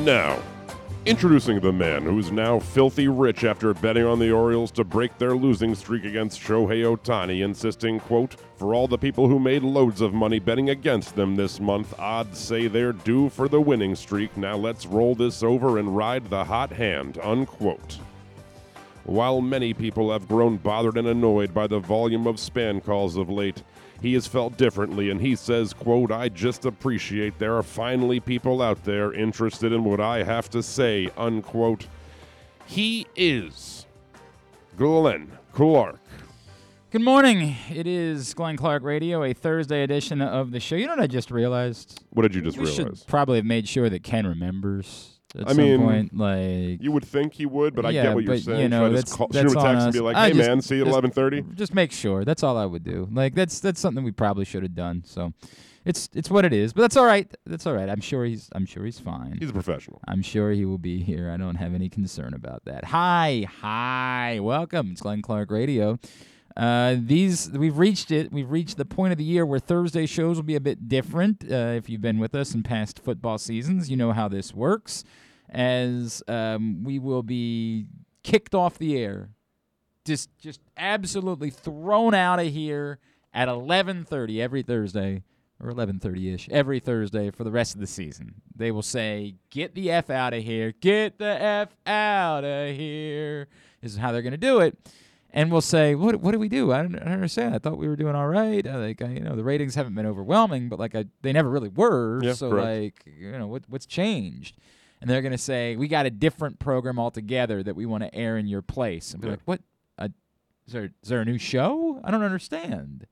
And now, introducing the man who's now filthy rich after betting on the Orioles to break their losing streak against Shohei Ohtani, insisting, quote, for all the people who made loads of money betting against them this month, odds say they're due for the winning streak. Now let's roll this over and ride the hot hand, unquote. While many people have grown bothered and annoyed by the volume of spam calls of late, he has felt differently and he says, quote, I just appreciate there are finally people out there interested in what I have to say, unquote. He is Glenn Clark. Good morning. It is Glenn Clark Radio, a Thursday edition of the show. You know what I just realized? What did you just we realize? should probably have made sure that Ken remembers at I some mean, point. Like, You would think he would, but I Yeah, get what you're but, saying. you know, Should I just that's- call, that's shoot him a text and be like, I hey, just- man, see you at 1130? just make sure. That's all I would do. Like, that's that's something we probably should have done. So, it's it's what it is. But that's all right. That's all right. I'm sure he's I'm sure he's fine. He's a professional. I'm sure he will be here. I don't have any concern about that. Hi, hi, welcome. It's Glenn Clark Radio. Uh, these we've reached it. We've reached the point of the year where Thursday shows will be a bit different. Uh, if you've been with us in past football seasons, you know how this works. As um, we will be kicked off the air, just just absolutely thrown out of here at 11:30 every Thursday or 11:30ish every Thursday for the rest of the season. They will say, "Get the f out of here! Get the f out of here!" This is how they're going to do it. And we'll say, "What? What do we do? I don't, I don't understand. I thought we were doing all right. Uh, like, I, you know, the ratings haven't been overwhelming, but like, I, they never really were. Yeah, so, correct. like, you know, what, what's changed?" And they're going to say, "We got a different program altogether that we want to air in your place." And be Yeah. like, "What? Uh, is there is there a new show? I don't understand."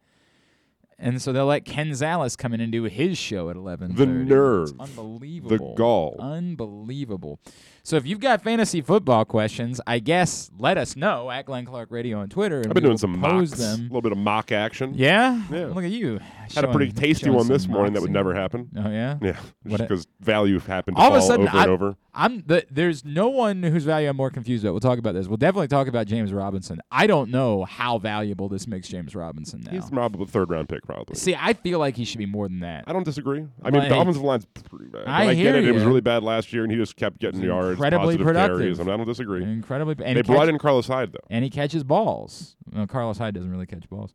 And so they'll let Ken Zales come in and do his show at eleven. The nerve. unbelievable, The gall. unbelievable. So if you've got fantasy football questions, I guess let us know at Glenn Clark Radio on Twitter. And I've been doing some mocks, a little bit of mock action. Yeah, Yeah. Look at you. Had a pretty tasty one this morning that would never happen. Oh yeah. Yeah, because value happened to All of a sudden, over I- and over. I'm the, there's no one whose value I'm more confused about. We'll talk about this. We'll definitely talk about James Robinson. I don't know how valuable this makes James Robinson now. He's probably a third round pick, probably. See, I feel like he should be more than that. I don't disagree. I mean, Like- the offensive line's pretty bad. I I, hear get it. It was really bad last year, and he just kept getting yards, incredibly productive. carries. I, mean, I don't disagree. Incredibly, and they he brought catch- in Carlos Hyde, though. and he catches balls. Well, Carlos Hyde doesn't really catch balls.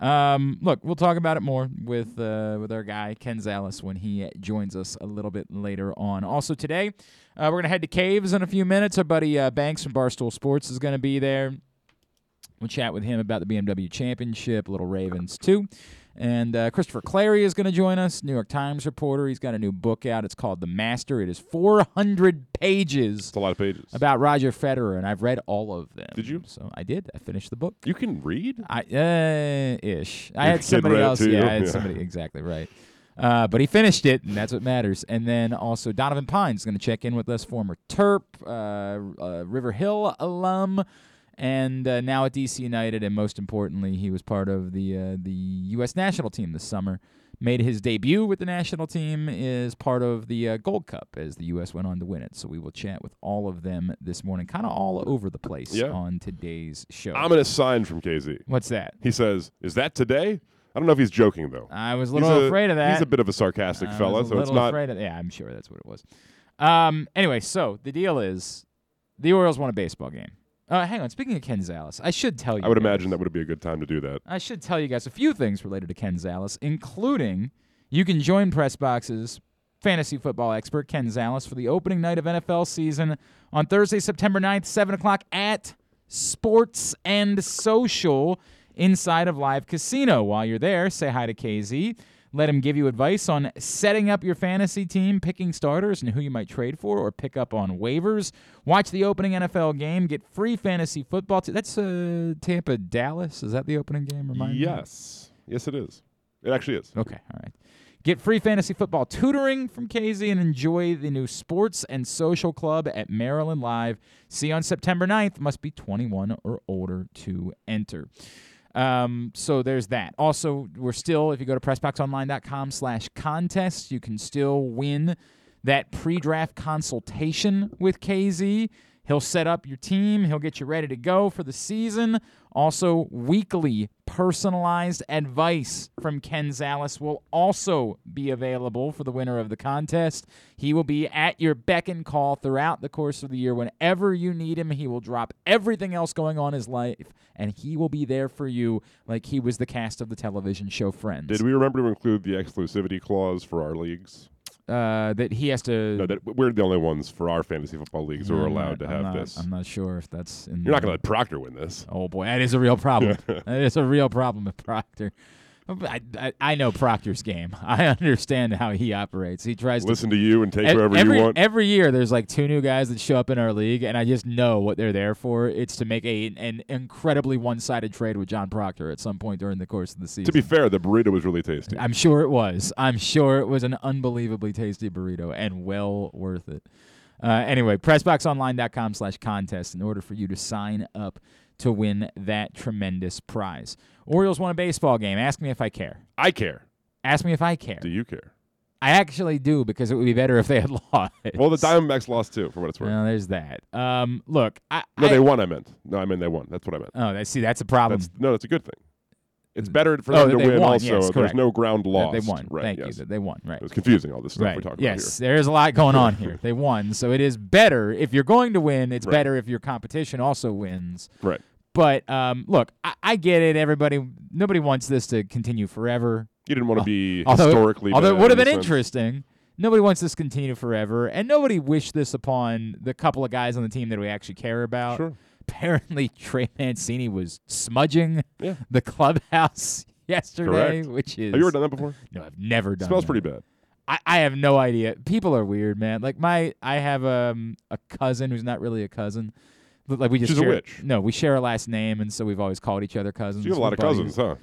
Um, look, we'll talk about it more with uh, with our guy Ken Zales when he joins us a little bit later on. Also today, uh, we're gonna head to Caves in a few minutes. Our buddy uh, Banks from Barstool Sports is gonna be there. We'll chat with him about the BMW Championship, Little Ravens too. And uh, Christopher Clarey is going to join us, New York Times reporter. He's got a new book out. It's called The Master. It is 400 pages It's a lot of pages. about Roger Federer, and I've read all of them. Did you? So I did. I finished the book. you can read? I uh, ish. I had somebody else. Yeah. I had Yeah. somebody exactly right. Uh, but he finished it, and that's what matters. And then also Donovan Pines is going to check in with us, former Terp, uh, uh, River Hill alum, and uh, now at DC United. And most importantly, he was part of the uh, the U.S. national team this summer. Made his debut with the national team is part of the uh, Gold Cup as the U.S. went on to win it. So we will chat with all of them this morning, kind of all over the place Yeah. on today's show. Ominous sign from KZ. What's that? He says, "Is that today?" I don't know if he's joking though. I was a He's little afraid of that. He's a bit of a sarcastic I fella, was a so it's not. afraid of yeah, I'm sure that's what it was. Um. Anyway, so the deal is, the Orioles won a baseball game. Uh, hang on. Speaking of Ken Zales, I should tell you. I would guys- imagine that would be a good time to do that. I should tell you guys a few things related to Ken Zales, including you can join Press Box's fantasy football expert Ken Zales for the opening night of NFL season on Thursday, September 9th, 7 o'clock at Sports and Social inside of Live Casino. While you're there, say hi to KZ. Let him give you advice on setting up your fantasy team, picking starters, and who you might trade for or pick up on waivers. Watch the opening NFL game. Get free fantasy football. T- That's uh, Tampa Dallas. Is that the opening game? Remind me? Yes, yes, it is. It actually is. Okay, all right. Get free fantasy football tutoring from KZ and enjoy the new sports and social club at Maryland Live. See you on September 9th. Must be 21 or older to enter. Um, so there's that. Also, we're still, if you go to pressboxonline.com slash contest, you can still win that pre-draft consultation with KZ. He'll set up your team. He'll get you ready to go for the season. Also, weekly personalized advice from Ken Zales will also be available for the winner of the contest. He will be at your beck and call throughout the course of the year. Whenever you need him, he will drop everything else going on in his life, and he will be there for you like he was the cast of the television show Friends. Did we remember to include the exclusivity clause for our leagues? Uh, that he has to. No, that we're the only ones for our fantasy football leagues who are allowed not- to I'm have not- this. I'm not sure if that's in. You're not going to let Proctor win this. Oh boy, that is a real problem. that is a real problem with Proctor. I, I, I know Proctor's game. I understand how he operates. He tries to Listen to you and take Ev- whoever every, you want. Every year, there's like two new guys that show up in our league, and I just know what they're there for. It's to make a an incredibly one-sided trade with John Proctor at some point during the course of the season. to be fair, the burrito was really tasty. I'm sure it was. I'm sure it was an unbelievably tasty burrito and well worth it. Uh, anyway, pressboxonline.com slash contest in order for you to sign up to win that tremendous prize. Orioles won a baseball game. Ask me if I care. I care. Ask me if I care. Do you care? I actually do because it would be better if they had lost. Well, the Diamondbacks lost too, for what it's worth. Well, there's that. Um, look, I, no, I- they won. I meant. No, I mean they won. That's what I meant. Oh, see, that's a problem. That's no, that's a good thing. It's better for Oh, them that to win. won. Also, Yes, there's no ground lost. they won. Right. Thank yes. you. That they won. Right. It was confusing all this stuff right. we talked yes, about. Yes, there's a lot going on here. They won, so it is better if you're going to win. It's Right. better if your competition also wins. Right. But um, look, I, I get it. Everybody, nobody wants this to continue forever. You didn't want to be Although, historically. although it would have been sense. interesting. Nobody wants this to continue forever, and nobody wished this upon the couple of guys on the team that we actually care about. Sure. Apparently, Trey Mancini was smudging Yeah. the clubhouse yesterday, Correct. which is Have you ever done that before? no, I've never It done. smells that. pretty bad. I, I have no idea. People are weird, man. Like my, I have um a cousin who's not really a cousin. Like we just She's a share, witch. No, we share a last name, and so we've always called each other cousins. So you have a lot of cousins, huh?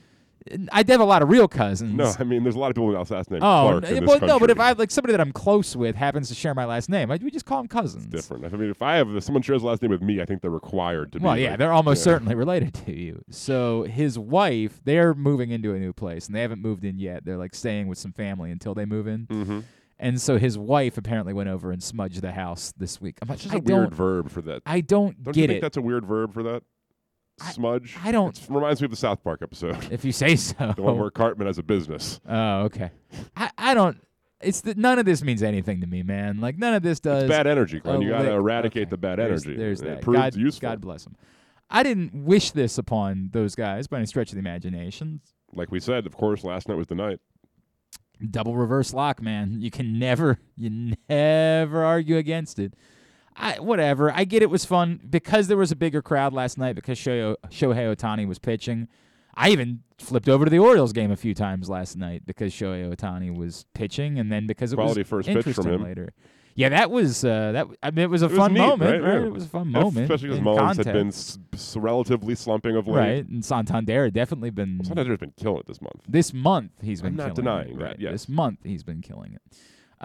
I have a lot of real cousins. No, I mean, there's a lot of people with last name Oh, Clark well, no, but if. I have like somebody that I'm close with happens to share my last name, I, we just call them cousins. different. I mean, if I have if someone shares a last name with me, I think they're required to Well, be. yeah, like- they're almost yeah. certainly related to you. So his wife, they're moving into a new place, and they haven't moved in yet. They're like staying with some family until they move in. Mhm. And so his wife apparently went over and smudged the house this week. I'm like, It's just I a weird verb for that. I don't, Don't you get think it. that's a weird verb for that? Smudge. I don't. It reminds me of the South Park episode, If you say so. the one where Cartman has a business. Oh, okay. I, I don't. It's the, none of this means anything to me, man. Like none of this does. It's bad energy, Glenn. you got to eradicate Okay. the bad There's- energy. There's that. God, useful. God bless them. I didn't wish this upon those guys by any stretch of the imagination. Like we said, of course, last night was the night. Double reverse lock, man. You can never, you never argue against it. I whatever. I get it was fun because there was a bigger crowd last night because Shohei, Shohei Ohtani was pitching. I even flipped over to the Orioles game a few times last night because Shohei Ohtani was pitching, and then because it Quality was first pitch from him. later. Yeah, that was uh, that. I mean, it was a It was fun neat, moment, right? Yeah. It was a fun moment, Especially because in Mullins had been s- s- relatively slumping of late. right, and Santander had definitely been Santander's been killing it this month. this month he's been I'm not killing denying it. that, Right. yes. This month he's been killing it.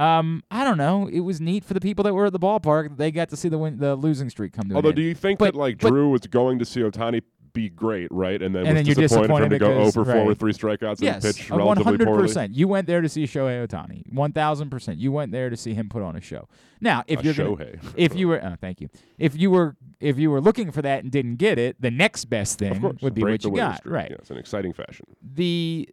Um, I don't know. It was neat for the people that were at the ballpark. They got to see the win- the losing streak come to Although, an do you think But- that like but- Drew was going to see Ohtani be great, right? And then And was then you're disappointed, for him disappointed to go because- 0 for 4 right. with three strikeouts yes, and pitch relatively hundred poorly? percent. You went there to see Shohei Ohtani. One thousand percent. You went there to see him put on a show. Now, if A you're gonna, Shohei. if you were, oh, thank you. If you were, if you were looking for that and didn't get it, the next best thing course, would be break what the you winning got, streak. right? Yes, in exciting fashion. the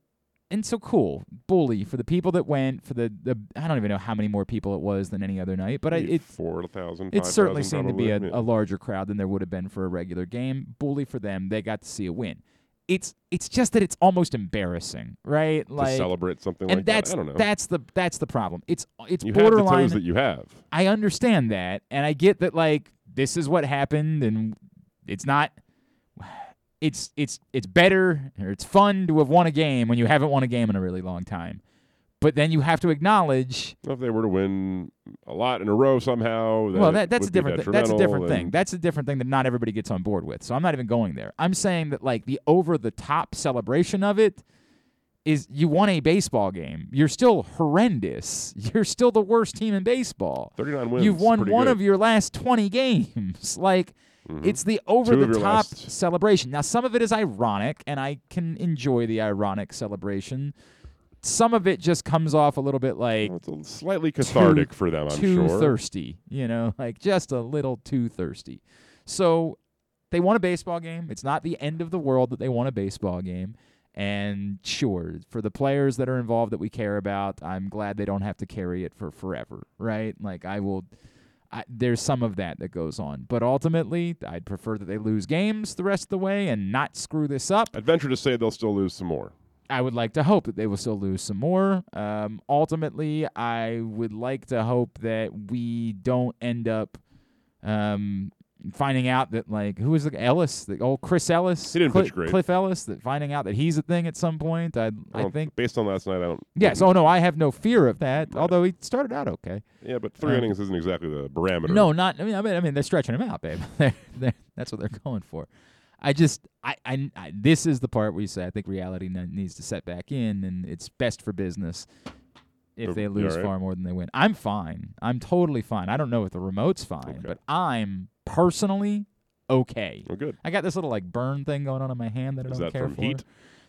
and so cool bully for the people that went for the the I don't even know how many more people it was than any other night, but I, it four thousand. it certainly seemed to be a, probably. a larger crowd than there would have been for a regular game. Bully for them, they got to see a win. It's it's just that it's almost embarrassing, right? to Like celebrate something and like that's that. I don't know. that's the that's the problem. It's it's you have the borderline. toes that you have. I understand that, and I get that like this is what happened, and it's not. It's it's it's better or it's fun to have won a game when you haven't won a game in a really long time, but then you have to acknowledge. If they were to win a lot in a row somehow, well, that that's a different th- that's a different thing. That's a different thing that not everybody gets on board with. So I'm not even going there. I'm saying that like the over the top celebration of it is you won a baseball game. You're still horrendous. You're still the worst team in baseball. Thirty-nine wins. You've won one good. of your last 20 games. Like, Mhm. it's the over Two of it is ironic, and I can enjoy the ironic celebration. some of it just comes off a little bit like Well, slightly cathartic for them, I'm too sure. thirsty, you know, like just a little too thirsty. So they won a baseball game. It's not the end of the world that they won a baseball game. And sure, for the players that are involved that we care about, I'm glad they don't have to carry it for forever, right? Like I will I, there's some of that that goes on. But ultimately, I'd prefer that they lose games the rest of the way and not screw this up. I'd venture to say they'll still lose some more. I would like to hope that they will still lose some more. Um, ultimately, I would like to hope that we don't end up um, finding out that like who was the Ellis, the old Chris Ellis, He didn't Cli- pitch great. Cliff Ellis, that finding out that he's a thing at some point. I I Well, think based on last night, I don't. yes. Oh no, I have no fear of that. Although he started out okay. Yeah, but three Um, innings isn't exactly the barometer. No, not. I mean, I mean, I mean they're stretching him out, babe. they're, they're, that's what they're going for. I just, I, I, I, this is the part where you say I think reality ne- needs to set back in, and it's best for business if they lose alright? far more than they win. I'm fine. I'm totally fine. I don't know if the remote's fine, Okay. but I'm personally okay. Oh, good. I got this little like burn thing going on in my hand that I Is don't that care from for. heat?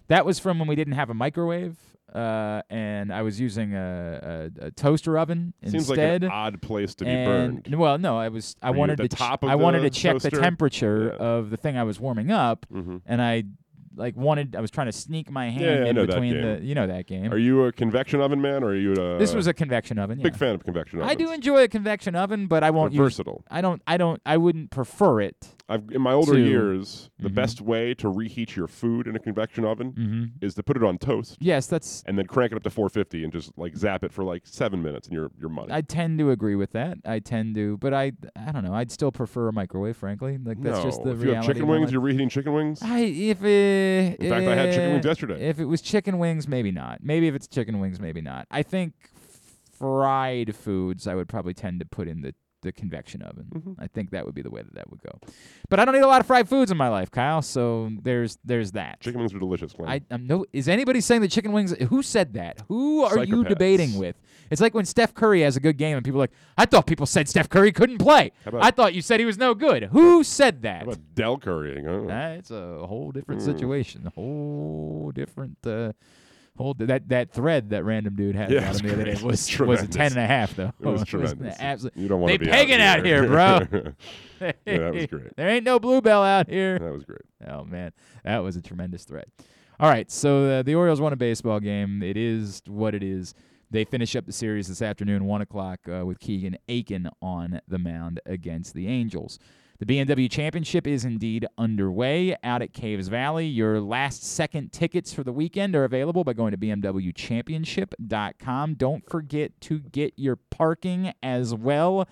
That was from when we didn't have a microwave, uh, and I was using a, a, a toaster oven Seems like instead. an odd place to be And- burned. Well, no, I was. I Were you wanted the to. ch- top of I wanted the to check the toaster? temperature Yeah. of the thing I was warming up, hmm and I like wanted. I was trying to sneak my hand Yeah, I in know that between game. the. You know that game. Are you a convection oven man, or are you a? this was a convection oven. big yeah. fan of convection ovens. I do enjoy a convection oven, but I won't They're use. versatile. I don't. I don't. I wouldn't prefer it. I've in my older to- years, the Mhm. best way to reheat your food in a convection oven Mm-hmm. is to put it on toast Yes, that's. and then crank it up to 450 and just like zap it for like seven minutes, and you're you're money. I tend to agree with that. I tend to, but I. I don't know. I'd still prefer a microwave, frankly. Like that's no, just the if you have reality. chicken of my wings, life. you're reheating chicken wings. I if it, In fact, I had chicken wings eh, yesterday. If it was chicken wings, maybe not. Maybe if it's chicken wings, maybe not. I think fried foods, I would probably tend to put in the the convection oven. Mhm. I think that would be the way that that would go. But I don't eat a lot of fried foods in my life, Kyle. So there's there's that. Chicken wings are delicious. Glenn. I I'm no. Is anybody saying that chicken wings? Who said that? Who are you debating with? It's like when Steph Curry has a good game and people are like, I thought people said Steph Curry couldn't play. How about- I thought you said he was no good. Who said that? How about Del currying? That's a whole different Mm. situation. A whole different uh whole that that thread that random dude had Yeah, about him the other day was was a ten and a half though. It was tremendous. absolute- You don't want to be pegging out out here, bro. yeah, that was great. There ain't no bluebell out here. that was great. Oh man, that was a tremendous threat. All right, so uh, the Orioles won a baseball game. It is what it is. They finish up the series this afternoon, one o'clock, uh, with Keegan Akin on the mound against the Angels. The BMW Championship is indeed underway out at Caves Valley. Your last second tickets for the weekend are available by going to BMWChampionship.com. Don't forget to get your parking as well.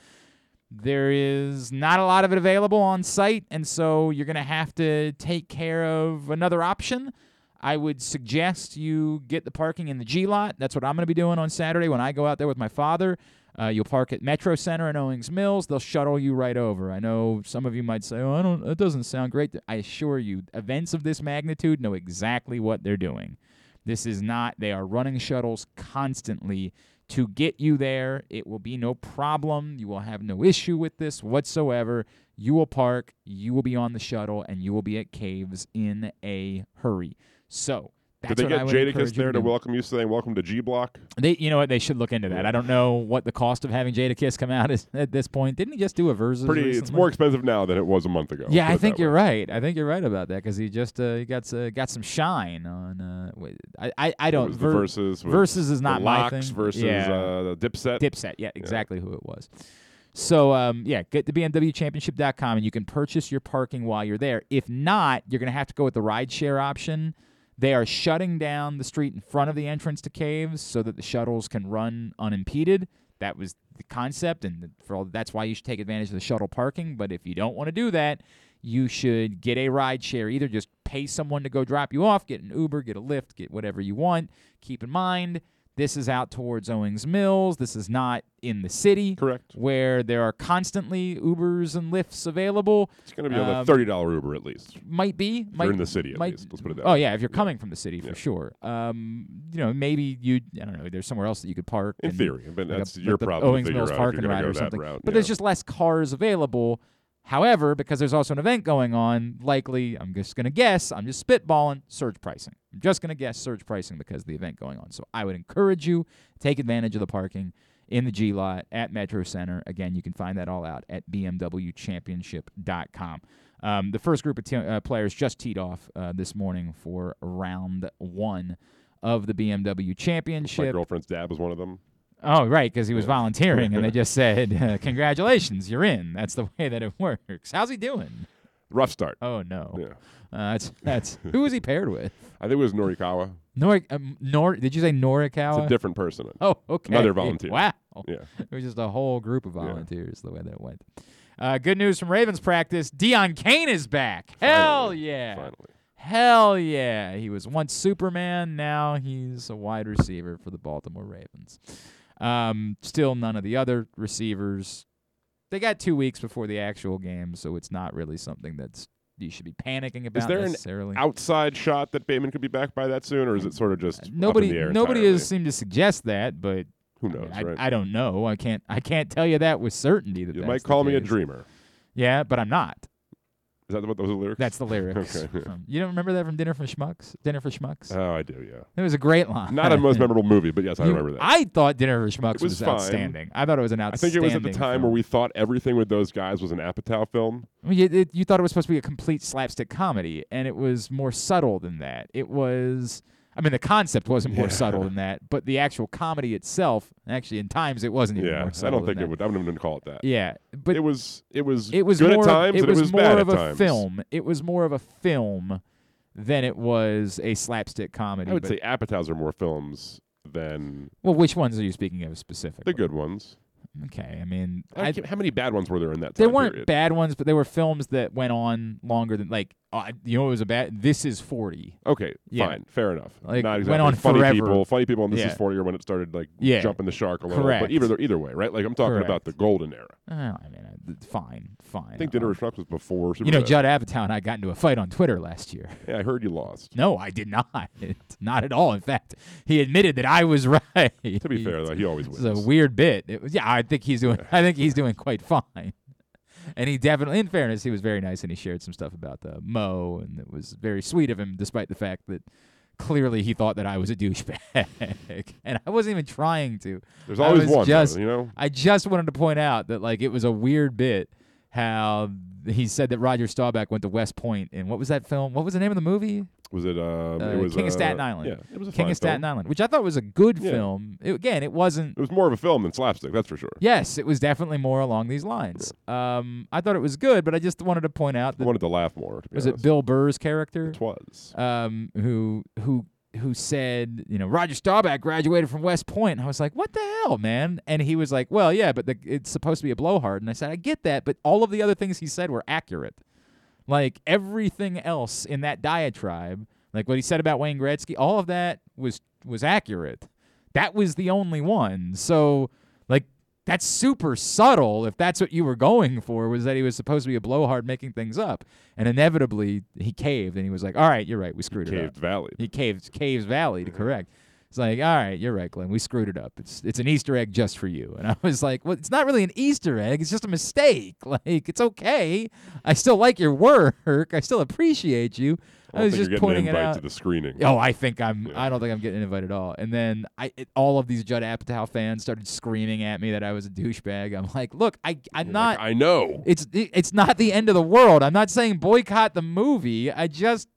There is not a lot of it available on site, and so you're going to have to take care of another option. I would suggest you get the parking in the G lot. That's what I'm going to be doing on Saturday when I go out there with my father. Uh, you'll park at Metro Center in Owings Mills. They'll shuttle you right over. I know some of you might say, "Oh, I don't. That doesn't sound great." I assure you, events of this magnitude know exactly what they're doing. This is not. They are running shuttles constantly to get you there. It will be no problem. You will have no issue with this whatsoever. You will park, you will be on the shuttle, and you will be at Caves in a hurry. So Did they get Jadakiss there to do. welcome you, saying "Welcome to G Block"? They, you know what? They should look into that. I don't know what the cost of having Jadakiss come out is at this point. Didn't he just do a Verzuz? Pretty. It's more expensive now than it was a month ago. Yeah, I think you're way. right. I think you're right about that because he just uh, he got uh, got some shine on. Uh, wait, I I, I don't. ver- Verzuz. Verzuz is not my thing. Verzuz yeah. uh, the Dipset. Dipset. Yeah, exactly who it was. So um, yeah, get to BMWChampionship.com and you can purchase your parking while you're there. If not, you're gonna have to go with the rideshare option. They are shutting down the street in front of the entrance to caves so that the shuttles can run unimpeded. That was the concept, and for all, that's why you should take advantage of the shuttle parking. But if you don't want to do that, you should get a ride share. Either just pay someone to go drop you off, get an Uber, get a Lyft, get whatever you want. Keep in mind, this is out towards Owings Mills. This is not in the city Correct. where there are constantly Ubers and Lyfts available. It's going to be on Um, thirty dollar Uber at least. Might be. Might, you're in the city at might- least. Let's put it that Oh way. yeah, if you're coming from the city for Yeah. sure. Um, you know, maybe you. I don't know. There's somewhere else that you could park. In theory, but like that's like your the problem. Owings Mills parking lot or something. route, But yeah. there's just less cars available. However, because there's also an event going on, likely, I'm just going to guess, I'm just spitballing, surge pricing. I'm just going to guess surge pricing because of the event going on. So I would encourage you take advantage of the parking in the G lot at Metro Center. Again, you can find that all out at BMWChampionship.com. Um, the first group of te- uh, players just teed off uh, this morning for round one of the BMW Championship. My Championship. girlfriend's dad was one of them. Oh, right, because he was volunteering, and they just said, uh, "Congratulations, you're in." That's the way that it works. How's he doing? Rough start. Oh no, Yeah. uh, that's that's who was he paired with? I think it was Norikawa. Nor um, Nor. Did you say Norikawa? It's a different person. oh, okay. Another volunteer. Wow, Yeah. it was just a whole group of Yeah. volunteers the way that it went. Uh, good news from Ravens practice: Deon Cain is back. Hell yeah! Finally. Hell yeah. He was once Superman, now he's a wide receiver for the Baltimore Ravens. Um, still none of the other receivers. They got two weeks before the actual game, so it's not really something that's you should be panicking about Is there an. Outside shot that Bateman could be back by that soon, or is it sort of just nobody up in the air nobody entirely? has seemed to suggest that, but Who I, mean, knows, I, right? I don't know. I can't I can't tell you that with certainty that you might call me a dreamer. Yeah, but I'm not. Is that what those are lyrics? That's the lyrics. Okay. from- you don't remember that from Dinner for Schmucks? Dinner for Schmucks? Oh, I do, yeah. it was a great line. Not a most memorable movie, but yes, I You- remember that. I thought Dinner for Schmucks It was fine. outstanding. I thought it was an outstanding. I think it was at the time where we thought everything with those guys was an Apatow film. I mean, it, it, you thought it was supposed to be a complete slapstick comedy, and it was more subtle than that. It was. I mean, the concept wasn't more Yeah. subtle than that, but the actual comedy itself, actually, in times, it wasn't even Yeah, more I don't think it would. I wouldn't even call it that. Yeah, but it was. It was. it was good more. at times. it and was, it was more bad of at a times. film. It was more of a film than it was a slapstick comedy. I would say are more films than Well, which ones are you speaking of specifically? the good ones. Okay, I mean, I, how many bad ones were there in that? There weren't period? bad ones, but there were films that went on longer than like uh, you know it was a bad. This is forty. Okay, Yeah. fine, fair enough. Like, Not went exactly on funny forever. people. Funny people, and this Yeah. is forty, or when it started like Yeah. jumping the shark a little. Correct. But either either way, right? Like I'm talking about the golden era. Uh, I mean, uh, th- fine, fine. I think Uh, Dinner with Schmucks was before. You know. Judd Apatow and I got into a fight on Twitter last year. Yeah, I heard you lost. No, I did not. not at all. In fact, he admitted that I was right. To be fair, though, he always was. It's wins. a weird bit. It was, yeah, I think he's doing. I think he's doing quite fine. And he definitely, in fairness, he was very nice, and he shared some stuff about the Mo, and it was very sweet of him, despite the fact that clearly he thought that I was a douchebag, and I wasn't even trying to. There's always one, though, just- you know. I just wanted to point out that like it was a weird bit how he said that Roger Staubach went to West Point, and what was that film? What was the name of the movie? Was it? Um, Uh, it was King of uh, Staten Island. Yeah, it was a King of Staten film. Island, which I thought was a good Yeah. film. It- again, it wasn't It was more of a film than slapstick, that's for sure. Yes, it was definitely more along these lines. Um, I thought it was good, but I just wanted to point out that I wanted to laugh more. To was it. Bill Burr's character It was. um, who who who said, you know, Roger Staubach graduated from West Point. I was like, what the hell, man? And he was like, well, yeah, but the, it's supposed to be a blowhard. And I said, I get that, but all of the other things he said were accurate. Like everything else in that diatribe, like what he said about Wayne Gretzky, all of that was was accurate. That was the only one. So, that's super subtle. If that's what you were going for, was that he was supposed to be a blowhard making things up, and inevitably he caved and he was like, "All right, you're right, we screwed it up." Caved Valley. He caved Caves Valley to correct. It's like, all right, you're right, Glenn. We screwed it up. It's it's an Easter egg just for you. And I was like, well, it's not really an Easter egg. It's just a mistake. Like, it's okay. I still like your work. I still appreciate you. I, I, was just pointing an it invite out. to the screening. Oh, I think I'm. Yeah. I don't think I'm getting an invite at all. And then I, it, all of these Judd Apatow fans started screaming at me that I was a douchebag. I'm like, look, I, I'm You're not. like, I know. It's it- it's not the end of the world. I'm not saying boycott the movie. I just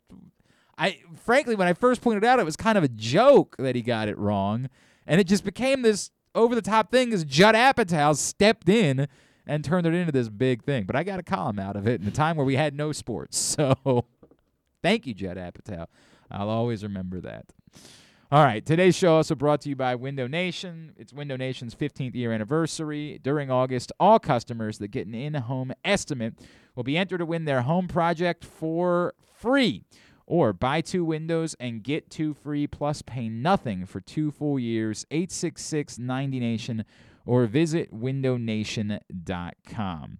I frankly when I first pointed out it was kind of a joke that he got it wrong and it just became this over the top thing as Judd Apatow stepped in and turned it into this big thing. But I got a column out of it in a time where we had no sports. So thank you Judd Apatow. I'll always remember that. All right, today's show also brought to you by Window Nation. It's Window Nation's 15th year anniversary. During August, all customers that get an in-home estimate will be entered to win their home project for free. Or buy two windows and get two free plus pay nothing for two full years. 866 90 Nation or visit windownation.com.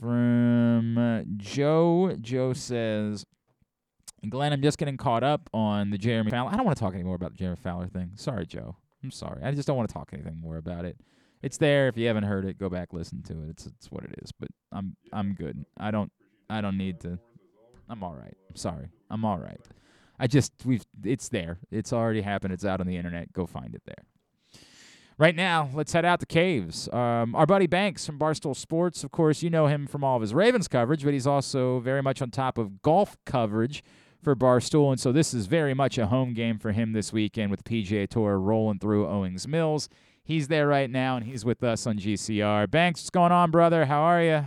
From Joe, Joe says, Glenn, I'm just getting caught up on the Jeremy Fowler. I don't want to talk anymore about the Jeremy Fowler thing. Sorry, Joe. I'm sorry. I just don't want to talk anything more about it. it's there. If you haven't heard it, go back listen to it. It's it's what it is. But I'm I'm good. I don't I don't need to. I'm all right. Sorry, I'm all right. I just we've it's there. It's already happened. It's out on the internet. Go find it there. Right now, let's head out to Caves. Um, our buddy Banks from Barstool Sports, of course, you know him from all of his Ravens coverage, but he's also very much on top of golf coverage for Barstool, and so this is very much a home game for him this weekend with PGA Tour rolling through Owings Mills. He's there right now, and he's with us on GCR. Banks, what's going on, brother? How are you?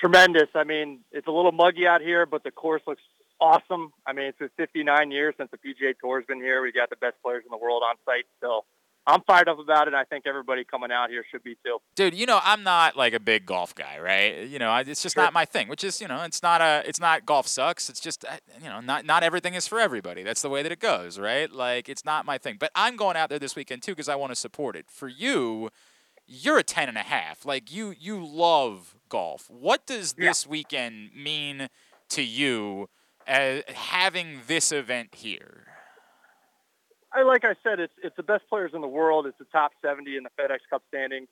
Tremendous. I mean, it's a little muggy out here, but the course looks awesome. I mean, it's been 59 years since the PGA Tour's been here. We got the best players in the world on site still. I'm fired up about it. I think everybody coming out here should be too. Dude, you know I'm not like a big golf guy, right? You know, it's just sure. not my thing. Which is, you know, it's not a, it's not golf sucks. It's just, uh, you know, not not everything is for everybody. That's the way that it goes, right? Like it's not my thing. But I'm going out there this weekend too because I want to support it. For you, you're a ten and a half. Like you, you love golf. What does yeah. this weekend mean to you? As having this event here. I like I said, it's it's the best players in the world. It's the top 70 in the FedEx Cup standings.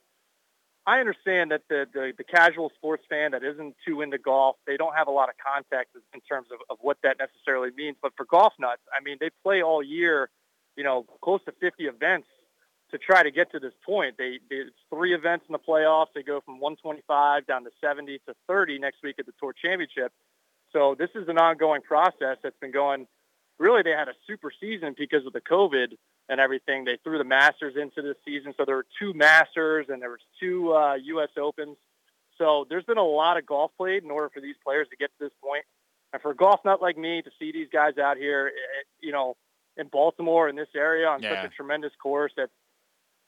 I understand that the, the, the casual sports fan that isn't too into golf, they don't have a lot of context in terms of, of what that necessarily means. But for golf nuts, I mean, they play all year, you know, close to 50 events to try to get to this point. They, they it's three events in the playoffs. They go from 125 down to 70 to 30 next week at the Tour Championship. So this is an ongoing process that's been going really they had a super season because of the COVID and everything. They threw the Masters into the season, so there were two Masters and there was two uh, U.S. Opens. So there's been a lot of golf played in order for these players to get to this point. And for a golf nut like me to see these guys out here, it, you know, in Baltimore in this area on yeah. such a tremendous course that's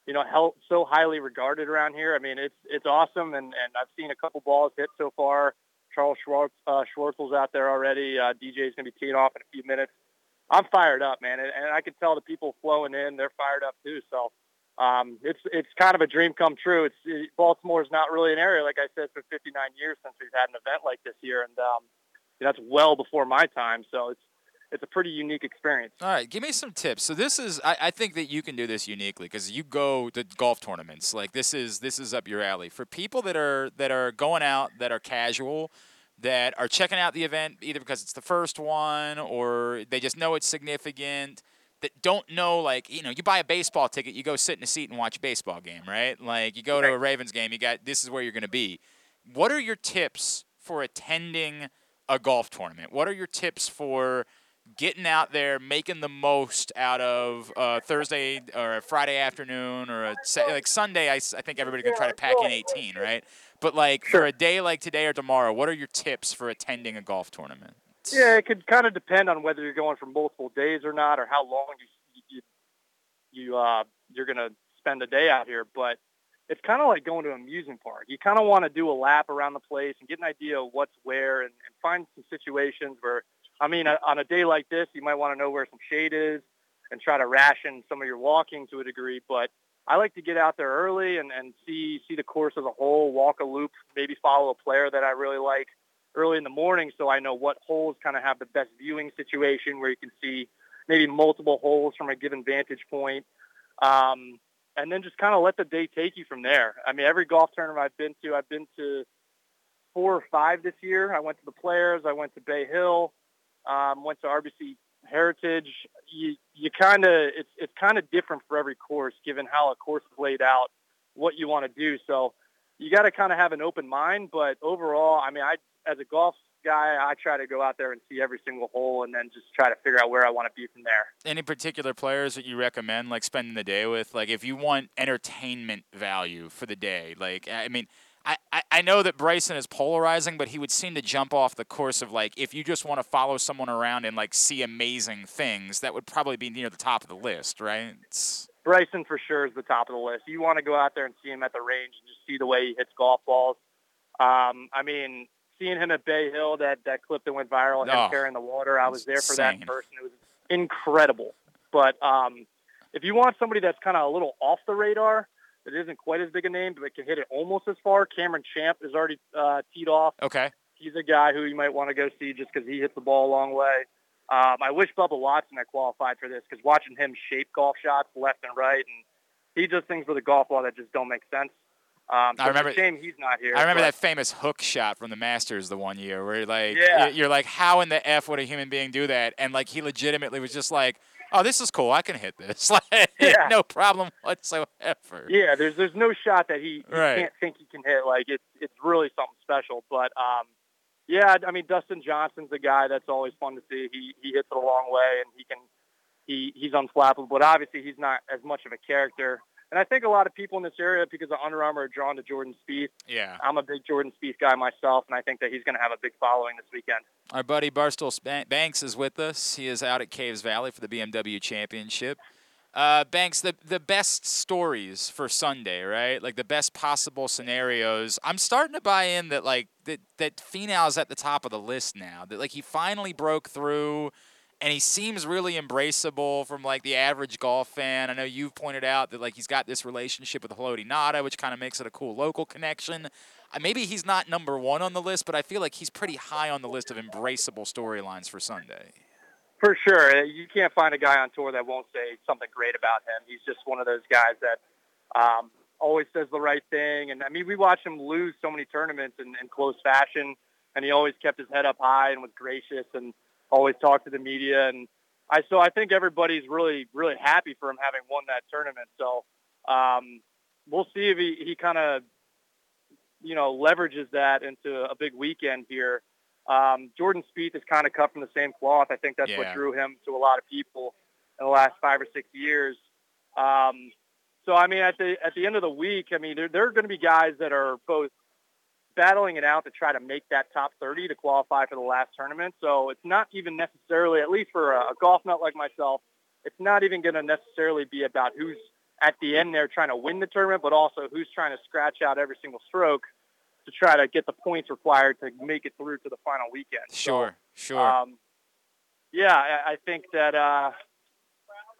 you know held, so highly regarded around here. I mean, it's it's awesome, and and I've seen a couple balls hit so far. Charles Schwartz, uh, Schwartzel's out there already. Uh, DJ's going to be teeing off in a few minutes. I'm fired up, man, and, and I can tell the people flowing in, they're fired up too. So um, it's it's kind of a dream come true. It's it, Baltimore is not really an area, like I said, for 59 years since we've had an event like this here, and um, you know, that's well before my time. So it's it's a pretty unique experience. All right, give me some tips. So this is, I, I think that you can do this uniquely because you go to golf tournaments. Like this is this is up your alley for people that are that are going out that are casual that are checking out the event either because it's the first one or they just know it's significant that don't know like you know you buy a baseball ticket you go sit in a seat and watch a baseball game right? Like you go to a ravens game you got this is where you're going to be. What are your tips for attending a golf tournament? What are your tips for getting out there making the most out of uh, thursday or a friday afternoon or a like sunday i, I think everybody's going to try to pack in 18 right but like sure. for a day like today or tomorrow, what are your tips for attending a golf tournament? Yeah, it could kind of depend on whether you're going for multiple days or not, or how long you you, you uh, you're going to spend a day out here. But it's kind of like going to an amusement park. You kind of want to do a lap around the place and get an idea of what's where, and, and find some situations where, I mean, on a day like this, you might want to know where some shade is and try to ration some of your walking to a degree. But I like to get out there early and, and see see the course as a whole, walk a loop, maybe follow a player that I really like early in the morning so I know what holes kind of have the best viewing situation where you can see maybe multiple holes from a given vantage point. Um, and then just kind of let the day take you from there. I mean, every golf tournament I've been to, I've been to four or five this year. I went to the Players, I went to Bay Hill, um, went to RBC heritage, you you kind of it's it's kind of different for every course, given how a course is laid out, what you want to do. So you got to kind of have an open mind. But overall, I mean, I as a golf guy, I try to go out there and see every single hole, and then just try to figure out where I want to be from there. Any particular players that you recommend, like spending the day with? Like if you want entertainment value for the day, like I mean. I, I know that Bryson is polarizing, but he would seem to jump off the course of like if you just want to follow someone around and like see amazing things, that would probably be near the top of the list, right? It's... Bryson for sure is the top of the list. You want to go out there and see him at the range and just see the way he hits golf balls. Um, I mean, seeing him at Bay Hill, that that clip that went viral, him oh, carrying the water, I was there for insane. that person. It was incredible. But um, if you want somebody that's kind of a little off the radar, it isn't quite as big a name, but it can hit it almost as far. Cameron Champ is already uh, teed off. Okay. He's a guy who you might want to go see just because he hits the ball a long way. Um, I wish Bubba Watson had qualified for this because watching him shape golf shots left and right and he does things with a golf ball that just don't make sense. Um, so I remember. It's a shame he's not here. I remember but, that famous hook shot from the Masters the one year where like Yeah. you're like, how in the f would a human being do that? And like he legitimately was just like, oh, this is cool. I can hit this. Like Yeah. no problem whatsoever. Yeah, there's there's no shot that he, he Right. can't think he can hit. Like it's it's really something special. But um, yeah, I mean Dustin Johnson's a guy that's always fun to see. He he hits it a long way and he can he he's unflappable. But obviously he's not as much of a character. And I think a lot of people in this area, because of Under Armour, are drawn to Jordan Spieth. Yeah. I'm a big Jordan Spieth guy myself, and I think that he's going to have a big following this weekend. Our buddy Barstool Banks is with us. He is out at Caves Valley for the BMW Championship. Uh, Banks, the the best stories for Sunday, right? Like the best possible scenarios. I'm starting to buy in that like that that Finau's at the top of the list now. That like he finally broke through, and he seems really embraceable from like the average golf fan. I know you've pointed out that like he's got this relationship with Haloti Ngata, which kind of makes it a cool local connection. Uh, Maybe he's not number one on the list, but I feel like he's pretty high on the list of embraceable storylines for Sunday. For sure. You can't find a guy on tour that won't say something great about him. He's just one of those guys that um, always says the right thing. And I mean, we watched him lose so many tournaments in, in close fashion, and he always kept his head up high and was gracious and always talk to the media. And I so I think everybody's really really happy for him having won that tournament. So um, we'll see if he, he kind of you know leverages that into a big weekend here. Um, Jordan Spieth is kind of cut from the same cloth. I think that's Yeah. what drew him to a lot of people in the last five or six years. Um, so I mean, at the at the end of the week, I mean, there, there are going to be guys that are both battling it out to try to make that top 30 to qualify for the last tournament. So it's not even necessarily, at least for a, a golf nut like myself, it's not even going to necessarily be about who's at the end there trying to win the tournament, but also who's trying to scratch out every single stroke to try to get the points required to make it through to the final weekend. So, Sure, sure. um, yeah, I, I think that uh,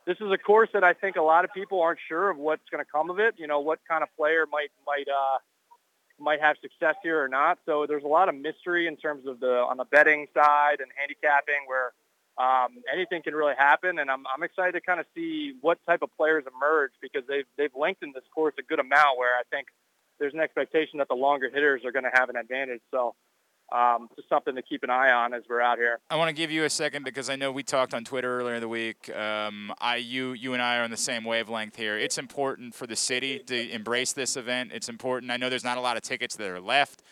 this is a course that I think a lot of people aren't sure of what's going to come of it. You know, what kind of player might might uh, might have success here or not. So there's a lot of mystery in terms of the on the betting side and handicapping where um, anything can really happen. And I'm I'm excited to kind of see what type of players emerge because they've they've lengthened this course a good amount where I think there's an expectation that the longer hitters are going to have an advantage. So um, just something to keep an eye on as we're out here. I want to give you a second because I know we talked on Twitter earlier in the week. Um, I, you, you and I are on the same wavelength here. It's important for the city to embrace this event. It's important. I know there's not a lot of tickets that are left,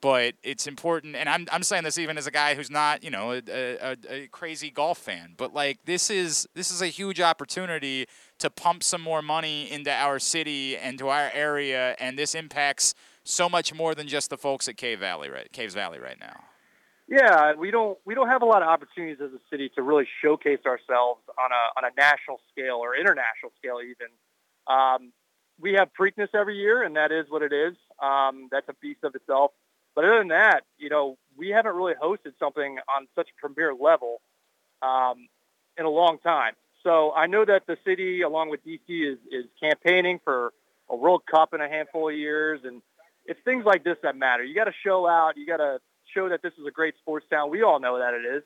but it's important. And I'm, I'm saying this even as a guy who's not, you know, a, a, a crazy golf fan. But like this is this is a huge opportunity to pump some more money into our city and to our area, and this impacts so much more than just the folks at Cave Valley, right? Caves Valley right now. Yeah, we don't we don't have a lot of opportunities as a city to really showcase ourselves on a on a national scale or international scale even. Um, we have Preakness every year, and that is what it is. Um, that's a beast of itself. But other than that, you know, we haven't really hosted something on such a premier level um, in a long time. So I know that the city, along with DC, is is campaigning for a World Cup in a handful of years, and it's things like this that matter. You got to show out. You got to show that this is a great sports town. We all know that it is.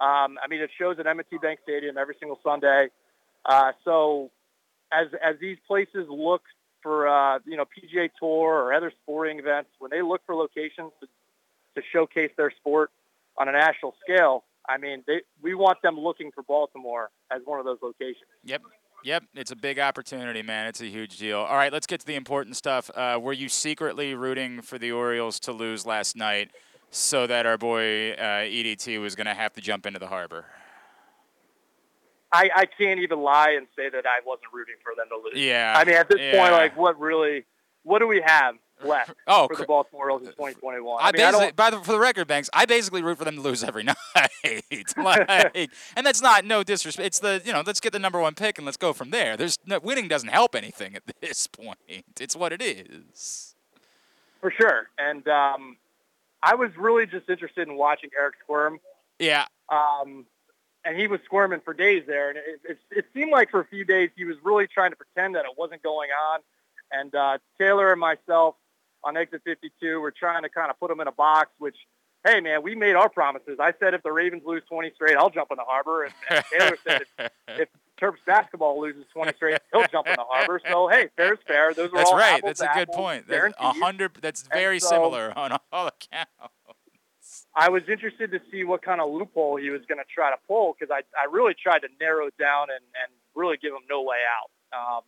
Um, I mean, it shows at M&T Bank Stadium every single Sunday. Uh, so as as these places look for uh, you know PGA Tour or other sporting events, when they look for locations to, to showcase their sport on a national scale, I mean, they, we want them looking for Baltimore as one of those locations. Yep. Yep, it's a big opportunity, man. It's a huge deal. All right, let's get to the important stuff. Uh, were you secretly rooting for the Orioles to lose last night so that our boy uh, EDT was going to have to jump into the harbor? I, I can't even lie and say that I wasn't rooting for them to lose. Yeah. I mean, at this yeah. point, like, what really, what do we have left Oh, for the Baltimore Orioles in 2021? I, I mean, I basically, don't. by the, for the record, Banks, I basically root for them to lose every night. like, and that's not no disrespect. It's the you know, let's get the number one pick and let's go from there. There's no, winning doesn't help anything at this point. It's what it is. For sure. And um, I was really just interested in watching Eric squirm. Yeah, Um, and he was squirming for days there. And it, it, it seemed like for a few days he was really trying to pretend that it wasn't going on. And uh, Taylor and myself on exit 52 We're trying to kind of put them in a box, which, hey, man, we made our promises. I said if the Ravens lose 20 straight, I'll jump in the harbor. And, and Taylor said if, if Terps basketball loses 20 straight, he'll jump in the harbor. So hey, fair's fair. Those are That's all right. That's a good point. That's a hundred. That's very so- similar on all accounts. I was interested to see what kind of loophole he was going to try to pull because I, I really tried to narrow it down and, and really give him no way out. Um,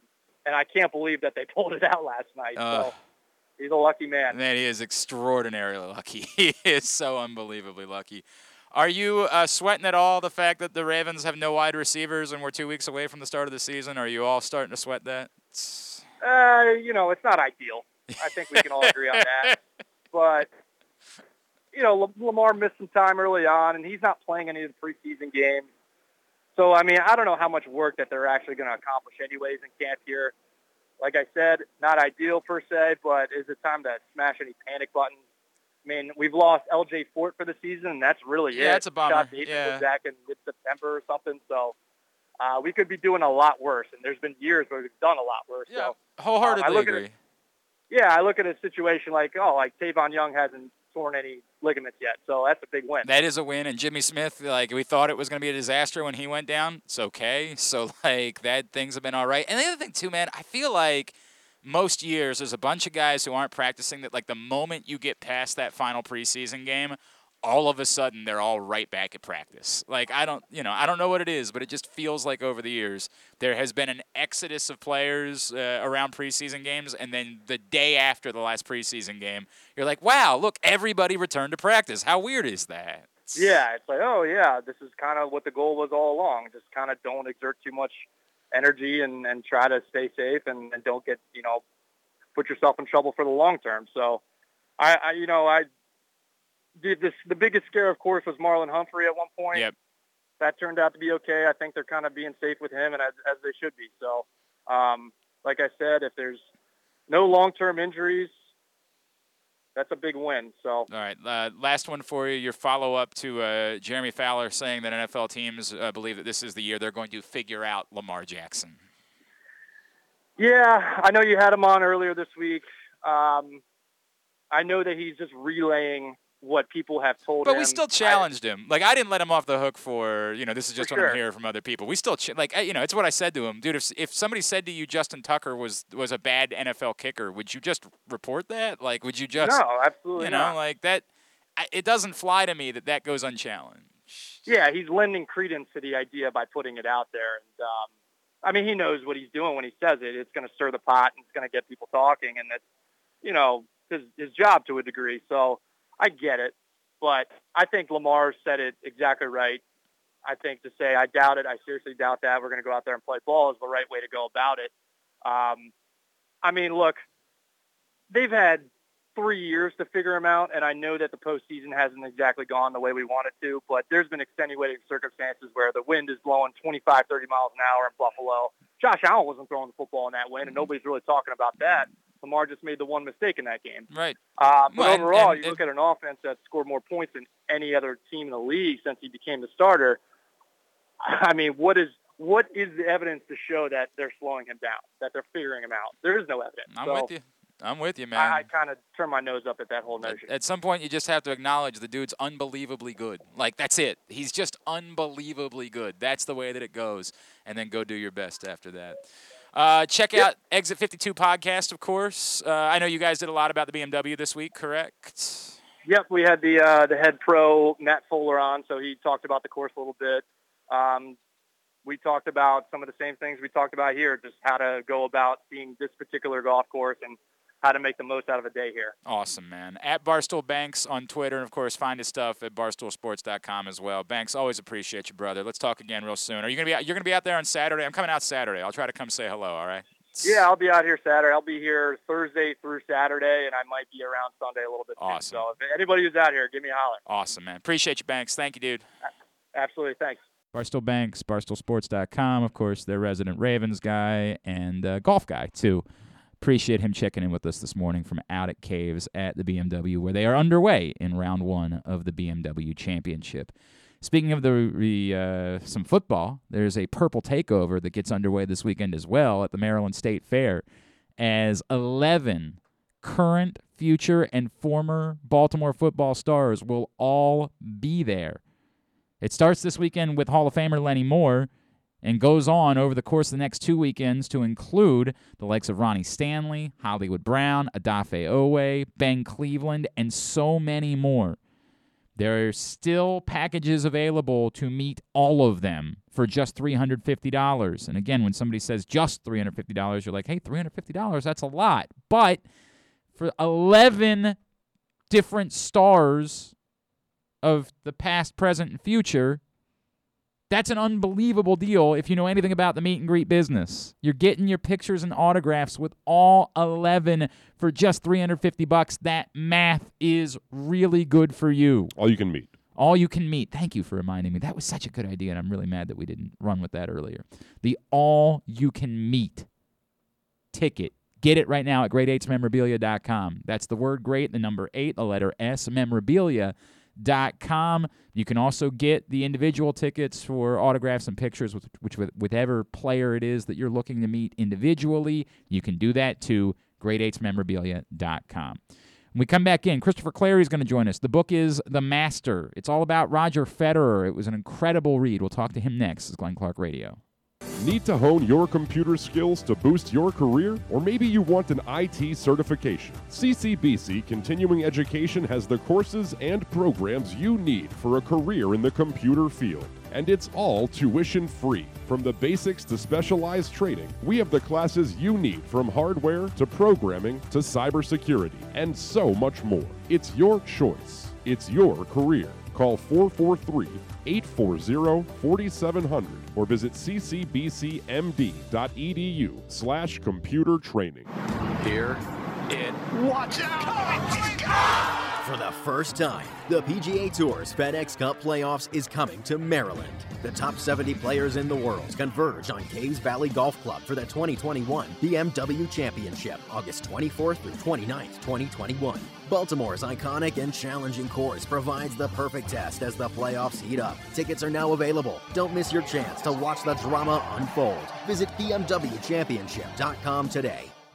and I can't believe that they pulled it out last night. Ugh. so he's a lucky man. Man, he is extraordinarily lucky. He is so unbelievably lucky. Are you uh, sweating at all the fact that the Ravens have no wide receivers and we're two weeks away from the start of the season? Are you all starting to sweat that? Uh, you know, it's not ideal. I think we can all agree on that. But you know, Lamar missed some time early on, and he's not playing any of the preseason games. So I mean, I don't know how much work that they're actually going to accomplish anyways in camp here. Like I said, not ideal per se, but is it time to smash any panic buttons? I mean, we've lost L.J. Fort for the season, and that's really it. Yeah, it's a bummer. Aiken Yeah. back in mid-September or something, so uh, we could be doing a lot worse. And there's been years where we've done a lot worse. yeah, So wholeheartedly I look at it- agree. yeah, I look at a situation like, oh, like Tavon Young hasn't torn any ligaments yet, so that's a big win. That is a win. And Jimmy Smith, like we thought it was going to be a disaster when he went down. It's okay. So like that things have been all right. And the other thing too, man, I feel like most years there's a bunch of guys who aren't practicing that like the moment you get past that final preseason game all of a sudden they're all right back at practice like i don't you know i don't know what it is but it just feels like over the years there has been an exodus of players uh, around preseason games and then the day after the last preseason game you're like wow look everybody returned to practice how weird is that Yeah, it's like, oh yeah, this is kind of what the goal was all along. Just kind of don't exert too much energy and, and try to stay safe and, and don't get, you know, put yourself in trouble for the long term. So I, I you know, I this, the biggest scare, of course, was Marlon Humphrey at one point. Yep. That turned out to be okay. I think they're kind of being safe with him and as, as they should be. So, um, like I said, if there's no long-term injuries, that's a big win. So All right, uh, last one for you. Your follow up to uh, Jeremy Fowler saying that NFL teams uh, believe that this is the year they're going to figure out Lamar Jackson. Yeah, I know you had him on earlier this week. Um, I know that he's just relaying what people have told him. But we still I- challenged him. Like I didn't let him off the hook for you know this is just what I'm hearing from other people. We still ch- like I- you know it's what I said to him, dude. If if somebody said to you Justin Tucker was was a bad NFL kicker, would you just report that? Like would you just no, absolutely you know not. like that? I, it doesn't fly to me that that goes unchallenged. Yeah, he's lending credence to the idea by putting it out there. And um, I mean, he knows what he's doing when he says it. It's going to stir the pot and it's going to get people talking, and that's you know his his job to a degree. So I get it, but I think Lamar said it exactly right. I think to say I doubt it, I seriously doubt that we're going to go out there and play ball is the right way to go about it. Um, I mean, look, they've had three years to figure him out, and I know that the postseason hasn't exactly gone the way we want it to, but there's been extenuating circumstances where the wind is blowing 25, 30 miles an hour in Buffalo. Josh Allen wasn't throwing the football in that wind, and nobody's really talking about that. Lamar just made the one mistake in that game. Right. Uh, but Well, overall, and- you look at an offense that scored more points than any other team in the league since he became the starter. I mean, what is what is the evidence to show that they're slowing him down, that they're figuring him out? There is no evidence. I'm so with you. I'm with you, man. I, I kind of turn my nose up at that whole At, notion. at some point, you just have to acknowledge the dude's unbelievably good. Like that's it. He's just unbelievably good. That's the way that it goes, and then go do your best after that. Uh, check out Exit 52 podcast, of course. Uh, I know you guys did a lot about the BMW this week, correct? Yep, we had the uh, the head pro Matt Fuller on, so he talked about the course a little bit. Um, we talked about some of the same things we talked about here, just how to go about seeing this particular golf course and how to make the most out of a day here. Awesome, man. At Barstool Banks on Twitter, and of course, find his stuff at barstoolsports.com as well. Banks, always appreciate you, brother. Let's talk again real soon. Are you gonna be out, you're gonna be out there on Saturday? I'm coming out Saturday. I'll try to come say hello. All right. Yeah, I'll be out here Saturday. I'll be here Thursday through Saturday, and I might be around Sunday a little bit. too. Awesome. So if anybody who's out here, give me a holler. Awesome, man. Appreciate you, Banks. Thank you, dude. Absolutely, thanks. Barstool Banks, barstoolsports.com, of course, their resident Ravens guy and uh, golf guy, too. Appreciate him checking in with us this morning from out at Caves at the BMW, where they are underway in round one of the BMW Championship. Speaking of the the, uh, some football, there's a purple takeover that gets underway this weekend as well at the Maryland State Fair, as 11 current, future, and former Baltimore football stars will all be there. It starts this weekend with Hall of Famer Lenny Moore. And goes on over the course of the next two weekends to include the likes of Ronnie Stanley, Hollywood Brown, Odafe Oweh, Ben Cleveland, and so many more. There are still packages available to meet all of them for just $350. And again, when somebody says just $350, you're like, hey, $350, that's a lot. But for 11 different stars of the past, present, and future, that's an unbelievable deal if you know anything about the meet and greet business. You're getting your pictures and autographs with all 11 for just 350 bucks. That math is really good for you. All you can meet. All you can meet. Thank you for reminding me. That was such a good idea, and I'm really mad that we didn't run with that earlier. The all you can meet ticket. Get it right now at great8smemorabilia.com. That's the word great, the number eight, the letter S, memorabilia com. You can also get the individual tickets for autographs and pictures with which with whatever player it is that you're looking to meet individually. You can do that to great8smemorabilia.com. When we come back in, Christopher Clarey is going to join us. The book is The Master. It's all about Roger Federer. It was an incredible read. We'll talk to him next. It's Glenn Clark Radio. Need to hone your computer skills to boost your career? Or maybe you want an IT certification? CCBC Continuing Education has the courses and programs you need for a career in the computer field. And it's all tuition free. From the basics to specialized training, we have the classes you need from hardware to programming to cybersecurity and so much more. It's your choice. It's your career. Call 443 840 4700 or visit ccbcmd.edu slash computer training. Here it. Watch out! Oh for the first time, the PGA Tour's FedEx Cup Playoffs is coming to Maryland. The top 70 players in the world converge on Caves Valley Golf Club for the 2021 BMW Championship, August 24th through 29th, 2021. Baltimore's iconic and challenging course provides the perfect test as the playoffs heat up. Tickets are now available. Don't miss your chance to watch the drama unfold. Visit BMWChampionship.com today.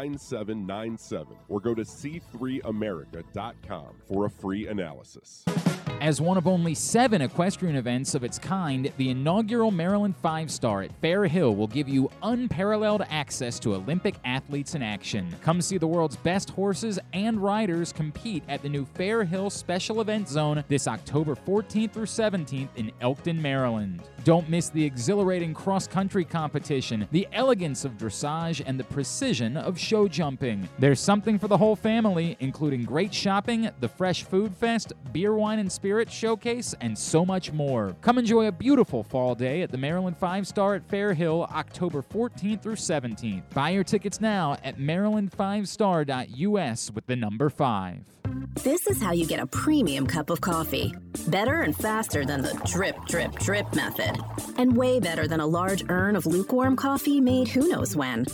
9797 or go to c3america.com for a free analysis. As one of only seven equestrian events of its kind, the inaugural Maryland Five Star at Fair Hill will give you unparalleled access to Olympic athletes in action. Come see the world's best horses and riders compete at the new Fair Hill Special Event Zone this October 14th through 17th in Elkton, Maryland. Don't miss the exhilarating cross country competition, the elegance of dressage, and the precision of show jumping. There's something for the whole family, including great shopping, the Fresh Food Fest, beer, wine, and spirits Spirit Showcase, and so much more. Come enjoy a beautiful fall day at the Maryland Five Star at Fair Hill, October 14th through 17th. Buy your tickets now at maryland5star.us with the number 5. This is how you get a premium cup of coffee. Better and faster than the drip, drip, drip method. And way better than a large urn of lukewarm coffee made who knows when.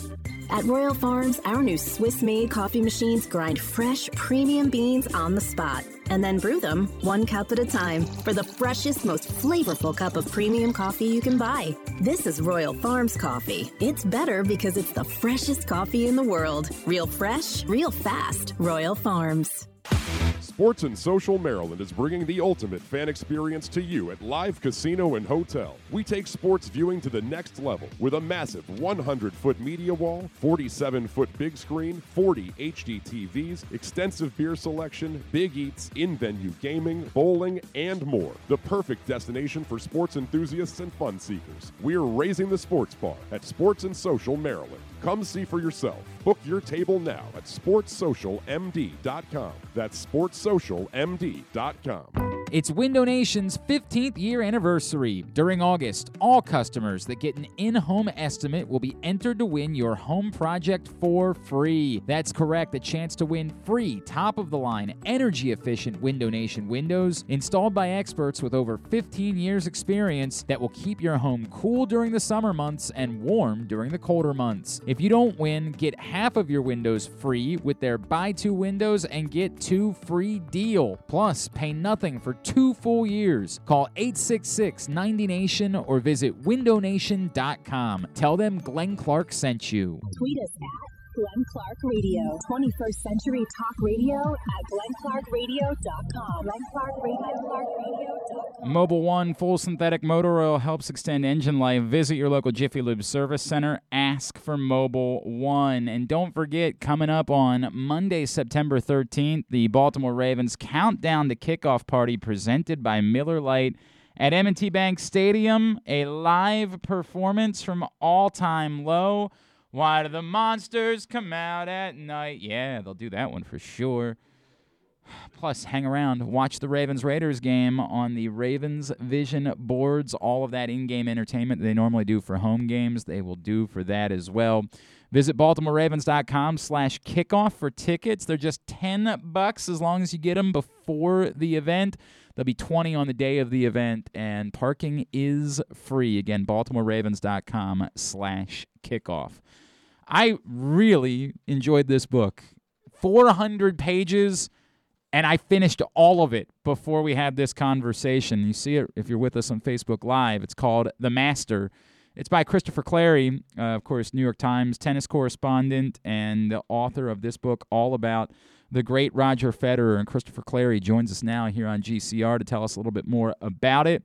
At Royal Farms, our new Swiss made coffee machines grind fresh, premium beans on the spot and then brew them one cup at a time for the freshest, most flavorful cup of premium coffee you can buy. This is Royal Farms coffee. It's better because it's the freshest coffee in the world. Real fresh, real fast. Royal Farms. Sports and Social Maryland is bringing the ultimate fan experience to you at Live Casino and Hotel. We take sports viewing to the next level with a massive 100 foot media wall, 47 foot big screen, 40 HD TVs, extensive beer selection, big eats, in venue gaming, bowling, and more. The perfect destination for sports enthusiasts and fun seekers. We're raising the sports bar at Sports and Social Maryland. Come see for yourself. Book your table now at sportssocialmd.com. That's sportssocialmd.com. It's Window Nation's 15th year anniversary. During August, all customers that get an in home estimate will be entered to win your home project for free. That's correct, a chance to win free, top of the line, energy efficient Window Nation windows installed by experts with over 15 years' experience that will keep your home cool during the summer months and warm during the colder months. If you don't win, get half of your windows free with their buy two windows and get two free deal. Plus, pay nothing for two full years. Call 866 90 Nation or visit windownation.com. Tell them Glenn Clark sent you. Tweet us at Glenn Clark Radio. 21st Century Talk Radio at glennclarkradio.com. glennclarkradio.com. Mobil One full synthetic motor oil helps extend engine life. Visit your local Jiffy Lube service center. Ask for Mobil One. And don't forget, coming up on Monday, September 13th, the Baltimore Ravens countdown to kickoff party presented by Miller Lite at M&T Bank Stadium. A live performance from All Time Low. Why do the monsters come out at night? Yeah, they'll do that one for sure. Plus, hang around, watch the Ravens Raiders game on the Ravens Vision boards. All of that in game entertainment they normally do for home games, they will do for that as well. Visit BaltimoreRavens.com slash kickoff for tickets. They're just 10 bucks as long as you get them before the event. They'll be 20 on the day of the event, and parking is free. Again, BaltimoreRavens.com slash kickoff. I really enjoyed this book. 400 pages, and I finished all of it before we had this conversation. You see it if you're with us on Facebook Live. It's called The Master. It's by Christopher Clarey, uh, of course, New York Times tennis correspondent and the author of this book all about the great Roger Federer. And Christopher Clarey joins us now here on GCR to tell us a little bit more about it.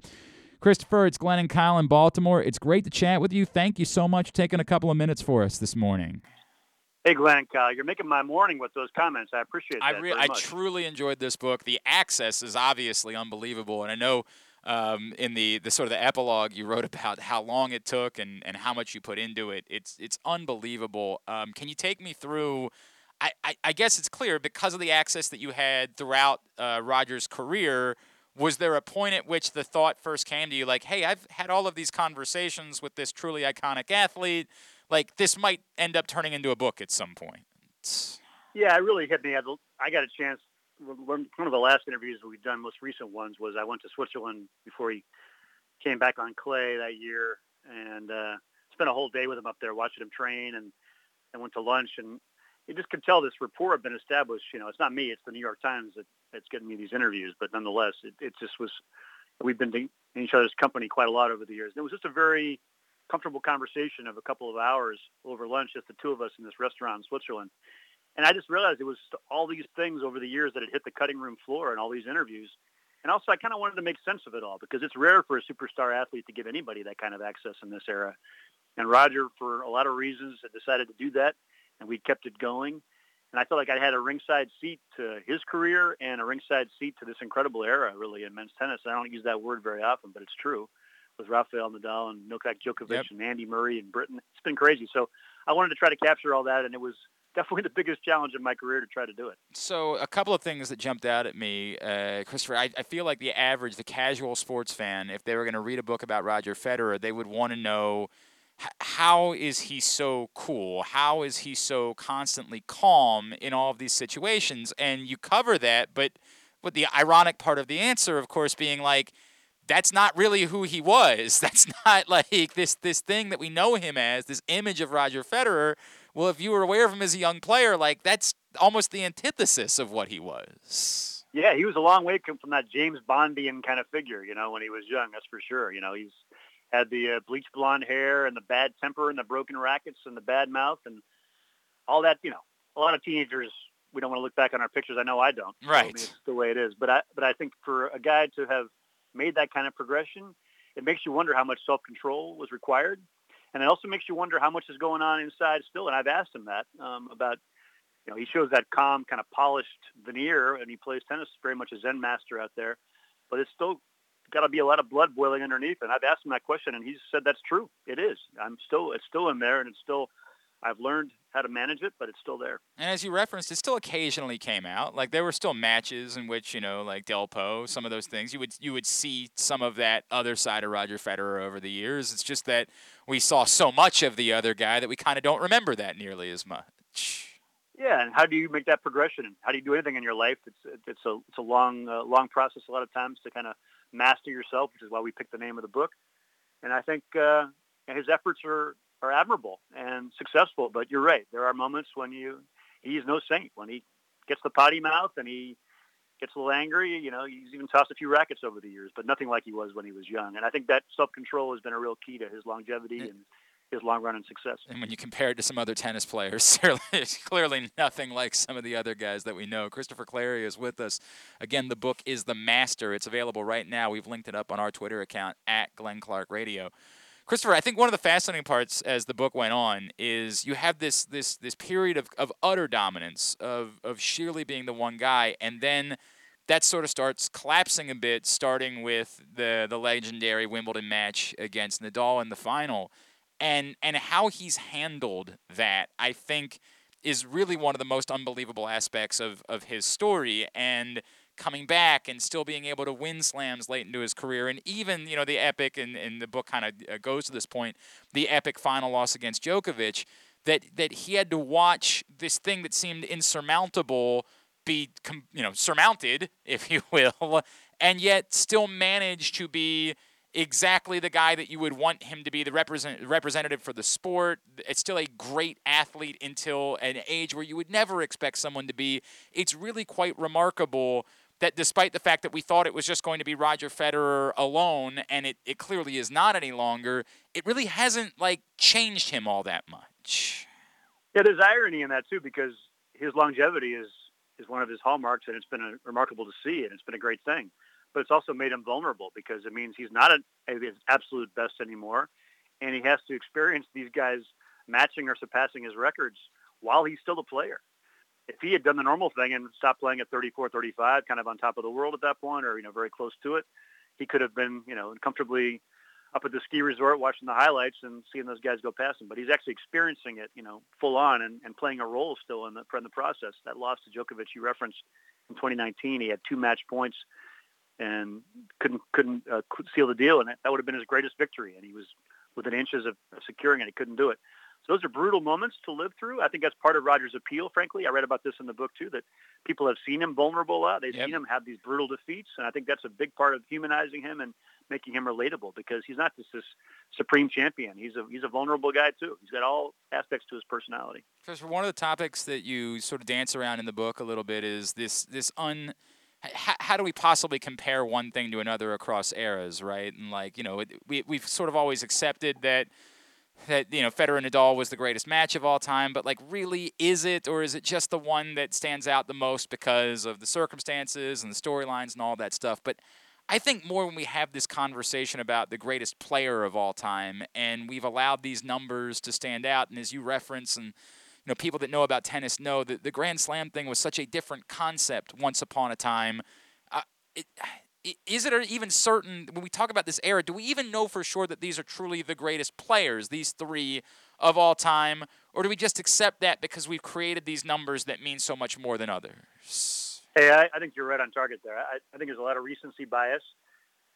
Christopher, it's Glenn and Kyle in Baltimore. It's great to chat with you. Thank you so much for taking a couple of minutes for us this morning. Hey, Glenn and Kyle, you're making my morning with those comments. I appreciate that. I, re- very I truly enjoyed this book. The access is obviously unbelievable, and I know um, in the, the sort of the epilogue you wrote about how long it took and, and how much you put into it. It's it's unbelievable. Um, can you take me through? I, I, I guess it's clear because of the access that you had throughout uh, Roger's career. Was there a point at which the thought first came to you, like, "Hey, I've had all of these conversations with this truly iconic athlete. Like, this might end up turning into a book at some point." Yeah, it really hit me. I got a chance. One of the last interviews we've done, most recent ones, was I went to Switzerland before he came back on clay that year, and uh, spent a whole day with him up there, watching him train, and and went to lunch, and you just could tell this rapport had been established. You know, it's not me; it's the New York Times that, that's getting me these interviews. But nonetheless, it, it just was. We've been in each other's company quite a lot over the years. And it was just a very comfortable conversation of a couple of hours over lunch, just the two of us in this restaurant in Switzerland. And I just realized it was all these things over the years that had hit the cutting room floor and all these interviews. And also, I kind of wanted to make sense of it all because it's rare for a superstar athlete to give anybody that kind of access in this era. And Roger, for a lot of reasons, had decided to do that, and we kept it going. And I felt like I had a ringside seat to his career and a ringside seat to this incredible era, really, in men's tennis. I don't use that word very often, but it's true. With Rafael Nadal and Novak Djokovic Yep. and Andy Murray and Britain, it's been crazy. So I wanted to try to capture all that, and it was definitely the biggest challenge in my career to try to do it. So a couple of things that jumped out at me, uh, Christopher. I, I feel like the average, the casual sports fan, if they were going to read a book about Roger Federer, they would want to know how is he so cool? How is he so constantly calm in all of these situations? And you cover that, but with the ironic part of the answer, of course, being like. That's not really who he was. That's not like this this thing that we know him as, this image of Roger Federer. Well, if you were aware of him as a young player, like that's almost the antithesis of what he was. Yeah, he was a long way from that James Bondian kind of figure, you know, when he was young. That's for sure. You know, he's had the uh, bleached blonde hair and the bad temper and the broken rackets and the bad mouth and all that. You know, a lot of teenagers we don't want to look back on our pictures. I know I don't. So, I Right. mean, it's the way it is. But I but I think for a guy to have made that kind of progression, it makes you wonder how much self-control was required, and it also makes you wonder how much is going on inside still. And I've asked him that um, about you know, he shows that calm, kind of polished veneer, and he plays tennis very much a Zen master out there. But it's still got to be a lot of blood boiling underneath. And I've asked him that question, and he said that's true. It is. I'm still, it's still in there, and it's still. I've learned how to manage it, but it's still there. And as you referenced, it still occasionally came out. Like there were still matches in which you know, like Delpo, some of those things you would you would see some of that other side of Roger Federer over the years. It's just that we saw so much of the other guy that we kind of don't remember that nearly as much. Yeah, and how do you make that progression? How do you do anything in your life? It's it's a it's a long uh, long process a lot of times to kind of master yourself, which is why we picked the name of the book. And I think uh, his efforts are are admirable and successful. But you're right, there are moments when you he's no saint when he gets the potty mouth and he gets a little angry. You know, he's even tossed a few rackets over the years, but nothing like he was when he was young. And I think that self control has been a real key to his longevity and his long run and success. And when you compare it to some other tennis players, it's clearly nothing like some of the other guys that we know. Christopher Clarey is with us. Again, the book is The Master. It's available right now. We've linked it up on our Twitter account at Glenn Clark Radio. Christopher, I think one of the fascinating parts as the book went on is you have this this this period of, of utter dominance of of sheerly being the one guy, and then that sort of starts collapsing a bit, starting with the the legendary Wimbledon match against Nadal in the final and and how he's handled that, I think, is really one of the most unbelievable aspects of of his story. And coming back and still being able to win slams late into his career, and even you know the epic, and, and the book kind of uh, goes to this point, the epic final loss against Djokovic, that that he had to watch this thing that seemed insurmountable be you know surmounted, if you will, and yet still manage to be exactly the guy that you would want him to be the represent, representative for the sport. It's still a great athlete until an age where you would never expect someone to be. It's really quite remarkable that despite the fact that we thought it was just going to be Roger Federer alone, and it, it clearly is not any longer, it really hasn't like changed him all that much. Yeah, there's irony in that too because his longevity is is one of his hallmarks, and it's been a, remarkable to see, and it's been a great thing but it's also made him vulnerable because it means he's not at his absolute best anymore, and he has to experience these guys matching or surpassing his records while he's still a player. If he had done the normal thing and stopped playing at 34, 35, kind of on top of the world at that point, or you know, very close to it, he could have been, you know, comfortably up at the ski resort watching the highlights and seeing those guys go past him. But he's actually experiencing it, you know, full on and, and playing a role still in the, in the process. That loss to Djokovic you referenced in 2019, he had two match points and couldn't couldn't uh, seal the deal, and that would have been his greatest victory. And he was within inches of securing it. He couldn't do it. So those are brutal moments to live through. I think that's part of Roger's appeal. Frankly, I read about this in the book too. That people have seen him vulnerable. They've yep. seen him have these brutal defeats, and I think that's a big part of humanizing him and making him relatable because he's not just this supreme champion. He's a he's a vulnerable guy too. He's got all aspects to his personality. Because one of the topics that you sort of dance around in the book a little bit is this this un how, how do we possibly compare one thing to another across eras, right? And like you know, we we've sort of always accepted that that you know Federer and Nadal was the greatest match of all time, but like really is it or is it just the one that stands out the most because of the circumstances and the storylines and all that stuff? But I think more when we have this conversation about the greatest player of all time and we've allowed these numbers to stand out and as you reference and you know, people that know about tennis know that the Grand Slam thing was such a different concept once upon a time. Uh, it, is it even certain when we talk about this era? Do we even know for sure that these are truly the greatest players, these three of all time, or do we just accept that because we've created these numbers that mean so much more than others? Hey, I, I think you're right on target there. I, I think there's a lot of recency bias.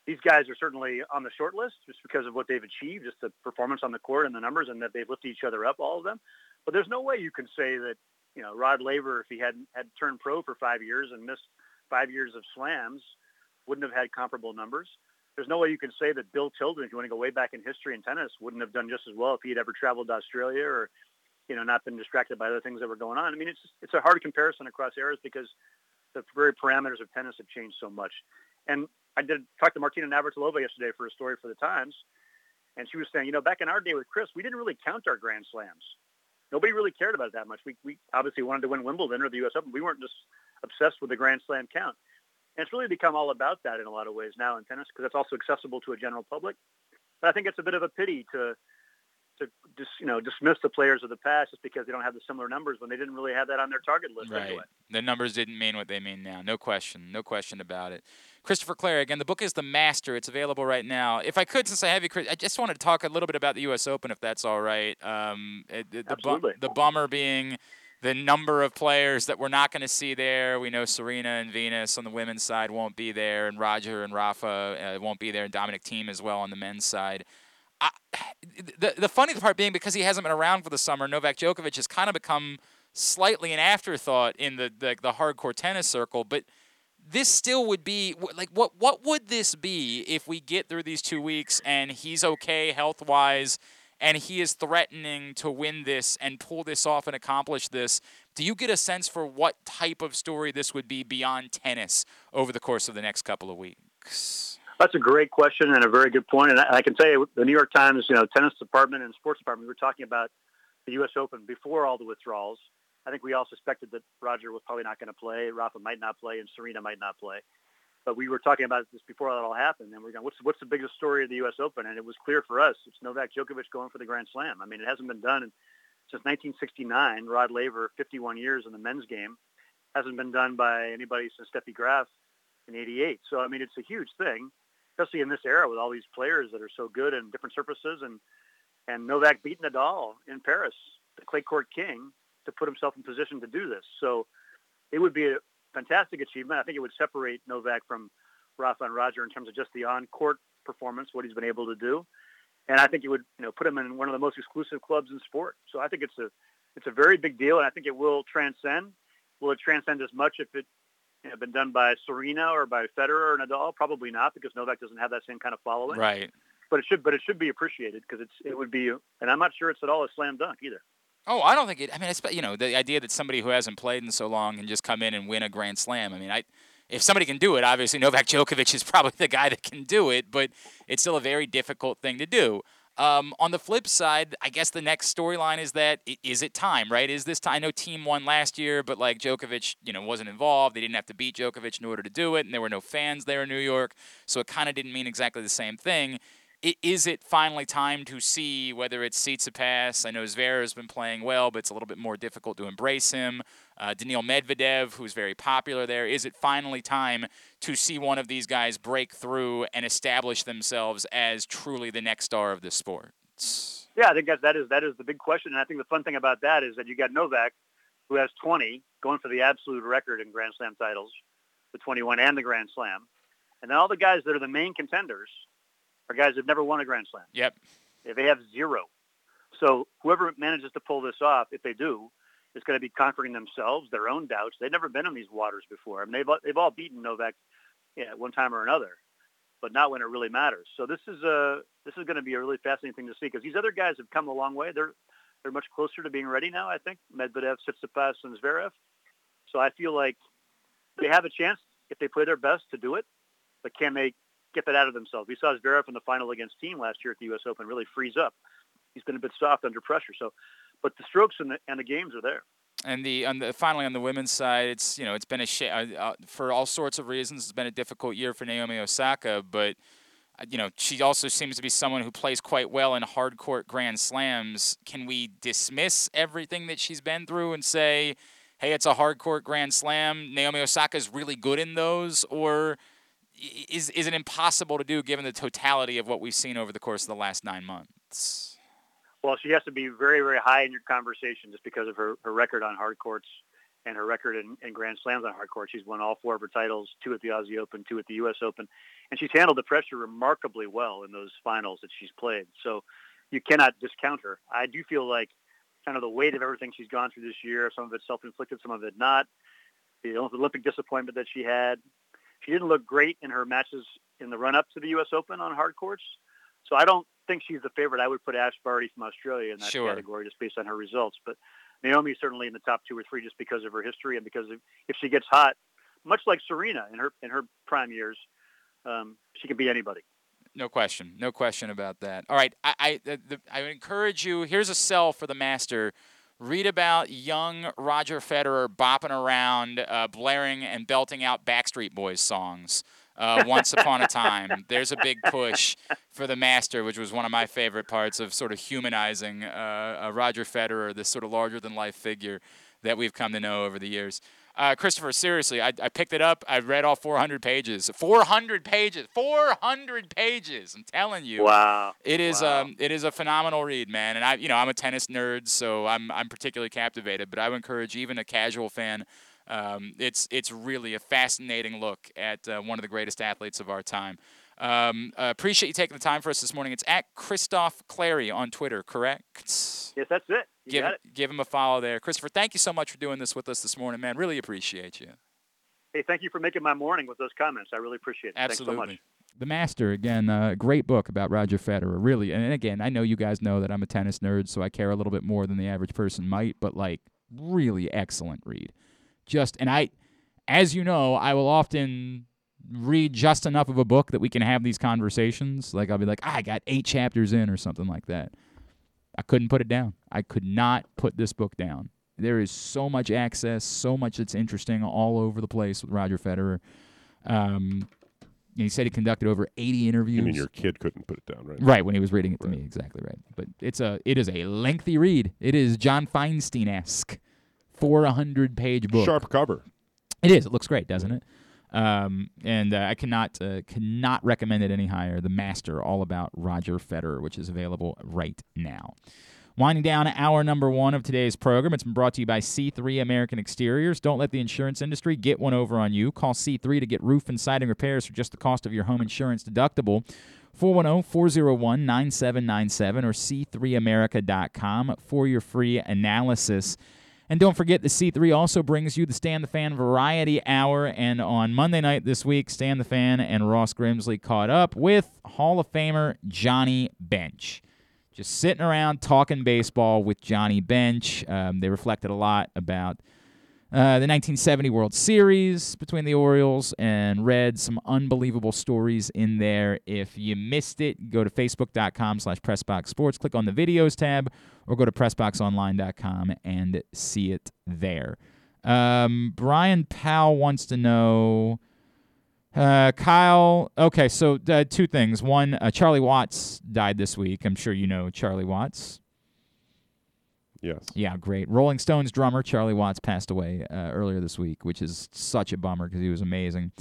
These guys are certainly on the short list just because of what they've achieved, just the performance on the court and the numbers, and that they've lifted each other up, all of them. But there's no way you can say that, you know, Rod Laver, if he hadn't had turned pro for five years and missed five years of slams, wouldn't have had comparable numbers. There's no way you can say that Bill Tilden, if you want to go way back in history in tennis, wouldn't have done just as well if he had ever traveled to Australia or, you know, not been distracted by other things that were going on. I mean, it's it's a hard comparison across eras because the very parameters of tennis have changed so much. And I did talk to Martina Navratilova yesterday for a story for the Times, and she was saying, you know, back in our day with Chris, we didn't really count our Grand Slams nobody really cared about it that much. We, we obviously wanted to win Wimbledon or the U.S. Open. We weren't just obsessed with the Grand Slam count. And it's really become all about that in a lot of ways now in tennis because it's also accessible to a general public. But I think it's a bit of a pity to to just you know dismiss the players of the past just because they don't have the similar numbers when they didn't really have that on their target list right. anyway. The numbers didn't mean what they mean now. No question. No question about it. Christopher Clarey, again, the book is The Master. It's available right now. If I could, since I have you, Chris, I just wanted to talk a little bit about the U.S. Open, if that's all right. Um, the, the, bu- the bummer being the number of players that we're not going to see there. We know Serena and Venus on the women's side won't be there, and Roger and Rafa uh, won't be there, and Dominic Thiem as well on the men's side. The the funny part being because he hasn't been around for the summer, Novak Djokovic has kind of become slightly an afterthought in the, the the hardcore tennis circle, but this still would be like what what would this be if we get through these two weeks and he's okay health wise and he is threatening to win this and pull this off and accomplish this? Do you get a sense for what type of story this would be beyond tennis over the course of the next couple of weeks that's a great question and a very good point. and i can tell you the new york times you know tennis department and sports department we were talking about the us open before all the withdrawals I think we all suspected that Roger was probably not going to play. Rafa might not play, and Serena might not play. But we were talking about this before that all happened, and we are going, "What's what's the biggest story of the U.S. Open?" And it was clear for us. It's Novak Djokovic going for the Grand Slam. I mean, it hasn't been done in, since 1969. Rod Laver, 51 years in the men's game, hasn't been done by anybody since Steffi Graf in '88. So I mean, it's a huge thing, especially in this era with all these players that are so good in different surfaces, and and Novak beat Nadal in Paris, the clay court king to put himself in position to do this. So it would be a fantastic achievement. I think it would separate Novak from Rafa and Roger in terms of just the on-court performance, what he's been able to do. And I think it would, you know, put him in one of the most exclusive clubs in sport. So I think it's a, it's a very big deal, and I think it will transcend. Will it transcend as much if it know, been done by Serena or by Federer or Nadal? Probably not, because Novak doesn't have that same kind of following. Right. But it should, but it should be appreciated because it's, it would be, and I'm not sure it's at all a slam dunk either. Oh, I don't think it. I mean, it's you know the idea that somebody who hasn't played in so long can just come in and win a Grand Slam. I mean, I if somebody can do it, obviously Novak Djokovic is probably the guy that can do it, but it's still a very difficult thing to do. Um, on the flip side, I guess the next storyline is that is it time, right? Is this time? I know Thiem won last year, but like Djokovic, you know, wasn't involved. They didn't have to beat Djokovic in order to do it, and there were no fans there in New York, so it kind of didn't mean exactly the same thing is it finally time to see whether it's Tsitsipas? I know Zverev has been playing well, but it's a little bit more difficult to embrace him. Uh, Daniil Medvedev, who's very popular there. Is it finally time to see one of these guys break through and establish themselves as truly the next star of the sport? Yeah, I think that, that is that is the big question, and I think the fun thing about that is that you got Novak, who has 20, going for the absolute record in Grand Slam titles, the 21 and the Grand Slam, and then all the guys that are the main contenders are guys that have never won a Grand Slam. Yep. They have zero. So whoever manages to pull this off, if they do, is going to be conquering themselves, their own doubts. They've never been in these waters before. I mean, they've they've all beaten Novak, yeah, one time or another, but not when it really matters. So this is a this is going to be a really fascinating thing to see because these other guys have come a long way. They're they're much closer to being ready now. I think Medvedev, Tsitsipas, and Zverev. So I feel like they have a chance if they play their best to do it. But can they get that out of themselves. We saw Zverev in the final against Thiem last year at the U.S. Open really freeze up. He's been a bit soft under pressure. So, but the strokes and the, and the games are there. And the, on the finally on the women's side, it's you know it's been a sh- uh, uh, for all sorts of reasons. It's been a difficult year for Naomi Osaka, but uh, you know she also seems to be someone who plays quite well in hard court Grand Slams. Can we dismiss everything that she's been through and say, hey, it's a hard court Grand Slam? Naomi Osaka is really good in those, or is is it impossible to do given the totality of what we've seen over the course of the last nine months? Well, she has to be very, very high in your conversation just because of her, her record on hard courts and her record in, in Grand Slams on hard courts. She's won all four of her titles, two at the Aussie Open, two at the U.S. Open, and she's handled the pressure remarkably well in those finals that she's played. So you cannot discount her. I do feel like kind of the weight of everything she's gone through this year, some of it self-inflicted, some of it not, the Olympic disappointment that she had, she didn't look great in her matches in the run-up to the U.S. Open on hard courts. So I don't think she's the favorite. I would put Ash Barty from Australia in that sure. category just based on her results. But Naomi is certainly in the top two or three just because of her history and because of, if she gets hot, much like Serena in her in her prime years, um, she can beat anybody. No question, no question about that. All right, I I, the, I encourage you. Here's a sell for the master read about young Roger Federer bopping around, uh, blaring and belting out Backstreet Boys songs. Uh, Once Upon a Time. There's a big push for the Master, which was one of my favorite parts of sort of humanizing uh, uh, Roger Federer, this sort of larger than life figure that we've come to know over the years. Uh, Christopher, seriously, I, I picked it up. I read all 400 pages. 400 pages. 400 pages. I'm telling you. Wow. It is Wow. um it is a phenomenal read, man. And I you know, I'm a tennis nerd, so I'm I'm particularly captivated, but I would encourage even a casual fan um, it's it's really a fascinating look at uh, one of the greatest athletes of our time. Um, uh, appreciate you taking the time for us this morning. It's at Christoph Clarey on Twitter, correct? Yes, that's it. You Give got it. give him a follow there, Christopher. Thank you so much for doing this with us this morning, man. Really appreciate you. Hey, thank you for making my morning with those comments. I really appreciate it. Absolutely. Thanks so much. The Master, again, uh, great book about Roger Federer, really. And again, I know you guys know that I'm a tennis nerd, so I care a little bit more than the average person might, but like, really excellent read. Just, and I, as you know, I will often read just enough of a book that we can have these conversations. Like, I'll be like, "Ah, I got eight chapters in or something like that. I couldn't put it down. I could not put this book down. There is so much access, so much that's interesting all over the place with Roger Federer. Um, he said he conducted over 80 interviews. You mean your kid couldn't put it down, right? Right when he was reading it to me, exactly right. But it's a it is a lengthy read. It is John Feinstein esque, four hundred page book. Sharp cover. It is. It looks great, doesn't it? Um, and uh, I cannot uh, cannot recommend it any higher. The Master, all about Roger Federer, which is available right now. Winding down hour number one of today's program. It's been brought to you by C3 American Exteriors. Don't let the insurance industry get one over on you. Call C3 to get roof and siding repairs for just the cost of your home insurance deductible. 410-401-9797 or c3america.com for your free analysis. And don't forget, the C3 also brings you the Stan the Fan Variety Hour. And on Monday night this week, Stan the Fan and Ross Grimsley caught up with Hall of Famer Johnny Bench. Just sitting around talking baseball with Johnny Bench. Um, they reflected a lot about uh, the 1970 World Series between the Orioles and Reds some unbelievable stories in there. If you missed it, go to facebook.com slash pressboxsports, click on the videos tab, or go to pressboxonline.com and see it there. Um, Brian Powell wants to know, uh, Kyle, okay, so uh, two things. One, uh, Charlie Watts died this week. I'm sure you know Charlie Watts. Yes. Yeah, great. Rolling Stones drummer Charlie Watts passed away uh, earlier this week, which is such a bummer because he was amazing.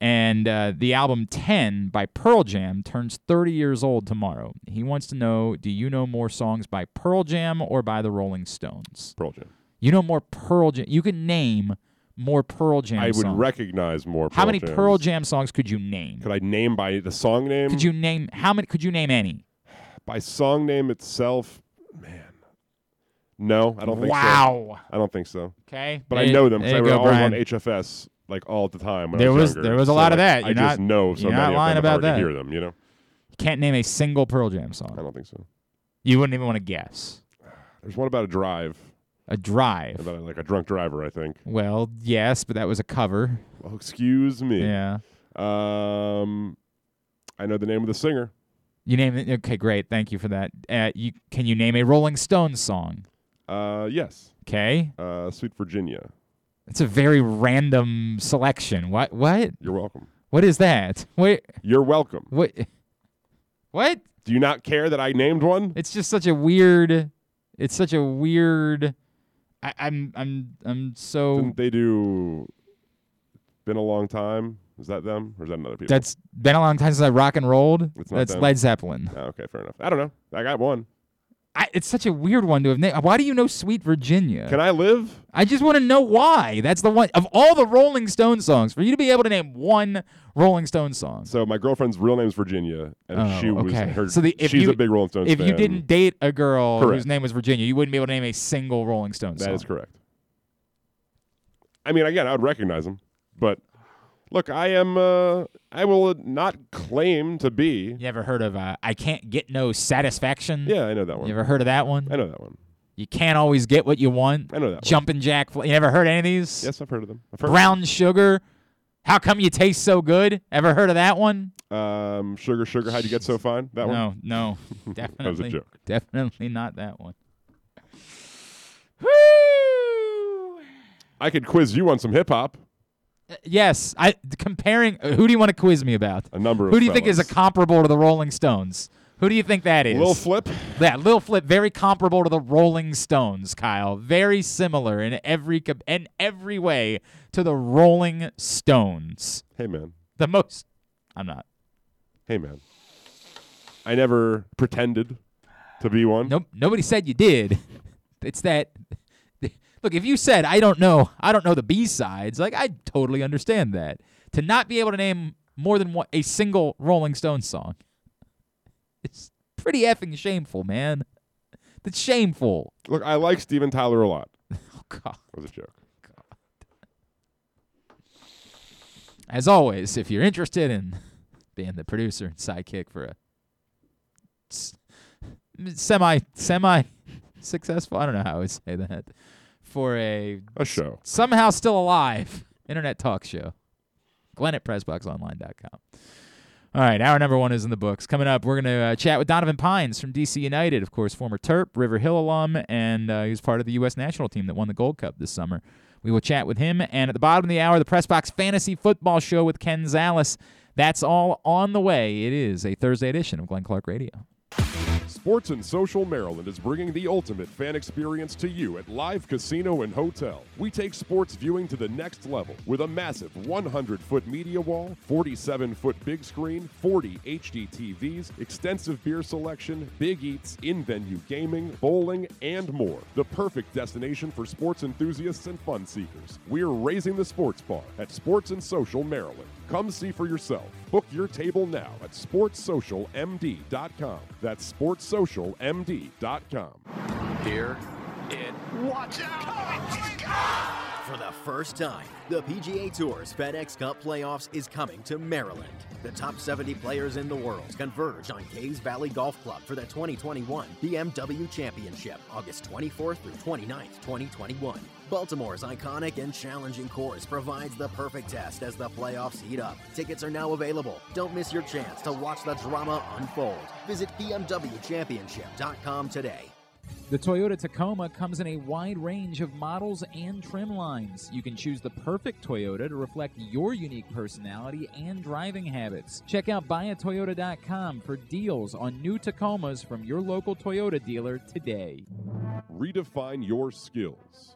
And uh, the album 10 by Pearl Jam turns 30 years old tomorrow. He wants to know do you know more songs by Pearl Jam or by the Rolling Stones? Pearl Jam. You know more Pearl Jam. You can name more Pearl Jam I would songs. recognize more. how many Jams. Pearl Jam songs could you name? Could I name by the song name? Could you name how many could you name any? by song name itself? Man, no, I don't think so. wow. I don't think so. Okay. But I There- know them there because I you was go, always Brian. on HFS like all the time. When There I was, was- younger. there was a So, lot of that. I You're just not- know so you're not many of lying them. about to that. hear them. You know, You can't name a single Pearl Jam song. I song. don't think so. You wouldn't even want to guess. There's one about a drive, A drive. about like a drunk driver. I think. Well, yes, but that was a cover. Oh, excuse me. Yeah. Um, I know the name of the singer. You name it. Okay, great. Thank you for that. Uh, you can you name a Rolling Stones song? Uh, yes. Okay, Uh, Sweet Virginia. it's a very random selection. What? What? You're welcome. What is that? Wait. You're welcome. What? What? Do you not care that I named one? It's just such a weird. It's such a weird. I, I'm I'm I'm so. Didn't they do? Been a long time. Is that them or is that another people? That's been a long time since I rock and rolled. It's not That's them. Led Zeppelin. Oh, okay, fair enough. I don't know. I got one. I, it's such a weird one to have named. Why do you know Sweet Virginia? Can I live? I just want to know why. That's the one of all the Rolling Stone songs for you to be able to name one Rolling Stone song. So my girlfriend's real name's Virginia, and Oh, she was okay. her. So the- if she's you- a big Rolling Stones if fan. you didn't date a girl Correct. whose name was Virginia, you wouldn't be able to name a single Rolling Stone that song. is correct. I mean, again, I would recognize them, but look, I am. Uh, I will not claim to be. You ever heard of uh, "I Can't Get No Satisfaction"? Yeah, I know that one. You ever heard of that one? I know that one. You can't always get what you want. I know that one. Jack. You never heard any of these? Yes, I've heard of them. Heard Brown Sugar. How come you taste so good? Ever heard of that one? Um, sugar, sugar. How'd you get so fine? That one. no, no, definitely. That was definitely, a joke. definitely not that one. Woo! I could quiz you on some hip hop. Yes, I comparing. uh, Who do you want to quiz me about? A number of Who do you think is a comparable to the Rolling Stones? Who do you think that is? Lil Flip. Yeah, Lil Flip, very comparable to the Rolling Stones, Kyle. Very similar in every co- in every way to the Rolling Stones. Hey man. The most. I'm not. Hey man. I never pretended to be one. Nope. Nobody said you did. It's that. Look, if you said I don't know, I don't know the B sides. Like I totally understand that. To not be able to name more than one a single Rolling Stones song, it's pretty effing shameful, man. That's shameful. Look, I like Steven Tyler a lot. Oh God. That was a joke. As always, if you're interested in being the producer and sidekick for a semi semi successful, I don't know how I would say that, for a A show. somehow still alive internet talk show, Glenn at PressBoxOnline.com. All right, hour number one is in the books. Coming up, we're going to uh, chat with Donovan Pines from DC United, of course, former Terp, River Hill alum, and uh, he was part of the U.S. national team that won the Gold Cup this summer. We will chat with him. And at the bottom of the hour, the Press Box Fantasy Football Show with Ken Zales. That's all on the way. It is a Thursday edition of Glenn Clark Radio. Sports and Social Maryland is bringing the ultimate fan experience to you at Live Casino and Hotel. We take sports viewing to the next level with a massive 100 foot media wall, 47 foot big screen, 40 HD TVs, extensive beer selection, big eats, in venue gaming, bowling, and more. The perfect destination for sports enthusiasts and fun seekers. We're raising the sports bar at Sports and Social Maryland. Come see for yourself. Book your table now at sportssocialmd.com. That's sportssocialmd.com. Here it. Watch out! Oh for the first time, the PGA Tour's FedEx Cup Playoffs is coming to Maryland. The top 70 players in the world converge on Caves Valley Golf Club for the 2021 BMW Championship, August 24th through 29th, 2021. Baltimore's iconic and challenging course provides the perfect test as the playoffs heat up. Tickets are now available. Don't miss your chance to watch the drama unfold. Visit BMWChampionship.com today. The Toyota Tacoma comes in a wide range of models and trim lines. You can choose the perfect Toyota to reflect your unique personality and driving habits. Check out buyatoyota.com for deals on new Tacomas from your local Toyota dealer today. Redefine your skills,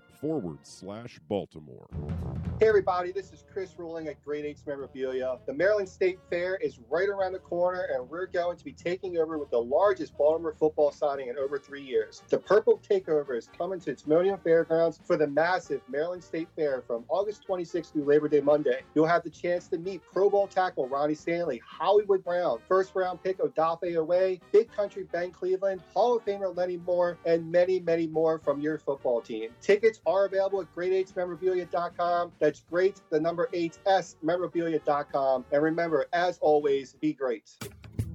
forward slash Baltimore. Hey everybody, this is Chris Ruling at Great Eights Memorabilia. The Maryland State Fair is right around the corner, and we're going to be taking over with the largest Baltimore football signing in over three years. The Purple Takeover is coming to Timonium Fairgrounds for the massive Maryland State Fair from August 26th through Labor Day Monday. You'll have the chance to meet Pro Bowl tackle Ronnie Stanley, Hollywood Brown, first round pick Odafe Oweh, Big Country Ben Cleveland, Hall of Famer Lenny Moore, and many, many more from your football team. Tickets are available at great8smemorabilia.com. That's great, the number 8s memorabilia.com. And remember, as always, be great.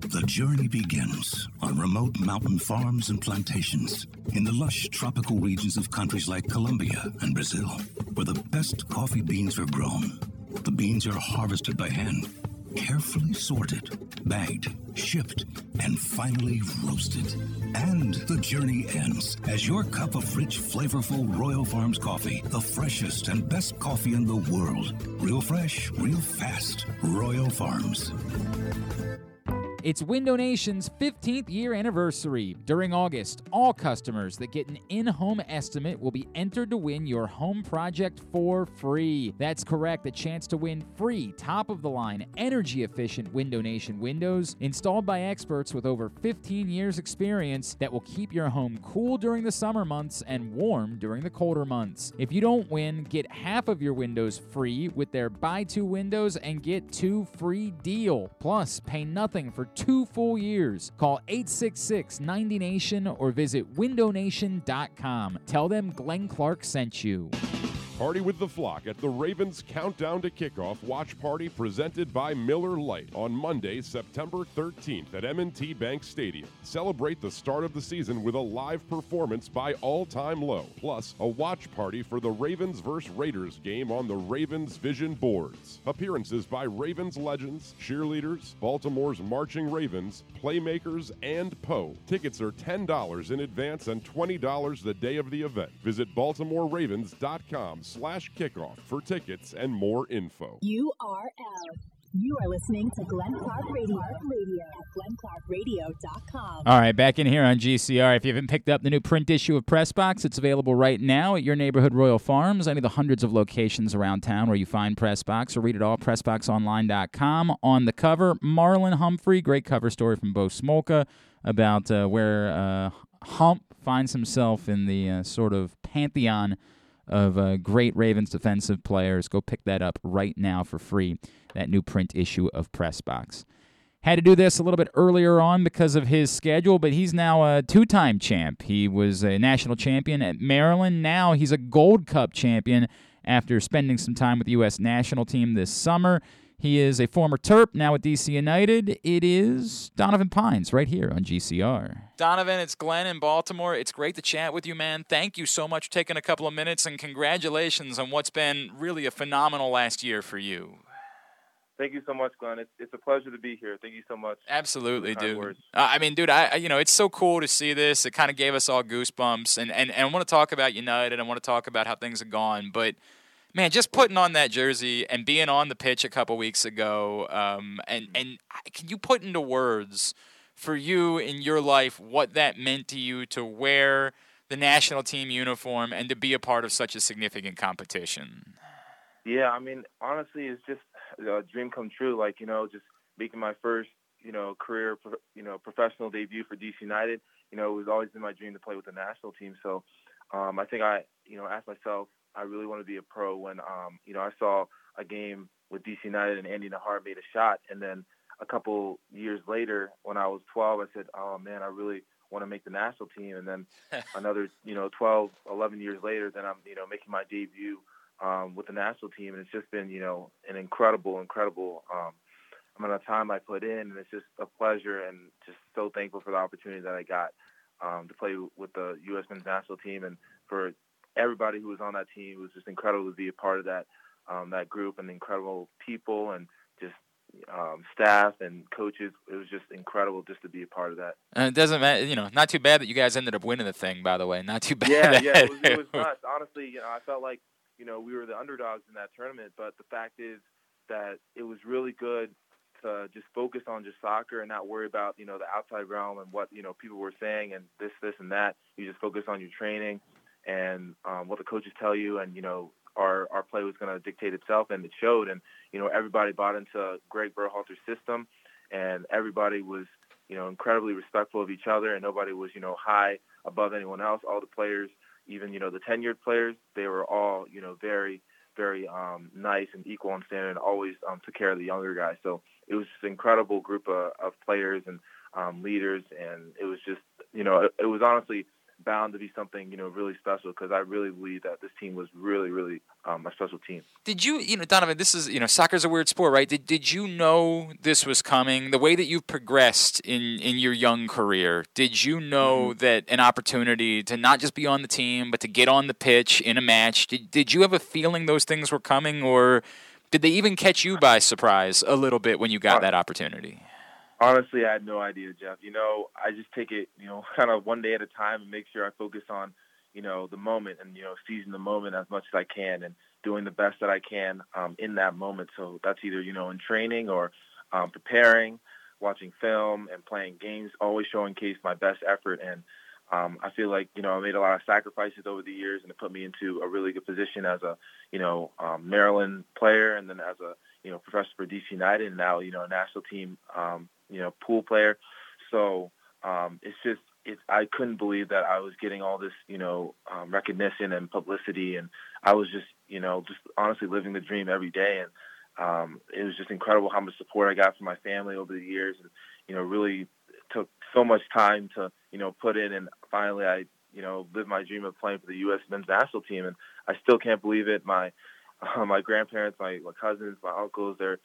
The journey begins on remote mountain farms and plantations in the lush tropical regions of countries like Colombia and Brazil, where the best coffee beans are grown. The beans are harvested by hand, carefully sorted, bagged, shipped, and finally roasted. And the journey ends as your cup of rich, flavorful Royal Farms coffee, the freshest and best coffee in the world. Real fresh, real fast. Royal Farms. It's Window Nation's 15th year anniversary. During August, all customers that get an in home estimate will be entered to win your home project for free. That's correct, a chance to win free, top of the line, energy efficient Window Nation windows installed by experts with over 15 years' experience that will keep your home cool during the summer months and warm during the colder months. If you don't win, get half of your windows free with their buy two windows and get two free deal. Plus, pay nothing for two full years. Call 866 90 Nation or visit windownation.com. Tell them Glenn Clark sent you. Party with the flock at the Ravens Countdown to Kickoff Watch Party presented by Miller Lite on Monday, September 13th at M&T Bank Stadium. Celebrate the start of the season with a live performance by All Time Low, plus a watch party for the Ravens vs. Raiders game on the Ravens Vision boards. Appearances by Ravens legends, cheerleaders, Baltimore's marching Ravens, playmakers, and Poe. Tickets are $10 in advance and $20 the day of the event. Visit BaltimoreRavens.com slash kickoff for tickets and more info. URL. You are listening to Glenn Clark Radio, Radio at glennclarkradio.com. All right, back in here on GCR. If you haven't picked up the new print issue of Pressbox, it's available right now at your neighborhood Royal Farms, any of the hundreds of locations around town where you find Pressbox, or read it all PressboxOnline.com. On the cover, Marlon Humphrey, great cover story from Bo Smolka about uh, where uh, Hump finds himself in the uh, sort of pantheon of uh, great Ravens defensive players. Go pick that up right now for free, that new print issue of Pressbox. Had to do this a little bit earlier on because of his schedule, but he's now a two time champ. He was a national champion at Maryland. Now he's a Gold Cup champion after spending some time with the U.S. national team this summer. He is a former Terp, now at DC United. It is Donovan Pines right here on GCR. Donovan, it's Glenn in Baltimore. It's great to chat with you, man. Thank you so much for taking a couple of minutes, and congratulations on what's been really a phenomenal last year for you. Thank you so much, Glenn. It's, it's a pleasure to be here. Thank you so much. Absolutely, dude. words. Uh, I mean, dude, I I- you know it's so cool to see this. It kind of gave us all goosebumps, and and and I want to talk about United. I want to talk about how things have gone, but man, just putting on that jersey and being on the pitch a couple weeks ago, um, and and can you put into words for you in your life what that meant to you to wear the national team uniform and to be a part of such a significant competition? Yeah, I mean, honestly, it's just a dream come true. Like, you know, just making my first, you know, career, you know, professional debut for DC United. You know, it was always been my dream to play with the national team. So, um, I think I, you know, asked myself, I really want to be a pro when, um, you know, I saw a game with DC United and Andy Najar made a shot, and then a couple years later, when I was 12, I said, oh man, I really want to make the national team. And then another, you know, 12, 11 years later, then I'm, you know, making my debut um, with the national team, and it's just been, you know, an incredible, incredible um, amount of time I put in, and it's just a pleasure, and just so thankful for the opportunity that I got um, to play with the U.S. men's national team, and for everybody who was on that team. It was just incredible to be a part of that um, that group, and the incredible people, and just um, staff and coaches. It was just incredible just to be a part of that. Uh, it doesn't matter, you know. Not too bad that you guys ended up winning the thing. By the way, not too bad. Yeah, yeah, it was, it was nuts. Honestly, you know, I felt like you know we were the underdogs in that tournament, but the fact is that it was really good to just focus on just soccer and not worry about you know the outside realm and what you know people were saying and this, this, and that. You just focus on your training and um, what the coaches tell you, and you know our our play was going to dictate itself, and it showed. And you know everybody bought into Greg Berhalter's system, and everybody was you know incredibly respectful of each other, and nobody was you know high above anyone else. All the players, even you know the tenured players, they were all you know very very um, nice and equal in standard, and always um, took care of the younger guys. So it was just an incredible group of, of players and um, leaders, and it was just you know it, it was honestly bound to be something you know really special because I really believe that this team was really really um, a special team. Did you, you know, Donovan? This is, you know, soccer's a weird sport, right? Did Did you know this was coming? The way that you've progressed in in your young career, did you know that an opportunity to not just be on the team, but to get on the pitch in a match? Did Did you have a feeling those things were coming, or did they even catch you by surprise a little bit when you got that opportunity? Honestly, I had no idea, Jeff. You know, I just take it, you know, kind of one day at a time and make sure I focus on, you know, the moment and, you know, seizing the moment as much as I can and doing the best that I can um, in that moment. So that's either, you know, in training or um, preparing, watching film and playing games, always showing case my best effort. And um, I feel like, you know, I made a lot of sacrifices over the years and it put me into a really good position as a, you know, um, Maryland player and then as a, you know, professor for DC United and now, you know, a national team, um, you know, pool player. So um, it's just, it's, I couldn't believe that I was getting all this, you know, um, recognition and publicity. And I was just, you know, just honestly living the dream every day. And um, it was just incredible how much support I got from my family over the years. And, you know, really took so much time to, you know, put in. And finally I, you know, live my dream of playing for the U.S. men's national team, and I still can't believe it. My uh, my grandparents, my, my cousins, my uncles, they're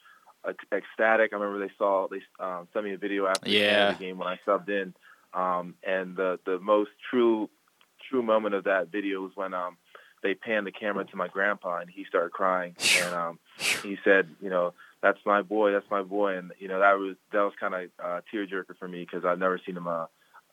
ecstatic. I remember they saw they um, sent me a video after yeah. the game when I subbed in, um, and the the most true true moment of that video was when um, they panned the camera to my grandpa and he started crying and um, he said, you know, that's my boy, that's my boy, and you know that was that was kind of uh, tearjerker for me because I've never seen him, uh,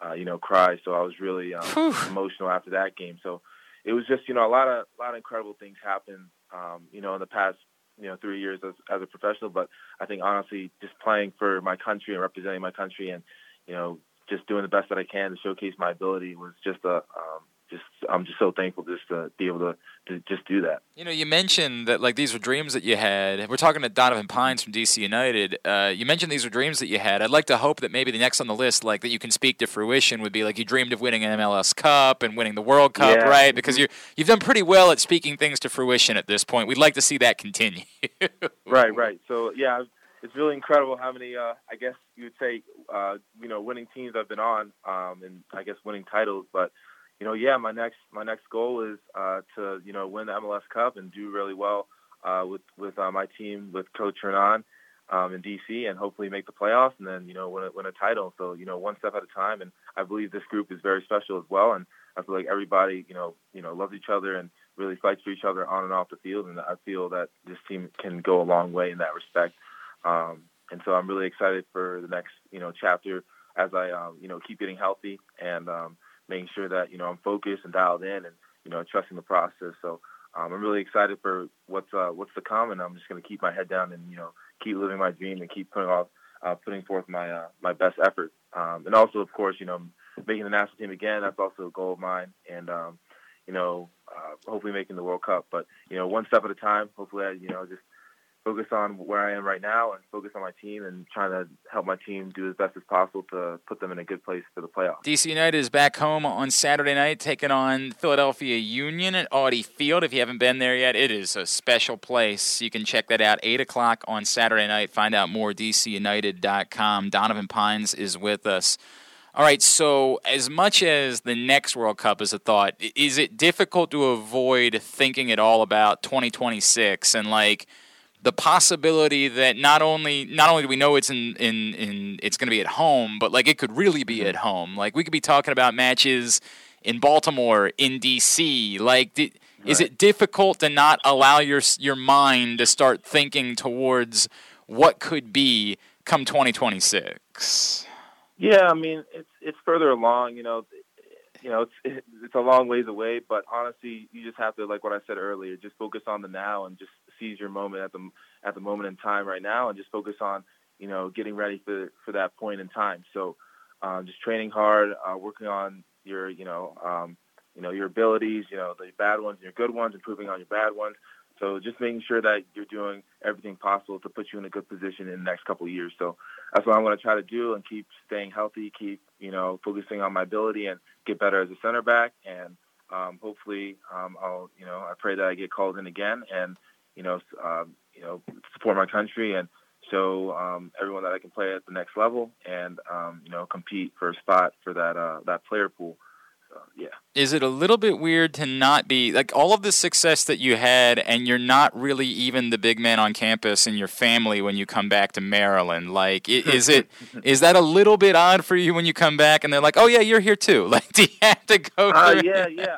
uh, you know, cry. So I was really um, emotional after that game. So it was just you know a lot of a lot of incredible things happened, um, you know, in the past you know three years as as a professional. But I think honestly, just playing for my country and representing my country and you know just doing the best that I can to showcase my ability was just a um, just I'm just so thankful just to be able to, to just do that. You know, you mentioned that like these were dreams that you had. We're talking to Donovan Pines from DC United. Uh, you mentioned these were dreams that you had. I'd like to hope that maybe the next on the list, like that you can speak to fruition, would be like you dreamed of winning an MLS Cup and winning the World Cup, yeah. right? Because you you've done pretty well at speaking things to fruition at this point. We'd like to see that continue. right, right. So yeah, it's really incredible how many, uh, I guess you would say, uh, you know, winning teams I've been on, um, and I guess winning titles, but you know, yeah, my next my next goal is uh, to you know win the MLS Cup and do really well uh, with with uh, my team with Coach Hernan um, in DC and hopefully make the playoffs and then you know win a, win a title. So you know one step at a time. And I believe this group is very special as well. And I feel like everybody you know you know loves each other and really fights for each other on and off the field. And I feel that this team can go a long way in that respect. Um, and so I'm really excited for the next you know chapter as I um, you know keep getting healthy and um, making sure that you know I'm focused and dialed in, and you know trusting the process. So um, I'm really excited for what's uh, what's to come, and I'm just going to keep my head down and you know keep living my dream and keep putting off uh, putting forth my uh, my best effort. Um, and also, of course, you know making the national team again. That's also a goal of mine, and um, you know uh, hopefully making the World Cup. But you know one step at a time. Hopefully, I, you know just focus on where I am right now and focus on my team and trying to help my team do as best as possible to put them in a good place for the playoffs. DC United is back home on Saturday night, taking on Philadelphia Union at Audi Field. If you haven't been there yet, it is a special place. You can check that out. 8 o'clock on Saturday night. Find out more, dcunited.com. Donovan Pines is with us. All right, so as much as the next World Cup is a thought, is it difficult to avoid thinking at all about 2026 and like – the possibility that not only not only do we know it's in in, in it's going to be at home, but like it could really be mm-hmm. at home. Like we could be talking about matches in Baltimore, in DC. Like, Right. is it difficult to not allow your your mind to start thinking towards what could be come 2026? Yeah, I mean it's it's further along. You know, you know it's it's a long ways away. But honestly, you just have to like what I said earlier, just focus on the now and just seize your moment at the at the moment in time right now, and just focus on you know getting ready for for that point in time. So um, just training hard, uh, working on your you know um, you know your abilities, you know the bad ones and your good ones, improving on your bad ones. So just making sure that you're doing everything possible to put you in a good position in the next couple of years. So that's what I'm going to try to do and keep staying healthy, keep you know focusing on my ability and get better as a center back. And um, hopefully, um, I'll you know I pray that I get called in again and you know um, you know support my country and show um, everyone that I can play at the next level and um, you know compete for a spot for that uh, that player pool. So yeah. Is it a little bit weird to not be like all of the success that you had, and you're not really even the big man on campus and your family when you come back to Maryland? Like, is it is that a little bit odd for you when you come back and they're like, "Oh yeah, you're here too"? Like, do you have to go? Uh, yeah, yeah.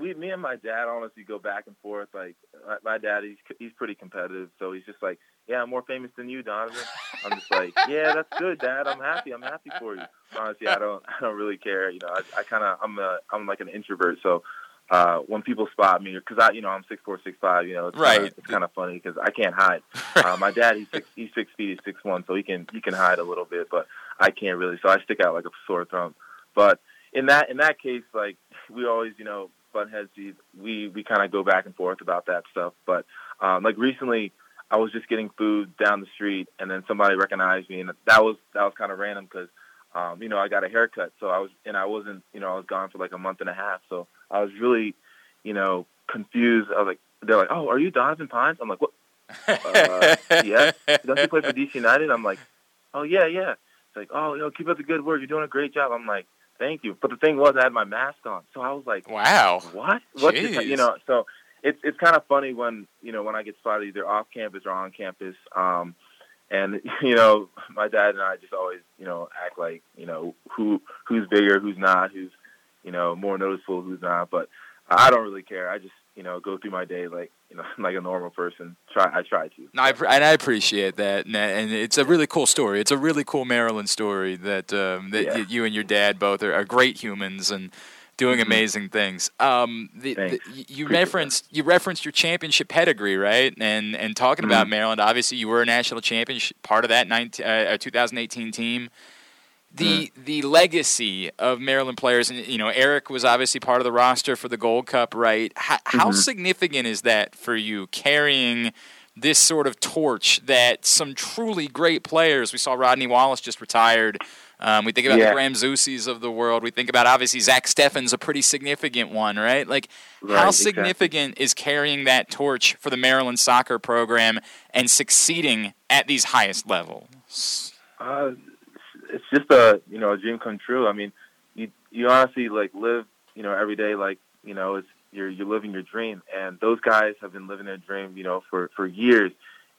We, me and my dad, honestly, go back and forth. Like my, my dad, he's he's pretty competitive, so he's just like, "Yeah, I'm more famous than you, Donovan." I'm just like, "Yeah, that's good, Dad. I'm happy. I'm happy for you." Honestly, I don't I don't really care. You know, I, I kind of I'm a I'm like an introvert, so uh, when people spot me, because I you know I'm six four six five, you know, it's Right. Kinda, it's kind of funny because I can't hide. Uh, my dad, he's six he's six feet, he's six one, so he can he can hide a little bit, but I can't really. So I stick out like a sore thumb. But in that in that case, like we always, you know, butt heads. We we, we kind of go back and forth about that stuff. But um, like recently, I was just getting food down the street, and then somebody recognized me, and that was that was kind of random because. Um, you know, I got a haircut, so I was, and I wasn't, you know, I was gone for like a month and a half, so I was really, you know, confused. I was like, they're like, "Oh, are you Donovan Pines?" I'm like, "What? Uh, yes. Don't you play for DC United?" I'm like, "Oh yeah, yeah." It's like, "Oh, you know, keep up the good work. You're doing a great job." I'm like, Thank you. But the thing was, I had my mask on, so I was like, Wow. what? What? You know, so it's it's kind of funny when you know when I get spotted either off campus or on campus. Um, and you know, my dad and I just always you know act like you know who who's bigger, who's not, who's you know more noticeable, who's not. But I don't really care. I just you know go through my day like you know like a normal person. Try I try to. No, I, and I appreciate that, and, and it's a really cool story. It's a really cool Maryland story that um, that Yeah. y- you and your dad both are, are great humans and doing Mhm. amazing things. Um, the, the, you Appreciate referenced you referenced your championship pedigree, right? And and talking about Maryland, obviously you were a national championship part of that 19, uh, 2018 team. The the legacy of Maryland players, and you know, Eryk was obviously part of the roster for the Gold Cup, right? How, how Mhm. significant is that for you carrying this sort of torch that some truly great players? We saw Rodney Wallace just retired. Um, we think about the Yeah. Graham Zusis of the world. We think about obviously Zach Steffen's a pretty significant one, right? Like, Right, how exactly. significant is carrying that torch for the Maryland soccer program and succeeding at these highest levels? Uh, it's just a you know a dream come true. I mean, you you honestly like live you know every day like you know it's you're you're living your dream, and those guys have been living their dream you know for for years,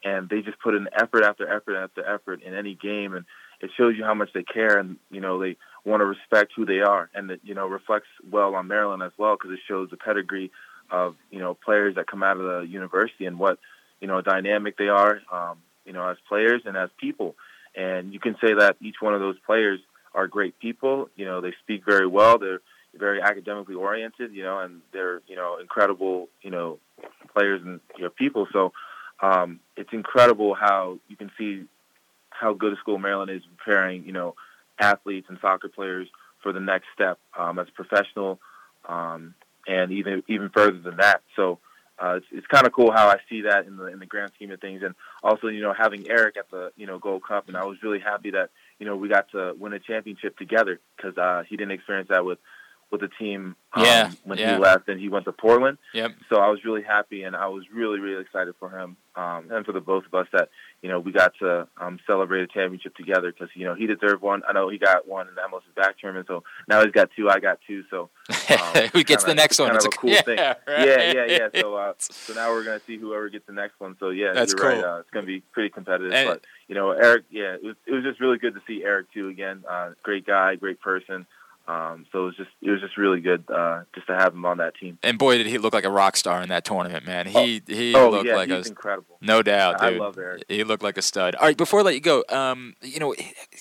and they just put in effort after effort after effort in any game, and it shows you how much they care, and you know they want to respect who they are, and that you know reflects well on Maryland as well because it shows the pedigree of you know players that come out of the university and what you know dynamic they are, um, you know as players and as people. And you can say that each one of those players are great people. You know, they speak very well. They're very academically oriented. You know, and they're you know incredible. You know, players and you know people. So um, it's incredible how you can see how good a school Maryland is preparing. You know, athletes and soccer players for the next step um, as a professional, um, and even even further than that. So uh, it's, it's kind of cool how I see that in the in the grand scheme of things, and also you know having Eryk at the you know Gold Cup, and I was really happy that you know we got to win a championship together because uh, he didn't experience that with with the team um, Yeah, when yeah. he left and he went to Portland. Yep. So I was really happy, and I was really really excited for him um, and for the both of us that you know we got to um, celebrate a championship together because you know he deserved one. I know he got one in the MLS back tournament, so now he's got two. I got two, so um, Who gets the kinda- next one? It's a- a cool yeah, thing. right. Yeah, yeah, yeah. So, uh, so now we're gonna see whoever gets the next one. So yeah, That's you're right. Uh, it's gonna be pretty competitive. And- but you know, Eryk, yeah, it was, it was just really good to see Eryk too again. Uh, great guy, great person. Um, so it was just it was just really good uh, just to have him on that team. And boy, did he look like a rock star in that tournament, man. He he oh looked yeah, like he's a incredible. no doubt, I love Eryk. He looked like a stud. All right, before I let you go, um, you know,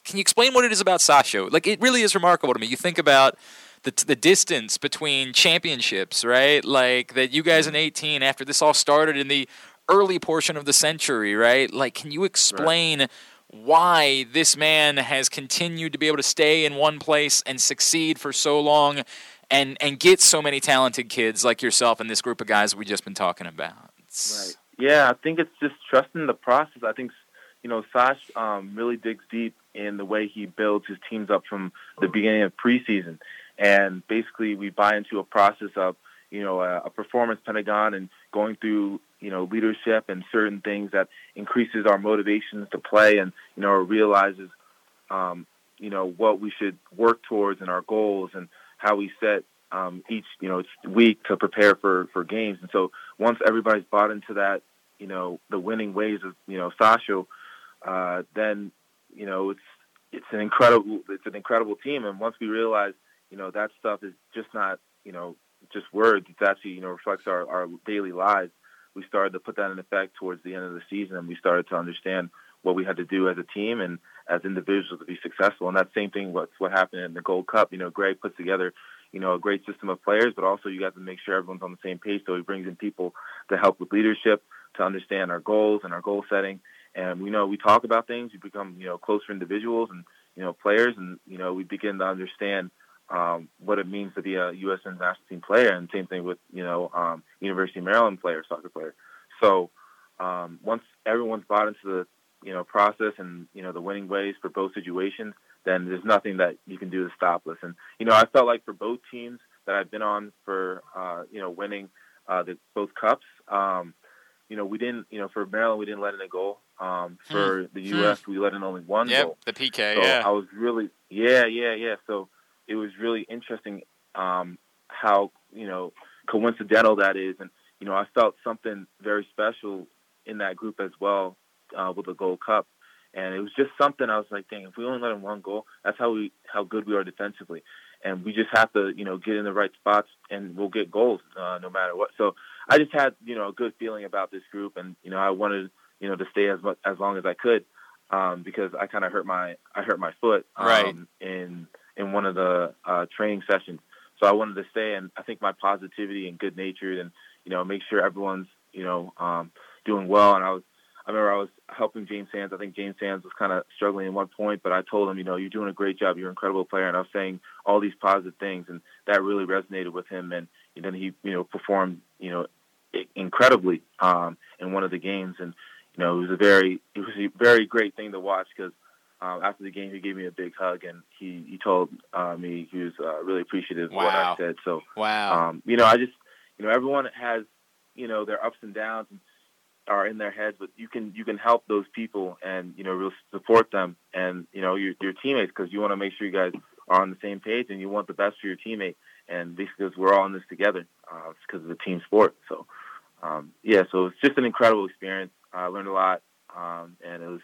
can you explain what it is about Sasho? Like, it really is remarkable to me. You think about the the distance between championships, right? Like that you guys in '18, after this all started in the early portion of the century, right? Like, can you explain? Why this man has continued to be able to stay in one place and succeed for so long, and and get so many talented kids like yourself and this group of guys we've just been talking about. Right. Yeah, I think it's just trusting the process. I think, you know, Sash um, really digs deep in the way he builds his teams up from the beginning of preseason. And basically, we buy into a process of, you know, a, a performance pentagon and going through, you know, leadership and certain things that increases our motivations to play and, you know, realizes, um, you know, what we should work towards and our goals and how we set um, each, you know, week to prepare for, for games. And so once everybody's bought into that, you know, the winning ways of, you know, Sasho, uh, then, you know, it's, it's an incredible, it's an incredible team. And once we realize, you know, that stuff is just not, you know, just words. It's actually, you know, reflects our, our daily lives. We started to put that in effect towards the end of the season and we started to understand what we had to do as a team and as individuals to be successful. And that same thing, what's what happened in the Gold Cup. You know, Greg puts together, you know, a great system of players, but also you got to make sure everyone's on the same page. So he brings in people to help with leadership, to understand our goals and our goal setting. And we know we talk about things, we become, you know, closer individuals and, you know, players. And, you know, we begin to understand um, what it means to be a U.S. international team player. And same thing with, you know, um, University of Maryland player, soccer player. So um, once everyone's bought into the, you know, process and, you know, the winning ways for both situations, then there's nothing that you can do to stop us. And, you know, I felt like for both teams that I've been on for, uh, you know, winning uh, the, both cups, um, you know, we didn't, you know, for Maryland, we didn't let in a goal. Um, for the Hmm. U.S., we let in only one Yep, goal. the PK. So yeah. I was really, yeah, yeah, yeah. So it was really interesting um, how you know coincidental that is, and you know I felt something very special in that group as well uh, with the Gold Cup, and it was just something I was like, dang, if we only let them one goal, that's how we how good we are defensively, and we just have to you know get in the right spots, and we'll get goals uh, no matter what. So I just had you know a good feeling about this group, and you know I wanted you know to stay as much as long as I could um, because I kind of hurt my I hurt my foot um, Right. in in one of the uh, training sessions. So I wanted to stay, and I think my positivity and good natured, and you know, make sure everyone's you know um, doing well. And I was, I remember I was helping James Sands. I think James Sands was kind of struggling at one point, but I told him, you know, you're doing a great job. You're an incredible player, and I was saying all these positive things, and that really resonated with him. And, and then he, you know, performed, you know, incredibly um, in one of the games, and you know, it was a very, it was a very great thing to watch because um, after the game, he gave me a big hug and he, he told uh, me he was uh, really appreciative of what I said. So, Wow. um, you know, I just, you know, everyone has, you know, their ups and downs and are in their heads, but you can you can help those people and you know really support them and you know your your teammates because you want to make sure you guys are on the same page and you want the best for your teammate and because we're all in this together uh, it's because of a team sport. So um, yeah, so it's just an incredible experience. I learned a lot um, and it was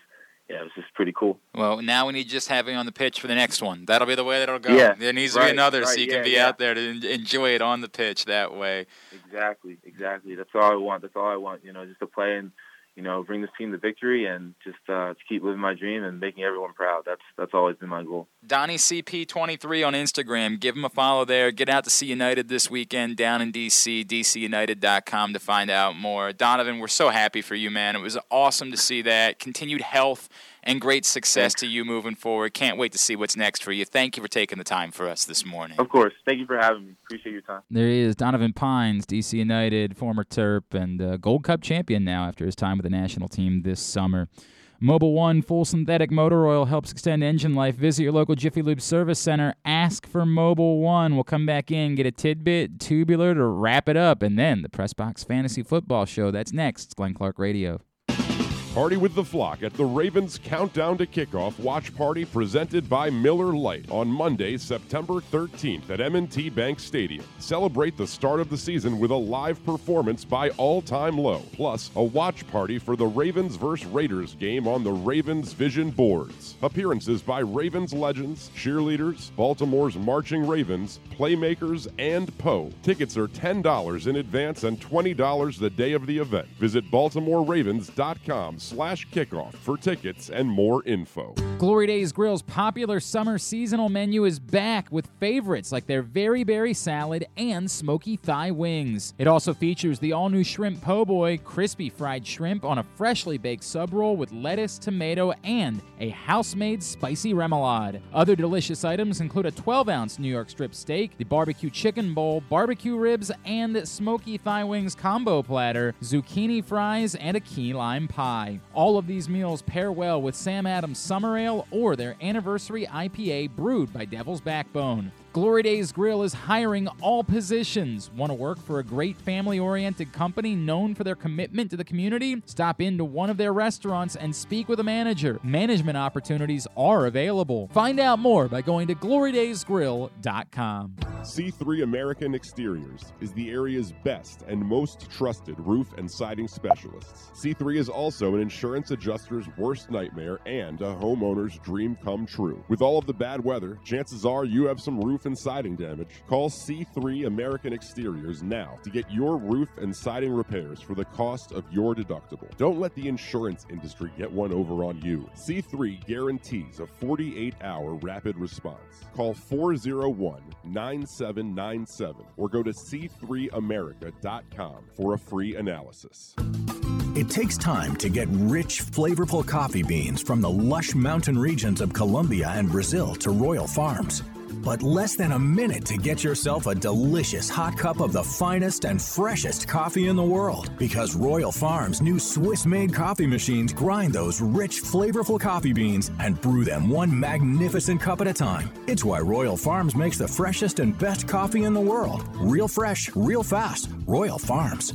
yeah, it was just pretty cool. Well, now we need just having on the pitch for the next one. That'll be the way that it'll go. Yeah, there needs to right, be another so right, you can be yeah. out there to enjoy it on the pitch that way. Exactly, exactly. That's all I want. That's all I want. You know, just to play and you know bring this team to victory and just uh, to keep living my dream and making everyone proud. That's that's always been my goal. Donnie CP23 on Instagram. Give him a follow there. Get out to see United this weekend down in DC, DCUnited.com to find out more. Donovan, we're so happy for you, man. It was awesome to see that. Continued health and great success to you moving forward. Can't wait to see what's next for you. Thank you for taking the time for us this morning. Of course. Thank you for having me. Appreciate your time. There he is, Donovan Pines, DC United, former Terp, and uh, Gold Cup champion now after his time with the national team this summer. Mobil One full synthetic motor oil helps extend engine life. Visit your local Jiffy Lube service center. Ask for Mobil One. We'll come back in, get a tidbit, tubular to wrap it up, and then the Press Box Fantasy Football Show. That's next. It's Glenn Clark Radio. Party with the flock at the Ravens Countdown to Kickoff Watch Party presented by Miller Lite on Monday, September 13th at M&T Bank Stadium. Celebrate the start of the season with a live performance by All Time Low, plus a watch party for the Ravens vs. Raiders game on the Ravens Vision boards. Appearances by Ravens legends, cheerleaders, Baltimore's marching Ravens, playmakers, and Poe. Tickets are $10 in advance and $20 the day of the event. Visit BaltimoreRavens.com slash kickoff for tickets and more info. Glory Days Grill's popular summer seasonal menu is back with favorites like their Very Berry Salad and Smoky Thigh Wings. It also features the all new Shrimp Po' Boy, crispy fried shrimp on a freshly baked sub roll with lettuce, tomato, and a house made spicy remoulade. Other delicious items include a 12 ounce New York strip steak, the barbecue chicken bowl, barbecue ribs, and Smoky Thigh Wings combo platter, zucchini fries, and a key lime pie. All of these meals pair well with Sam Adams Summer Ale or their anniversary IPA brewed by Devil's Backbone. Glory Days Grill is hiring all positions. Want to work for a great family oriented company known for their commitment to the community? Stop into one of their restaurants and speak with a manager. Management opportunities are available. Find out more by going to glorydaysgrill.com. C3 American Exteriors is the area's best and most trusted roof and siding specialists. C3 is also an insurance adjuster's worst nightmare and a homeowner's dream come true. With all of the bad weather, chances are you have some roof and siding damage. Call C3 American Exteriors now to get your roof and siding repairs for the cost of your deductible. Don't let the insurance industry get one over on you. C3 guarantees a 48 hour rapid response. Call 401 9797 or go to c3america.com for a free analysis. It takes time to get rich, flavorful coffee beans from the lush mountain regions of Colombia and Brazil to Royal Farms. But less than a minute to get yourself a delicious hot cup of the finest and freshest coffee in the world. Because Royal Farms' new Swiss made coffee machines grind those rich, flavorful coffee beans and brew them one magnificent cup at a time. It's why Royal Farms makes the freshest and best coffee in the world. Real fresh, real fast. Royal Farms.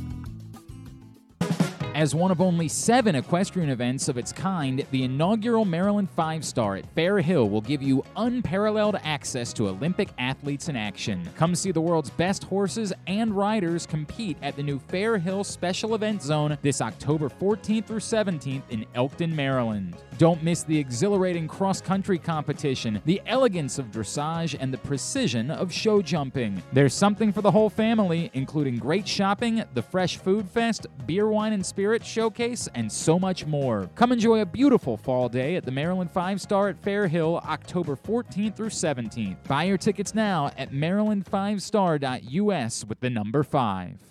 As one of only seven equestrian events of its kind, the inaugural Maryland Five Star at Fair Hill will give you unparalleled access to Olympic athletes in action. Come see the world's best horses and riders compete at the new Fair Hill Special Event Zone this October 14th through 17th in Elkton, Maryland. Don't miss the exhilarating cross country competition, the elegance of dressage, and the precision of show jumping. There's something for the whole family, including great shopping, the Fresh Food Fest, beer, wine, and spirit showcase, and so much more. Come enjoy a beautiful fall day at the Maryland Five Star at Fair Hill, October 14th through 17th. Buy your tickets now at maryland5star.us with the number 5.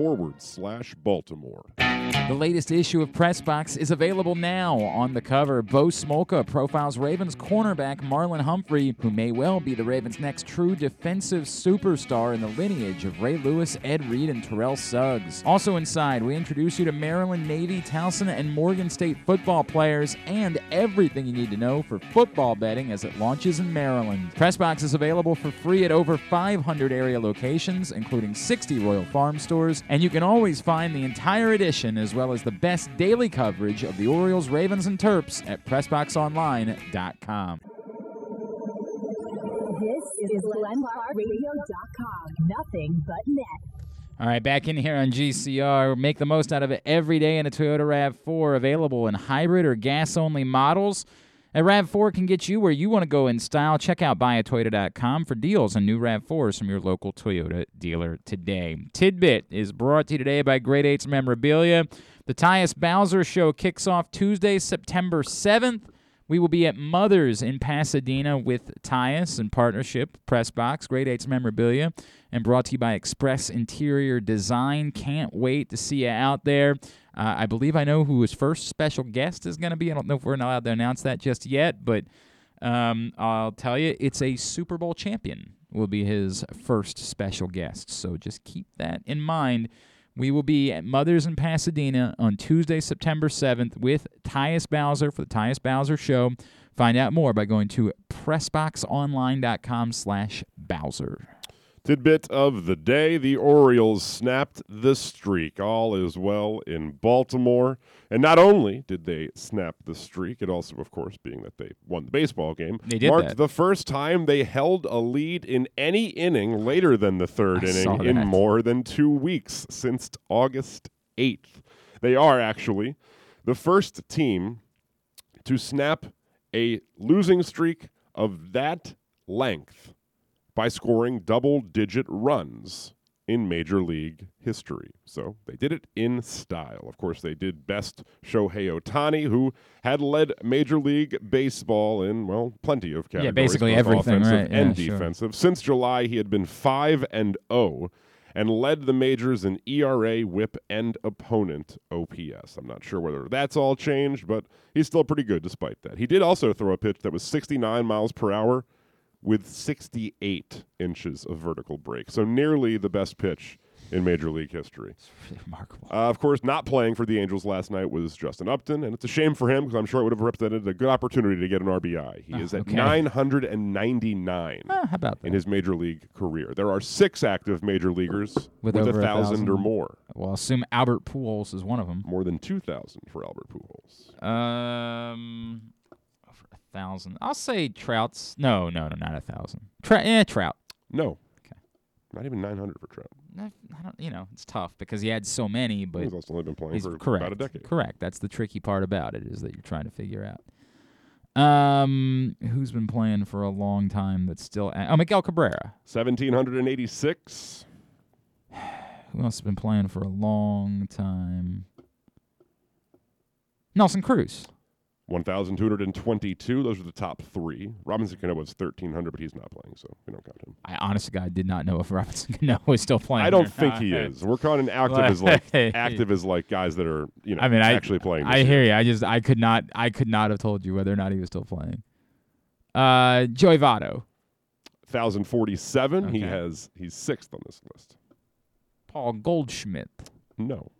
forward slash Baltimore. The latest issue of Pressbox is available now. On the cover, Bo Smolka profiles Ravens cornerback Marlon Humphrey, who may well be the Ravens' next true defensive superstar in the lineage of Ray Lewis, Ed Reed, and Terrell Suggs. Also inside, we introduce you to Maryland, Navy, Towson, and Morgan State football players and everything you need to know for football betting as it launches in Maryland. Pressbox is available for free at over 500 area locations, including 60 Royal Farm stores, and you can always find the entire edition as well as the best daily coverage of the Orioles, Ravens, and Terps at PressBoxOnline.com. This is GlennClarkRadio.com. Nothing but net. All right, back in here on GCR. Make the most out of it every day in a Toyota RAV4, available in hybrid or gas only models. A RAV4 can get you where you want to go in style. Check out buyatoyota.com for deals on new RAV4s from your local Toyota dealer today. Tidbit is brought to you today by Great 8's Memorabilia. The Tyus Bowser Show kicks off Tuesday, September 7th. We will be at Mother's in Pasadena with Tyus in partnership, Pressbox, Great 8's Memorabilia, and brought to you by Express Interior Design. Can't wait to see you out there. Uh, I believe I know who his first special guest is going to be. I don't know if we're allowed to announce that just yet, but um, I'll tell you, it's a Super Bowl champion will be his first special guest. So just keep that in mind. We will be at Mother's in Pasadena on Tuesday, September 7th with Tyus Bowser for the Tyus Bowser Show. Find out more by going to pressboxonline.com slash Bowser. Tidbit of the day the Orioles snapped the streak. All is well in Baltimore. And not only did they snap the streak, it also, of course, being that they won the baseball game, marked that. the first time they held a lead in any inning later than the third I inning in more than two weeks since August 8th. They are actually the first team to snap a losing streak of that length by scoring double digit runs in Major League history. So they did it in style. Of course, they did best Shohei Ohtani, who had led Major League Baseball in, well, plenty of categories. Yeah, basically everything, offensive right. and Yeah, sure. defensive. Since July, he had been 5 and 0 and led the majors in ERA, whip, and opponent OPS. I'm not sure whether that's all changed, but he's still pretty good despite that. He did also throw a pitch that was 69 miles per hour with 68 inches of vertical break. So nearly the best pitch in Major League history. Really remarkable. Uh, of course, not playing for the Angels last night was Justin Upton, and it's a shame for him because I'm sure it would have represented a good opportunity to get an RBI. He Oh, is at okay. 999 Ah, how about in his Major League career. There are six active Major Leaguers With with, a thousand thousand? or more. Well, I'll assume Albert Pujols is one of them. More than 2,000 for Albert Pujols. Um, thousand. I'll say Trout's. No, no, no, not a thousand. Trout. Eh, Trout. No. Okay. Not even 900 for Trout. I, I don't. You know, it's tough because he had so many, but He's also only been playing for correct. about a decade. Correct. That's the tricky part about it is that you're trying to figure out. Um, who's been playing for a long time that's still? Oh, Miguel Cabrera. 1,786. Who else has been playing for a long time? Nelson Cruz. 1,222. Those are the top three. Robinson Cano was 1,300, but he's not playing, so we don't count him. I honestly, God, did not know if Robinson Cano was still playing. I don't or think he is. We're counting active as like active as like guys that are you know I mean, I actually playing. this I year. hear you. I just, I could not, I could not have told you whether or not he was still playing. Uh, Joey Votto, 1,047. He has he's sixth on this list. Paul Goldschmidt. No.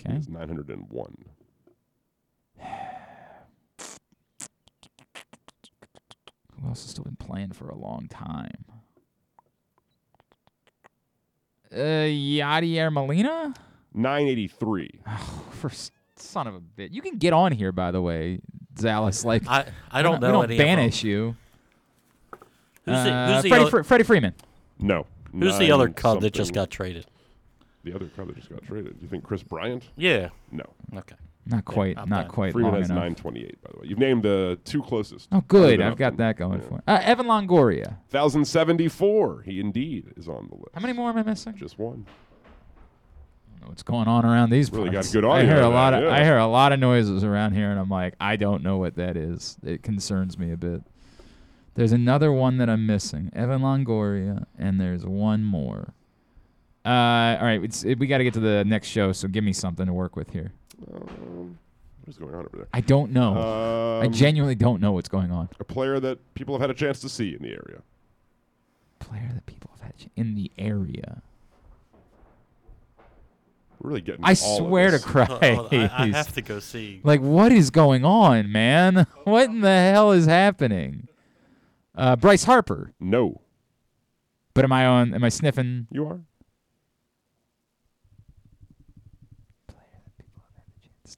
Okay. He's 901. Who else has still been playing for a long time? Uh, Yadier Molina. 983. For s- son of a bit, you can get on here. By the way, Zallis. Like I- I don't we know don't any of them. banish you. Who's the- Uh, who's the Freddie, other- Fre- Freddie Freeman. No. Who's the other Nine Cub that just got traded? The other Cub that just got traded. You think Kris Bryant? Yeah. No. Okay. Not quite. I'm not quite Freeman has 928, by the way. You've named the two closest. Oh, good. I've got that going Yeah. for it. Uh, Evan Longoria. 1,074. He indeed is on the list. How many more am I missing? Just one. I don't know what's going on around these Really got good I hear a lot that, of yeah. I hear a lot of noises around here, and I'm like, I don't know what that is. It concerns me a bit. There's another one that I'm missing, Evan Longoria, and there's one more. Uh, all right, it's, it, we got to get to the next show, so give me something to work with here. Um, what is going on over there? I don't know. I Um, genuinely don't know what's going on. A player that people have had a chance to see in the area. Player that people have had in the area. We're really getting. I all of swear to. Christ. I, I have to go see. Like, what is going on, man? What in the hell is happening? Uh, Bryce Harper. No. But am I on? Am I sniffing? You are.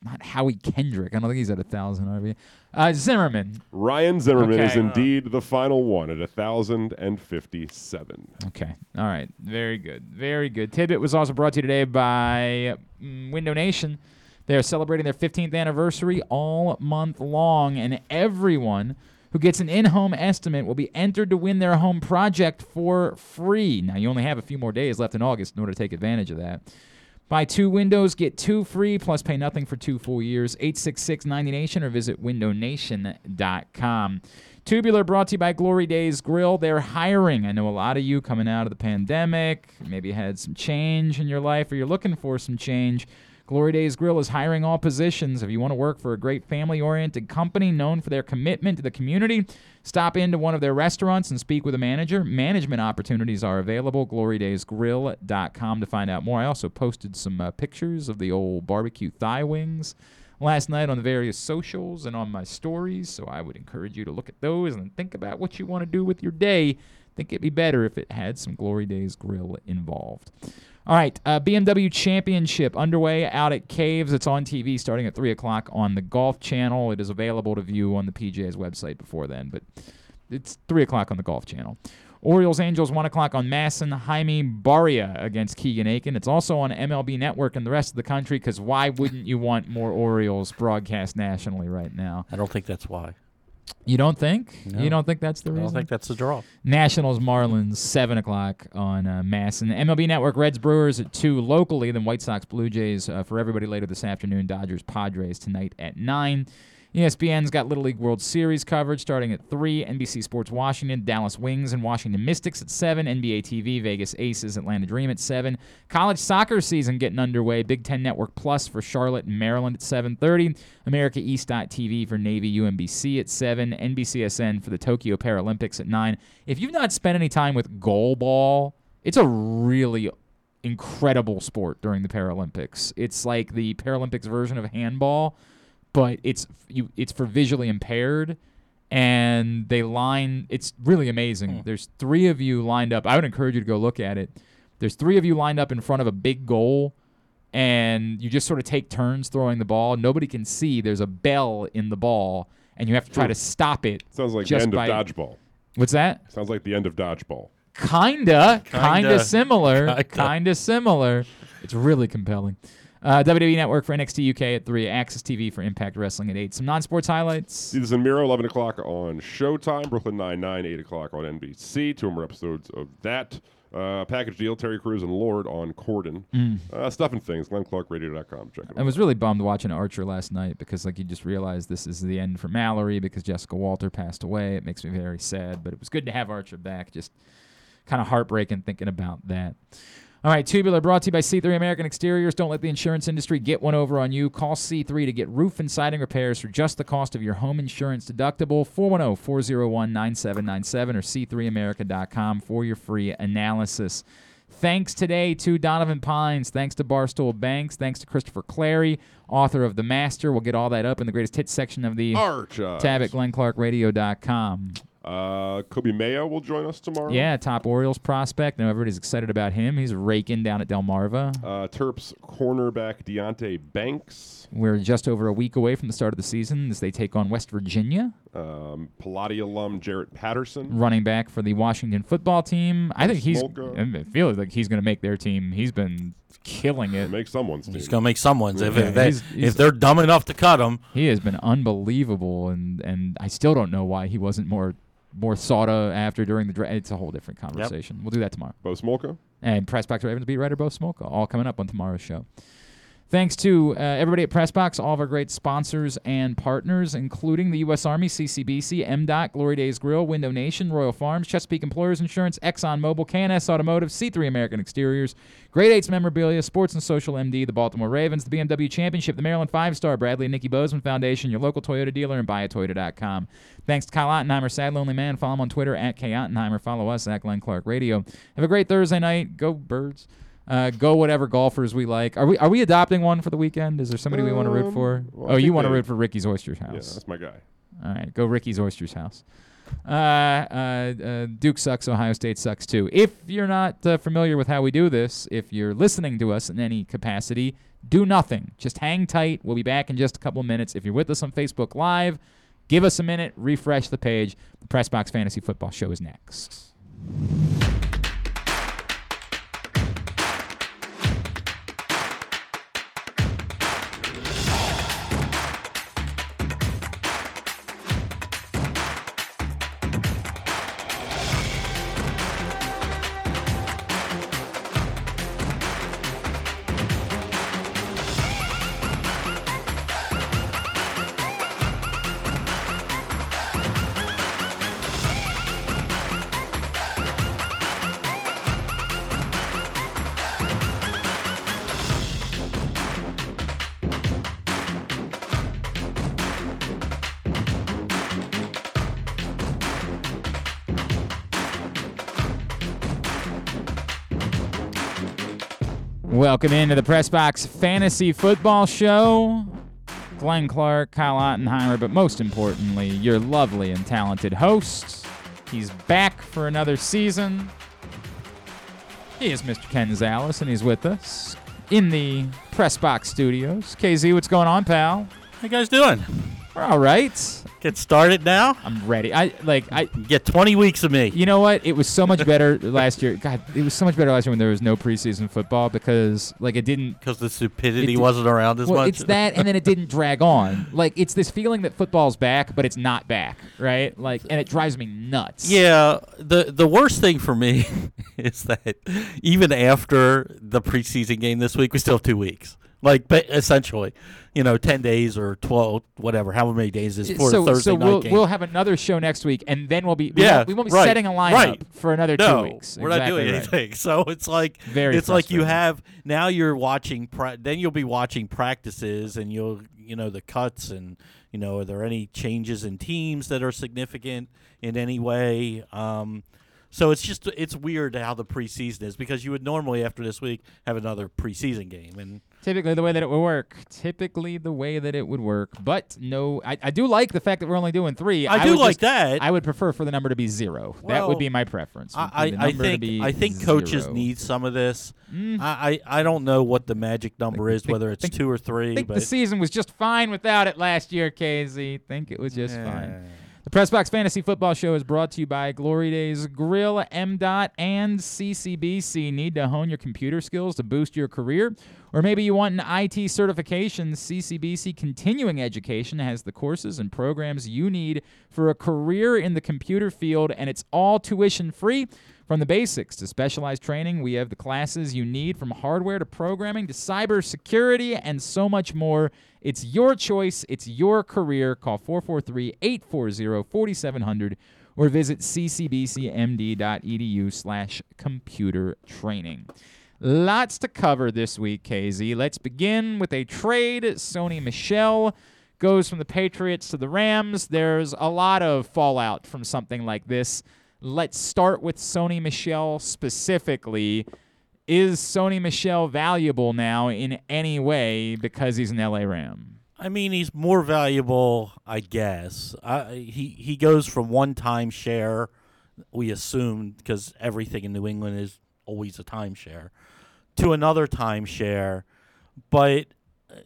Not Howie Kendrick. I don't think he's at a thousand RB. Uh, Zimmerman. Ryan Zimmerman is indeed the final one at a 1,057. Okay. All right. Very good. Very good. Tidbit was also brought to you today by mm, Window Nation. They are celebrating their 15th anniversary all month long, and everyone who gets an in-home estimate will be entered to win their home project for free. Now, you only have a few more days left in August in order to take advantage of that. Buy two windows, get two free, plus pay nothing for two full years. 866 90Nation or visit windownation.com. Tubular brought to you by Glory Days Grill. They're hiring. I know a lot of you coming out of the pandemic, maybe had some change in your life or you're looking for some change. Glory Days Grill is hiring all positions. If you want to work for a great family oriented company known for their commitment to the community, stop into one of their restaurants and speak with a manager. Management opportunities are available. GloryDaysGrill.com to find out more. I also posted some uh, pictures of the old barbecue thigh wings last night on the various socials and on my stories, so I would encourage you to look at those and think about what you want to do with your day. Think it'd be better if it had some Glory Days Grill involved. All right, uh, BMW Championship underway out at Caves. It's on TV starting at 3 o'clock on the Golf Channel. It is available to view on the PGA's website before then, but it's 3 o'clock on the Golf Channel. Orioles Angels 1 o'clock on MASN Jaime Barria against Keegan Akin. It's also on MLB Network and the rest of the country because why wouldn't you want more Orioles broadcast nationally right now? I don't think that's why. You don't think? No. You don't think that's the reason? I don't think that's the draw. Nationals Marlins seven o'clock on uh, MASN. MLB Network Reds Brewers at two locally. Then White Sox Blue Jays uh, for everybody later this afternoon. Dodgers Padres tonight at nine. ESPN's got Little League World Series coverage starting at 3. NBC Sports Washington, Dallas Wings, and Washington Mystics at 7. NBA TV, Vegas Aces, Atlanta Dream at 7. College soccer season getting underway. Big Ten Network Plus for Charlotte and Maryland at 7.30. America East.TV for Navy UMBC at 7. NBCSN for the Tokyo Paralympics at 9. If you've not spent any time with goal ball, it's a really incredible sport during the Paralympics. It's like the Paralympics version of handball but it's you it's for visually impaired and they line it's really amazing hmm. there's three of you lined up i would encourage you to go look at it there's three of you lined up in front of a big goal and you just sort of take turns throwing the ball nobody can see there's a bell in the ball and you have to try to stop it Sounds like the just end of dodgeball. what's that Sounds like the end of dodgeball. kinda, kinda, Kinda. similar, Kinda. kinda. similar. It's really compelling. Uh, WWE Network for NXT UK at three, Access TV for Impact Wrestling at eight. Some non-sports highlights. Season Miro, 11 o'clock on Showtime. Brooklyn Nine-Nine, 8 o'clock on NBC. Two more episodes of that. Uh, package deal, Terry Crews and Lorde on Corden. Mm. Uh, stuff and things, glennclarkradio.com. Check it out. I was really bummed watching Archer last night because like you just realized this is the end for Mallory because Jessica Walter passed away. It makes me very sad, but it was good to have Archer back. Just kind of heartbreaking thinking about that. All right, Tubular brought to you by C3 American Exteriors. Don't let the insurance industry get one over on you. Call C3 to get roof and siding repairs for just the cost of your home insurance deductible. oh, 410 401 9797 or C3America.com for your free analysis. Thanks today to Donovan Pines. Thanks to Barstool Banks. Thanks to Christopher Clarey, author of The Master. We'll get all that up in the greatest hits section of the Archives. tab at glennclarkradio.com. Uh, Coby Mayo will join us tomorrow. Yeah, top Orioles prospect. Now everybody's excited about him. He's raking down at Delmarva. Uh, Terps cornerback Deonte Banks. We're just over a week away from the start of the season as they take on West Virginia. Um, Pallotti alum Jaret Patterson. Running back for the Washington football team. I think he's. Smolka. I feel like he's going to make their team. He's been killing it. Make someone's He's gonna make someone's if, if, they, he's- he's- if they're dumb enough to cut him. He has been unbelievable, and and I still don't know why he wasn't more more sought uh, after during the draft. It's a whole different conversation. We'll do that tomorrow. Bo Smolka. And Press Box Ravens beat writer Bo Smolka, all coming up on tomorrow's show. Thanks to uh, everybody at Pressbox, all of our great sponsors and partners, including the U.S. Army, CCBC, MDOT, Glory Days Grill, Window Nation, Royal Farms, Chesapeake Employers Insurance, ExxonMobil, KNS Automotive, C3 American Exteriors, Great Eights Memorabilia, Sports and Social MD, the Baltimore Ravens, the BMW Championship, the Maryland Five Star, Bradley and Nikki Bozeman Foundation, your local Toyota dealer, and buyatoyota.com. Thanks to Kyle Ottenheimer, Sad Lonely Man. Follow him on Twitter at K Ottenheimer. Follow us at Glenn Clark Radio. Have a great Thursday night. Go Birds. Uh, go whatever golfers we like. Are we are we adopting one for the weekend? Is there somebody we want to root Um, for? well, oh, you want to root for Ricky's Oyster House? Yeah, that's my guy. All right, go Ricky's Oysters House. Uh, uh, uh, Duke sucks. Ohio State sucks too. If you're not uh, familiar with how we do this, if you're listening to us in any capacity, do nothing. Just hang tight. We'll be back in just a couple of minutes. If you're with us on Facebook Live, give us a minute. Refresh the page. The Pressbox Fantasy Football Show is next. Welcome into the Press Box Fantasy Football Show. Glenn Clark, Kyle Ottenheimer, but most importantly, your lovely and talented host. He's back for another season. He is Mr. Ken Zales, and he's with us in the Press Box Studios. KZ, what's going on, pal? How you guys doing? We're all right. Get started now. I'm ready. I like I get 20 weeks of me. You know what? It was so much better last year. God, it was so much better last year when there was no preseason football because like it didn't because the stupidity it- wasn't around as well, much. It's that, and then it didn't drag on. Like it's this feeling that football's back, but it's not back, right? Like, and it drives me nuts. Yeah, the the worst thing for me is that even after the preseason game this week, we still have two weeks. Like, but essentially, you know, ten days or twelve, whatever, however many days is for so, Thursday so night we'll game. we'll have another show next week, and then we'll be we yeah, won't, we won't be right, setting a lineup right. for another no, two weeks. We're not doing right. anything. So it's like Very it's like you have now you're watching. Then you'll be watching practices, and you'll you know the cuts, and you know are there any changes in teams that are significant in any way? Um, so it's just it's weird how the preseason is because you would normally after this week have another preseason game, and Typically, the way that it would work. Typically, the way that it would work. But no, I, I do like the fact that we're only doing three. I do like just- that. I would prefer for the number to be zero. that would be my preference. I, I, I think I think coaches need some of this. Mm. I, I I don't know what the magic number is, whether it's two or three. I think but the season was just fine without it last year, KZ. Think it was just fine. Pressbox Fantasy Football Show is brought to you by Glory Days Grill, MDOT, and CCBC. Need to hone your computer skills to boost your career? Or maybe you want an IT certification? CCBC Continuing Education has the courses and programs you need for a career in the computer field, and it's all tuition free. From the basics to specialized training, we have the classes you need from hardware to programming to cybersecurity and so much more. It's your choice, it's your career. Call 443 840 4700 or visit ccbcmd.edu slash computer training. Lots to cover this week, KZ. Let's begin with a trade. Sony Michel goes from the Patriots to the Rams. There's a lot of fallout from something like this. Let's start with Sony Michel specifically. Is Sony Michel valuable now in any way because he's an LA Ram? I mean, he's more valuable, I guess. I, he he goes from one timeshare, we assume, because everything in New England is always a timeshare, to another timeshare. But uh,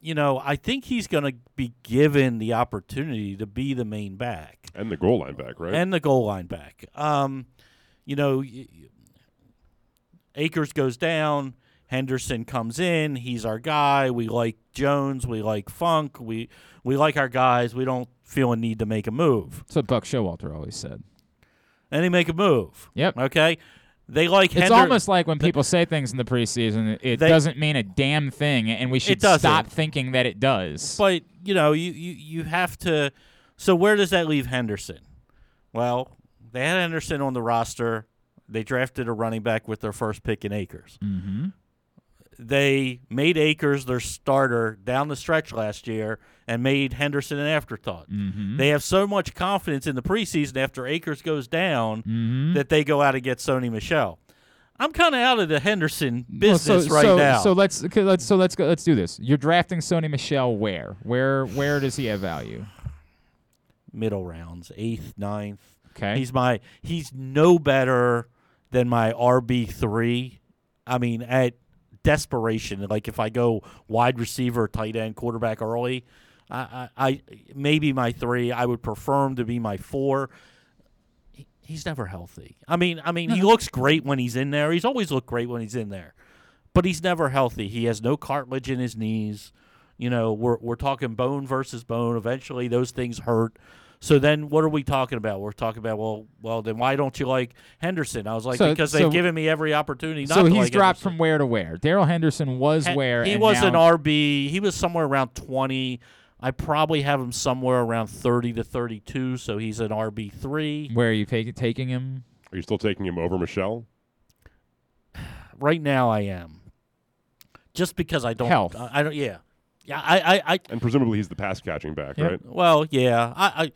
you know, I think he's going to be given the opportunity to be the main back And the goal line back, right? and the goal line back. Um, you know, y- y- Akers goes down. Henderson comes in. He's our guy. We like Jones. We like Funk. We we like our guys. We don't feel a need to make a move. That's what Buck Showalter always said. And he make a move. Yep. Okay. They like. Henderson. It's Hender- almost like when people say things in the preseason, it They- doesn't mean a damn thing, and we should doesn't. stop thinking that it does. But you know, you, you you have to. So where does that leave Henderson? Well, they had Henderson on the roster. They drafted a running back with their first pick in Akers. Mm-hmm. They made Akers their starter down the stretch last year and made Henderson an afterthought. Mm-hmm. They have so much confidence in the preseason after Akers goes down Mm-hmm. that they go out and get Sony Michel. I'm kind of out of the Henderson Well, business so, right so, now. So let's let's so let's go. Let's do this. You're drafting Sony Michel. Where where where does he have value? middle rounds, eighth, ninth. Okay. He's my he's no better than my RB three. I mean, at desperation, like if I go wide receiver, tight end, quarterback early, I, I, I maybe my three. I would prefer him to be my four. He- He's never healthy. I mean, I mean, he looks great when he's in there. He's always looked great when he's in there, but he's never healthy. He has no cartilage in his knees. You know, we're we're talking bone versus bone. Eventually, those things hurt. So then, what are we talking about? We're talking about well, well, then why don't you like Henderson? I was like, So- because so- they've given me every opportunity. Not so to he's like dropped Henderson. from where to where? Darrell Henderson was Hen- where? he and was an RB. He was somewhere around twenty. I probably have him somewhere around thirty to thirty-two. So he's an RB three Where are you taking taking him? Are you still taking him over Michel? right now. I am just because I don't. Health. I, I don't. Yeah, yeah. I, I, I And presumably he's the pass catching back, Yep. right? Well, yeah. I, I,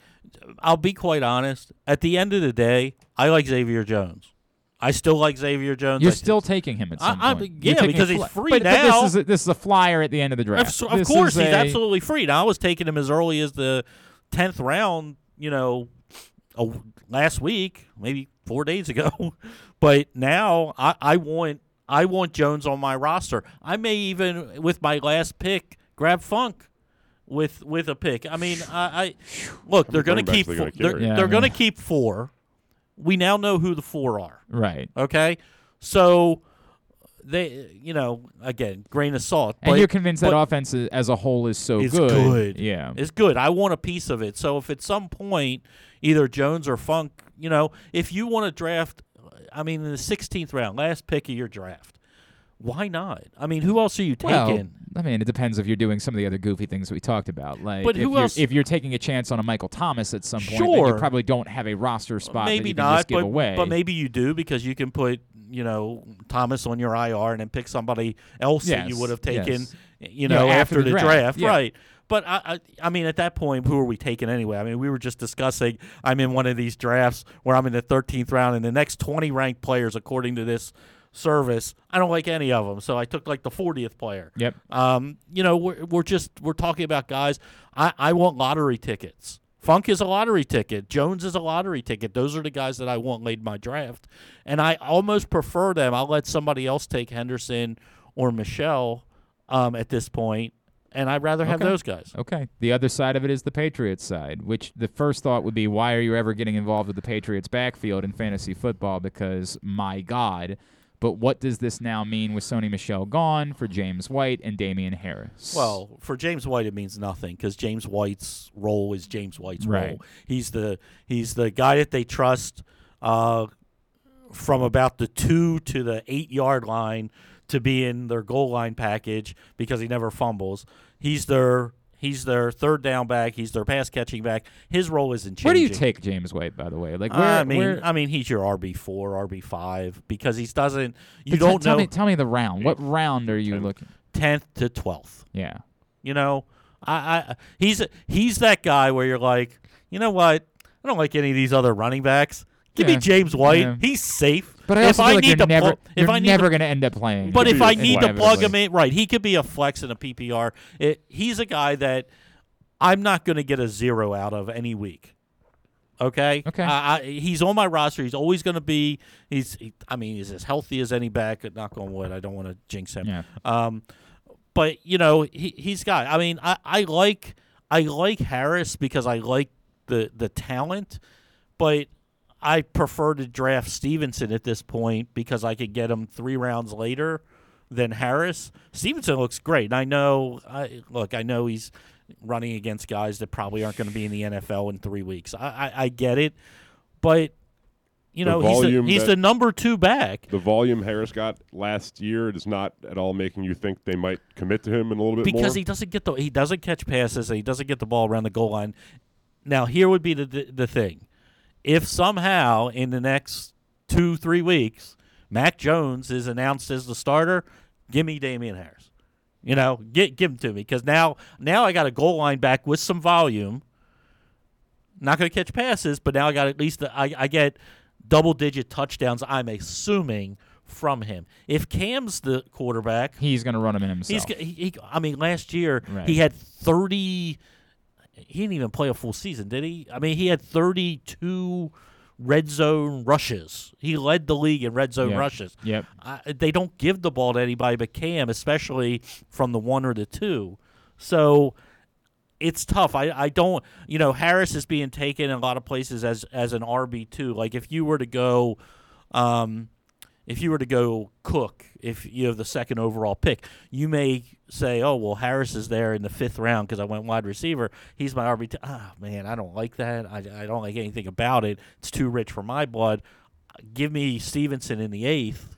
I'll be quite honest. At the end of the day, I like Xavier Jones. I still like Xavier Jones. You're I- still taking him at some I- point. yeah, because he's free but, but now. this is a, this is a flyer at the end of the draft. of This course, he's a- absolutely free. Now I was taking him as early as the tenth round. You know, a, last week, maybe four days ago. but now I, I want I want Jones on my roster. I may even with my last pick grab Funk. With with a pick, I mean, I, I look. They're going to keep. backs are they Four, gonna they're? Yeah, they're going to keep four. We now know who the four are. right. Okay, so they, you know, again, grain of salt. And you're convinced that offense is, as a whole is so good. it's good. good. Yeah. It's good. I want a piece of it. So if at some point either Jones or Funk, you know, if you want to draft, I mean, in the 16th round, last pick of your draft, why not? I mean, who else are you taking? Well? I mean, it depends if you're doing some of the other goofy things we talked about. Like, But if, who you're, else- if you're taking a chance on a Michael Thomas at some point, then you Sure. probably don't have a roster spot that maybe not, just give but, away. but maybe you do because you can put, you know, Thomas on your IR and then pick somebody else that you would have taken, yes. you know, know, after after, the the, draft, draft, yeah. right? But I, I, I mean, at that point, who are we taking anyway? I mean, we were just discussing. I'm in one of these drafts where I'm in the 13th round, and the next 20 ranked players, according to this service, I don't like any of them. So I took like the 40th player. Yep. Um, you know, we're, we're just we're talking about guys. I, I want lottery tickets. Funk is a lottery ticket. Jones is a lottery ticket. Those are the guys that I want late in my draft, and I almost prefer them. I'll let somebody else take Henderson or Michel um, at this point, and I'd rather have Okay. those guys. Okay. The other side of it is the Patriots side, which the first thought would be why are you ever getting involved with the Patriots backfield in fantasy football? Because my God. But what does this now mean with Sony Michel gone for James White and Damien Harris? Well, for James White, it means nothing because James White's role is James White's Right. role. He's the he's the guy that they trust. Uh, from about the two to the eight yard line to be in their goal line package because he never fumbles. He's their he's their third down back. He's their pass catching back. His role isn't changing. Where do you take James White, by the way? Like, where, I mean, where, I mean, he's your RB four, RB five because he doesn't. You but don't tell know Me, tell me the round. What round are you looking? tenth to twelfth. Yeah. You know, I, I he's he's that guy where you're like, you know what? I don't like any of these other running backs. Give Yeah, me James White. yeah. He's safe. But I if also I feel like need you're to never, plug, if you're I need never to, going to end up playing. but if I need to plug him in, right, he could be a flex in a PPR. It, he's a guy that I'm not going to get a zero out of any week. Okay. Okay. I, I, he's on my roster. He's always going to be. He's. He, I mean, he's as healthy as any back. Knock on wood. I don't want to jinx him. Yeah. Um, but you know, he he's got. I mean, I, I like I like Harris because I like the the talent, but I prefer to draft Stevenson at this point because I could get him three rounds later than Harris. Stevenson looks great. And I know. I look. I know he's running against guys that probably aren't going to be in the NFL in three weeks. I I, I get it, but. You The know, he's, the, he's the number two back. The volume Harris got last year is not at all making you think they might commit to him in a little bit more. because he doesn't get the he doesn't catch passes and he doesn't get the ball around the goal line. Now here would be the the, the thing: if somehow in the next two three weeks, Mac Jones is announced as the starter, give me Damien Harris. You know, get give him to me because now now I got a goal line back with some volume. Not going to catch passes, but now I got at least I, I get double digit touchdowns. I'm assuming from him. If Cam's the quarterback, he's going to run him in himself. He's he, he, I mean, last year Right. he had thirty. He didn't even play a full season, did he? I mean, he had thirty-two red zone rushes. He led the league in red zone Yep. rushes. Yep. Uh, they don't give the ball to anybody but Cam, especially from the one or the two. So it's tough. I, I don't you know Harris is being taken in a lot of places as as an RB two. Like if you were to go, um, if you were to go Cook, if you have the second overall pick, you may say, oh well, Harris is there in the fifth round because I went wide receiver. He's my RB two. Ah man, I don't like that. I I don't like anything about it. It's too rich for my blood. Give me Stevenson in the eighth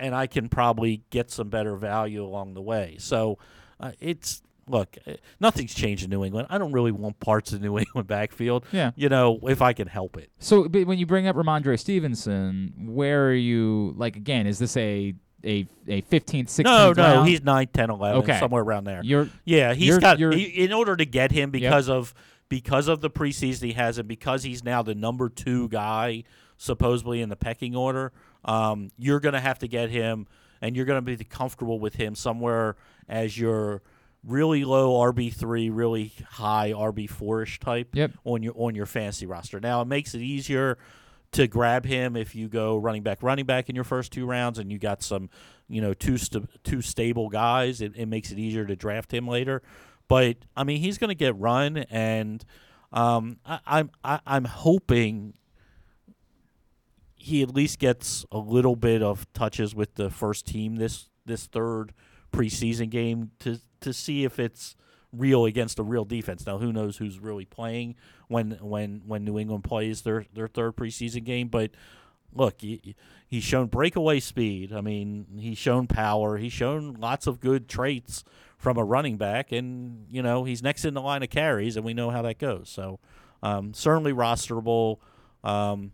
and I can probably get some better value along the way. So uh, it's look, uh, nothing's changed in New England. I don't really want parts of New England backfield. Yeah. you know, if I can help it. So, but when you bring up Rhamondre Stevenson, where are you? Like again, is this a a a 15th, 16th No, no, round? he's 9, 10, 11, Okay. somewhere around there. You're yeah, he's you're- got. you're- he- in order to get him because of because of the preseason he has, and because he's now the number two guy supposedly in the pecking order, um, you're going to have to get him, and you're going to be comfortable with him somewhere as your really low RB three, really high RB four ish type Yep. on your on your fantasy roster. Now it makes it easier to grab him if you go running back, running back in your first two rounds, and you got some, you know, two st- two stable guys. It, it makes it easier to draft him later. But I mean, he's going to get run, and um, I, I'm I, I'm hoping he at least gets a little bit of touches with the first team this this third preseason game to to see if it's real against a real defense. Now, who knows who's really playing when when when New England plays their their third preseason game? But look, he, he's shown breakaway speed. I mean, he's shown power. He's shown lots of good traits from a running back, and you know he's next in the line of carries, and we know how that goes. So um, certainly rosterable. Um,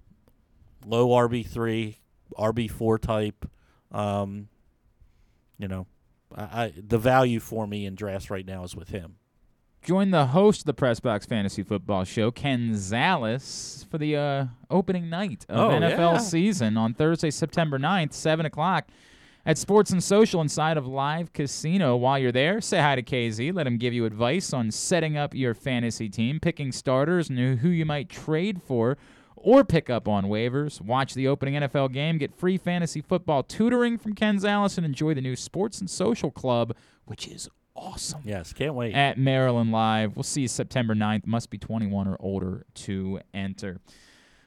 low RB three, RB four type. Um, you know, I, the value for me in drafts right now is with him. Join the host of the Press Box Fantasy Football Show, Ken Zales, for the uh, opening night of Oh, NFL yeah. season on Thursday, September 9th, 7 o'clock at Sports and Social inside of Live Casino. While you're there, say hi to KZ. Let him give you advice on setting up your fantasy team, picking starters, and who you might trade for or pick up on waivers. Watch the opening NFL game, get free fantasy football tutoring from Ken Zales, and enjoy the new Sports and Social Club, which is awesome Yes, can't wait. at Maryland Live. We'll see you September 9th. Must be 21 or older to enter.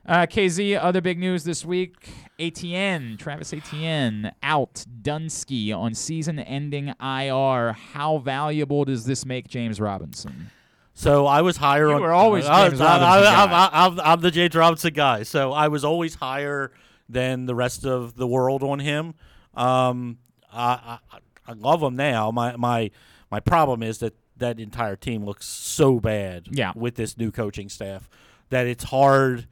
Uh, KZ, other big news this week. Etienne, Travis Etienne, out. Dunsky on season ending IR. How valuable does this make James Robinson? So I was higher You on. were always I, James I, Robinson I, guy. I'm, I'm, I'm the James Robinson guy. So I was always higher than the rest of the world on him. Um, I, I I love him now. My my my problem is that that entire team looks so bad Yeah. with this new coaching staff that it's hard.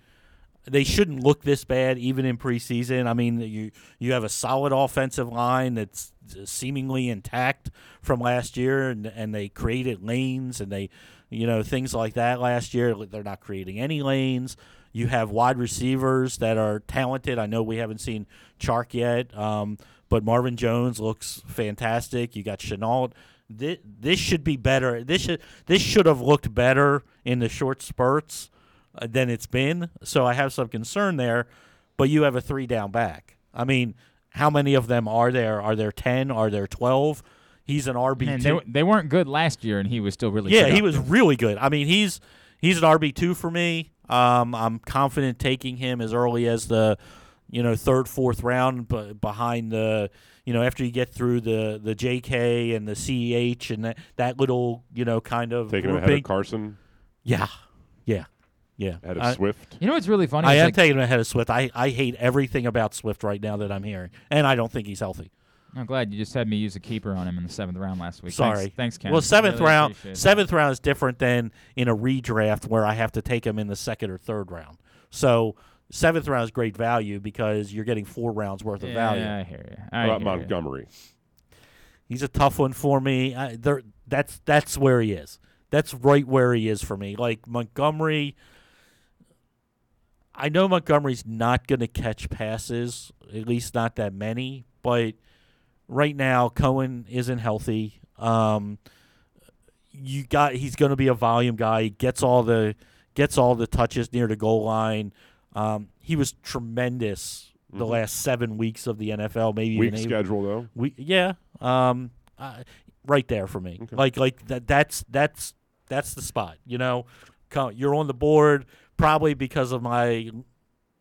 They shouldn't look this bad even in preseason. I mean, you you have a solid offensive line that's seemingly intact from last year, and and they created lanes and they, you know, things like that last year. They're not creating any lanes. You have wide receivers that are talented. I know we haven't seen Chark yet, um, but Marvin Jones looks fantastic. You got Shenault. This, this should be better. This should this should have looked better in the short spurts uh, than it's been. So I have some concern there. But you have a three down back. I mean, how many of them are there? Are there ten? Are there twelve? He's an RB Man, two. they, they weren't good last year, and he was still really good. Yeah, he was really good. I mean, he's he's an RB two for me. Um, I'm confident taking him as early as the, you know, third, fourth round, but behind the, you know, after you get through the the JK and the CEH and that that little, you know, kind of Taking him ahead of Carson. Yeah, yeah, yeah. Ahead of I- Swift. You know what's really funny? I am like- taking him ahead of Swift. I, I hate everything about Swift right now that I'm hearing, and I don't think he's healthy. I'm glad you just had me use a keeper on him in the seventh round last week. Sorry. Thanks, thanks Ken. Well, seventh Really round, appreciate it. seventh round is different than in a redraft where I have to take him in the second or third round. So seventh round is great value because you're getting four rounds worth of value. Yeah, I hear you. I about hear ya. Montgomery? He's a tough one for me. I, there, that's that's where he is. That's right where he is for me. Like Montgomery, I know Montgomery's not going to catch passes, at least not that many. But right now, Cohen isn't healthy. Um, you got he's going to be a volume guy. He gets all the gets all the touches near the goal line. Um, he was tremendous the Mhm. last seven weeks of the NFL. Maybe eight- schedule though. we yeah, um, uh, right there for me. Like like that. That's that's that's the spot. You know, you're on the board probably because of my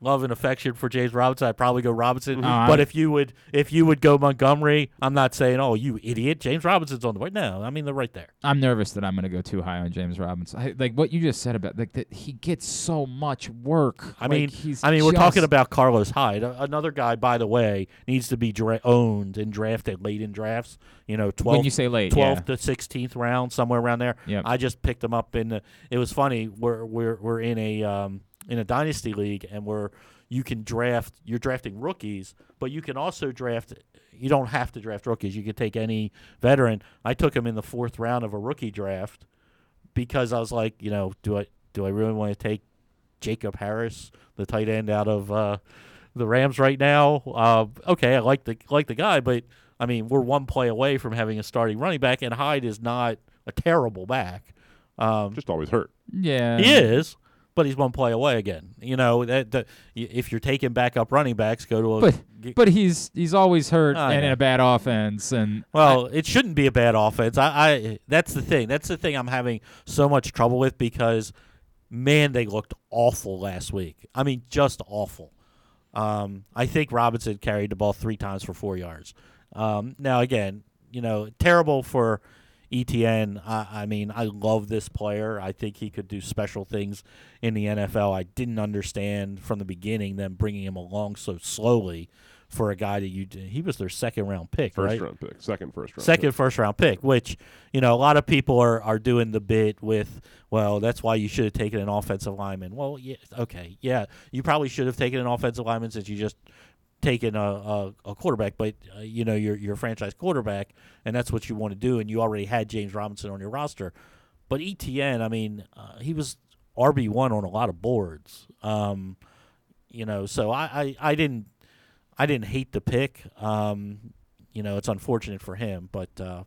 love and affection for James Robinson. I'd probably go Robinson. Uh, But if you would if you would go Montgomery, I'm not saying oh you idiot. James Robinson's on the board. No, I mean they're right there. I'm nervous that I'm going to go too high on James Robinson. I, like what you just said about like that he gets so much work. I Like, mean, he's I mean, we're talking about Carlos Hyde, another guy, by the way, needs to be dra- owned and drafted late in drafts. You know, twelve. when you say late, twelfth yeah. to sixteenth round, somewhere around there. Yep. I just picked him up in. The, it was funny. We're we're we're in a um, in a dynasty league, and we're you can draft. You're drafting rookies, but you can also draft. You don't have to draft rookies. You can take any veteran. I took him in the fourth round of a rookie draft because I was like, you know, do I do I really want to take Jacob Harris, the tight end out of uh, the Rams right now? Uh, okay, I like the like the guy, but I mean, we're one play away from having a starting running back, and Hyde is not a terrible back. Um, Just always hurt. Yeah. he is, but he's one play away again. You know that, that if you're taking backup running backs, go to a. But g- but he's he's always hurt I and in a bad offense and Well, it shouldn't be a bad offense. I, I that's the thing. That's the thing I'm having so much trouble with because man, they looked awful last week. I mean, just awful. Um, I think Robinson carried the ball three times for four yards. Um, now again, you know, terrible for Etienne. I, I mean, I love this player. I think he could do special things in the NFL. I didn't understand from the beginning them bringing him along so slowly for a guy that you he was their second round pick, First right? round pick. Second first round. second pick. first round pick, which you know a lot of people are, are doing the bit with. Well, that's why you should have taken an offensive lineman. Well, yeah, okay, yeah, you probably should have taken an offensive lineman since you just taken a, a, a quarterback, but uh, you know you're a franchise quarterback, and that's what you want to do, and you already had James Robinson on your roster. But Etienne, I mean, uh, he was RB one on a lot of boards. Um, you know, so I, I, I didn't I didn't hate the pick. Um, you know, it's unfortunate for him, but uh,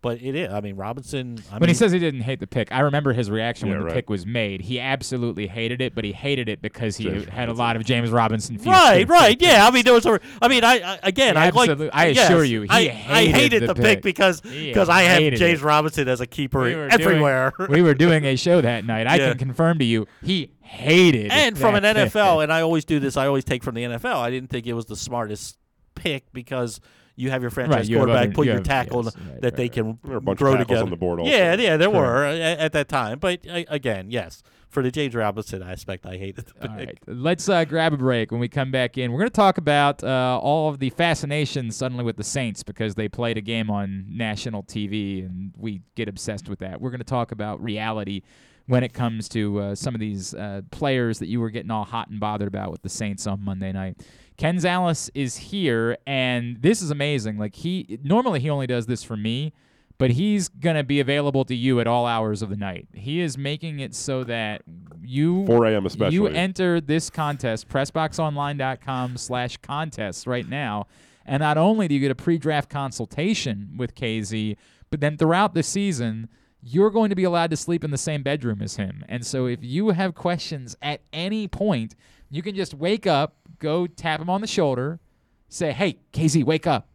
but it is. I mean, Robinson. I when mean, he says he didn't hate the pick, I remember his reaction Yeah, when the right. pick was made. He absolutely hated it, but he hated it because he James had a lot of James Robinson. Right, right, yeah. I mean, there was a. I mean, I, I again, I like. absolute- I yes, assure you, he I, I hated hated the the, pick. pick because because I had James it. Robinson as a keeper We everywhere. Doing, we were doing a show that night. I Yeah. can confirm to you, he hated. and from an pick. NFL, and I always do this. I always take from the NFL. I didn't think it was the smartest pick because you have your franchise you quarterback, other- put you your have- tackle yes, that right, they can There were a bunch of grow tackles together. on the board also. Yeah, yeah, there Sure. were at, at that time. But uh, again, yes, for the James Robinson aspect, I hated the All pick. right, let's uh, grab a break. When we come back in, we're going to talk about uh, all of the fascination suddenly with the Saints because they played a game on national TV, and we get obsessed with that. We're going to talk about reality when it comes to uh, some of these uh, players that you were getting all hot and bothered about with the Saints on Monday night. Ken Zales is here, and this is amazing. Like he normally he only does this for me, but he's gonna be available to you at all hours of the night. He is making it so that you 4 a.m. especially. you enter this contest, pressboxonline.com slash contests right now. And not only do you get a pre-draft consultation with KZ, but then throughout the season, you're going to be allowed to sleep in the same bedroom as him. And so if you have questions at any point, you can just wake up, go tap him on the shoulder, say, "Hey, KZ, wake up.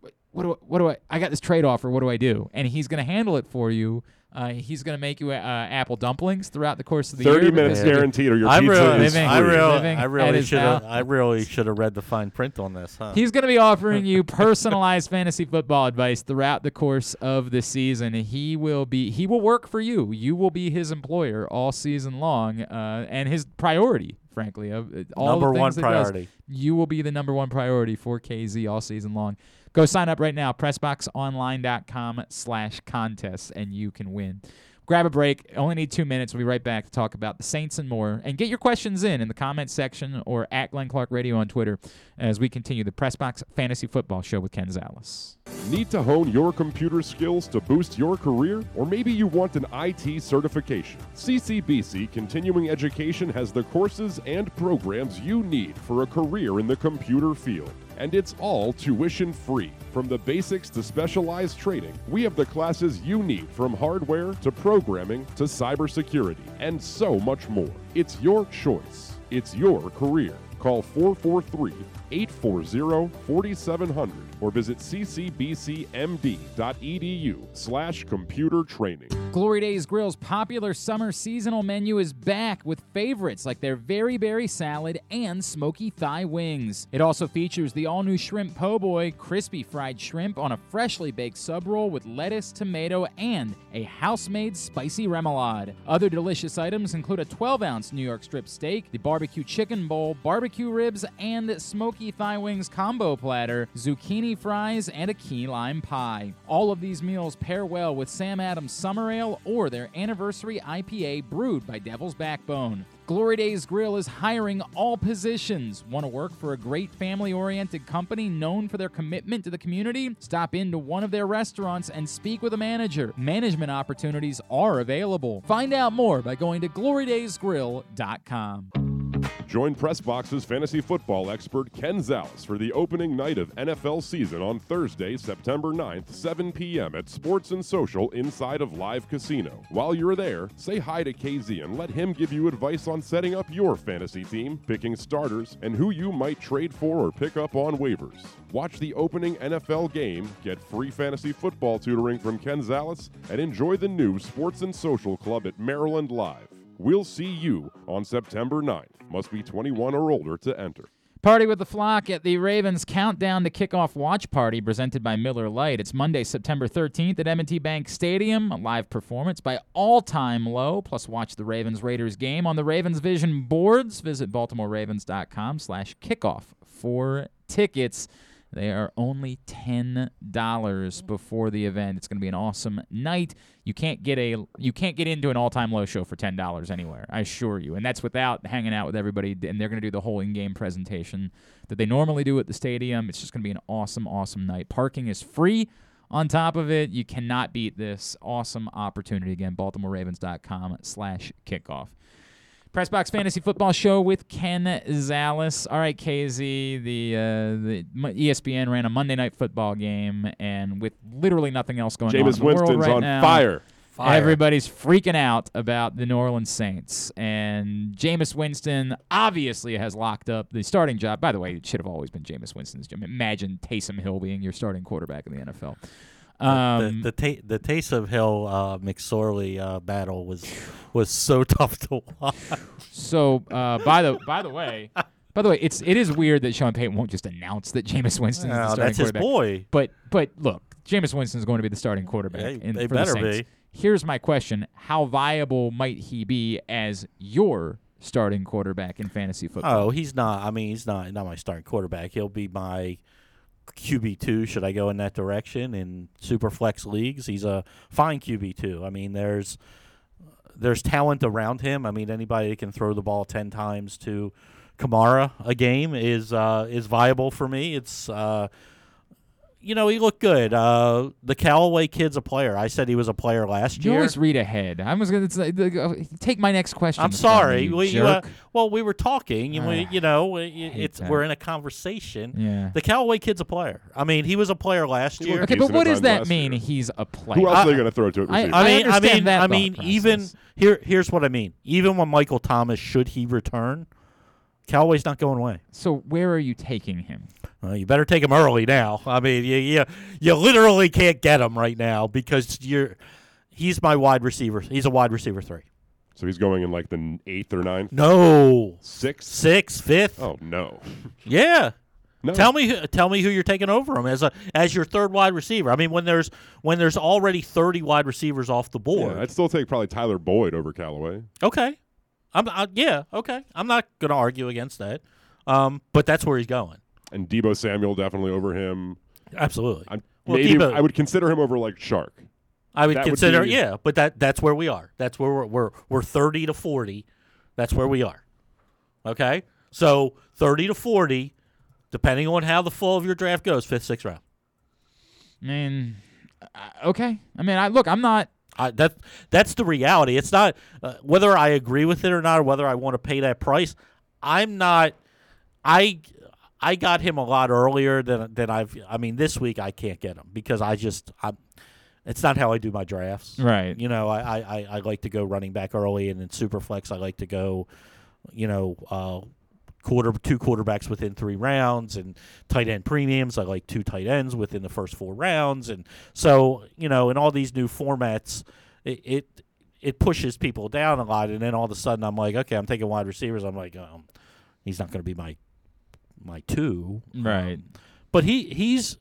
What- What do I, what do I? I got this trade offer. What do I do?" And he's going to handle it for you. Uh, he's going to make you uh, apple dumplings throughout the course of the year. 30 minutes guaranteed or your I pizza really, is living- I free. really, living I really should have. I really should have read the fine print on this, huh? He's going to be offering you personalized fantasy football advice throughout the course of the season. He will be he will work for you. You will be his employer all season long, uh, and his priority, frankly, of uh, all Number the one things that does, you will be the number one priority for KZ all season long. Go sign up right now, pressboxonline.com slash contests, and you can win. Grab a break. Only need two minutes. We'll be right back to talk about the Saints and more. And get your questions in in the comments section or at Glenn Clark Radio on Twitter as we continue the Press Box Fantasy Football Show with Ken Zales. Need to hone your computer skills to boost your career? Or maybe you want an IT certification? CCBC Continuing Education has the courses and programs you need for a career in the computer field. And it's all tuition free. From the basics to specialized training, we have the classes you need from hardware to programming to cybersecurity and so much more. It's your choice. It's your career. Call 443 840 4700 or visit ccbcmd.edu slash computer training. Glory Days Grill's popular summer seasonal menu is back with favorites like their very berry salad and smoky thigh wings. It also features the all new shrimp po' boy, crispy fried shrimp on a freshly baked sub roll with lettuce, tomato, and a house made spicy remoulade. Other delicious items include a 12 ounce New York strip steak, the barbecue chicken bowl, barbecue ribs, and smoky thigh wings combo platter, zucchini fries, and a key lime pie. All of these meals pair well with Sam Adams Summer Ale or their anniversary IPA brewed by Devil's Backbone. Glory Days Grill is hiring all positions. Want to work for a great family oriented company known for their commitment to the community? Stop into one of their restaurants and speak with a manager. Management opportunities are available. Find out more by going to glorydaysgrill.com. Join Pressbox's fantasy football expert Ken Zales for the opening night of NFL season on Thursday, September 9th, 7 p.m. at Sports and Social inside of Live Casino. While you're there, say hi to KZ and let him give you advice on setting up your fantasy team, picking starters, and who you might trade for or pick up on waivers. Watch the opening NFL game, get free fantasy football tutoring from Ken Zales, and enjoy the new Sports and Social Club at Maryland Live. We'll see you on September 9th. Must be 21 or older to enter. Party with the Flock at the Ravens Countdown to Kickoff Watch Party presented by Miller Lite. It's Monday, September 13th at M&T Bank Stadium. A live performance by All Time Low. Plus, watch the Ravens Raiders game on the Ravens Vision boards. Visit BaltimoreRavens.com slash kickoff for tickets. They are only $10 mm. before the event. It's going to be an awesome night. You can't get a you can't get into an all-time low show for $10 anywhere. I assure you. And that's without hanging out with everybody and they're going to do the whole in-game presentation that they normally do at the stadium. It's just going to be an awesome awesome night. Parking is free. On top of it, you cannot beat this awesome opportunity. Again, BaltimoreRavens.com slash kickoff. Pressbox Fantasy Football Show with Ken Zales. All right, KZ, the uh, the ESPN ran a Monday Night Football game, and with literally nothing else going on Jameis in the world Winston's right on now, fire. Fire. Everybody's freaking out about the New Orleans Saints, and Jameis Winston obviously has locked up the starting job. By the way, it should have always been Jameis Winston's job. Imagine Taysom Hill being your starting quarterback in the NFL. Um, the the, ta- the Taysom Hill uh, McSorley uh, battle was was so tough to watch. So uh, by the by the way, By the way, it's it is weird that Sean Payton won't just announce that Jameis Winston is the starting that's his boy. But but look, Jameis Winston is going to be the starting quarterback. Yeah, in, they for the better Saints. be. Here's my question: How viable might he be as your starting quarterback in fantasy football? Oh, he's not. I mean, he's not not my starting quarterback. He'll be my QB two. Should I go in that direction in super flex leagues? He's a fine QB two. I mean, there's there's talent around him. I mean, anybody that can throw the ball ten times to Kamara a game is uh, is viable for me. It's uh, you know he looked good. Uh, the Callaway kid's a player. I said he was a player last You year. always read ahead. I was going to take my next question. I'm sorry. you we, you, uh, well, we were talking, and we, Ah, you know, we- hate it's that. we're in a conversation. Yeah. The Callaway kid's a player. I mean, he was a player last year. Okay, but what does that mean? He's a player. Who else are they I- going to throw to at I- receiver? I mean, I understand mean, that I mean, even process. here. Here's what I mean. Even when Michael Thomas, should he return, Callaway's not going away. So where are you taking him? Well, you better take him early now. I mean, you, you you literally can't get him right now because you're. He's my wide receiver. He's a wide receiver three. So he's going in like the eighth or ninth. No, Sixth. sixth, fifth. Oh no. Yeah. No. Tell me, who- tell me who you're taking over him as a as your third wide receiver. I mean, when there's when there's already 30 wide receivers off the board. Yeah, I'd still take probably Tyler Boyd over Callaway. Okay, I'm I, yeah okay. I'm not going to argue against that. Um, but that's where he's going. And Deebo Samuel definitely over him. Absolutely. I'm, Well, maybe Debo- I would consider him over like Chark. I would That would consider be- yeah, but that that's where we are. That's where we're we're we're 30 to 40. That's where we are. Okay, so 30 to 40, depending on how the flow of your draft goes, fifth, sixth round. I mean, okay. I mean, I look. I'm not. I, that that's the reality. It's not uh, whether I agree with it or not, or whether I want to pay that price. I'm not. I I got him a lot earlier than than I've. I mean, this week I can't get him because I just I'm. It's not how I do my drafts. Right. You know, I, I, I like to go running back early, and in Superflex, I like to go, you know, uh, quarter two quarterbacks within three rounds, and tight end premiums. I like two tight ends within the first four rounds, and so you know, in all these new formats, it it, it pushes people down a lot, and then all of a sudden, I'm like, okay, I'm taking wide receivers. I'm like, um, he's not going to be my my two, Right. Um, but he he's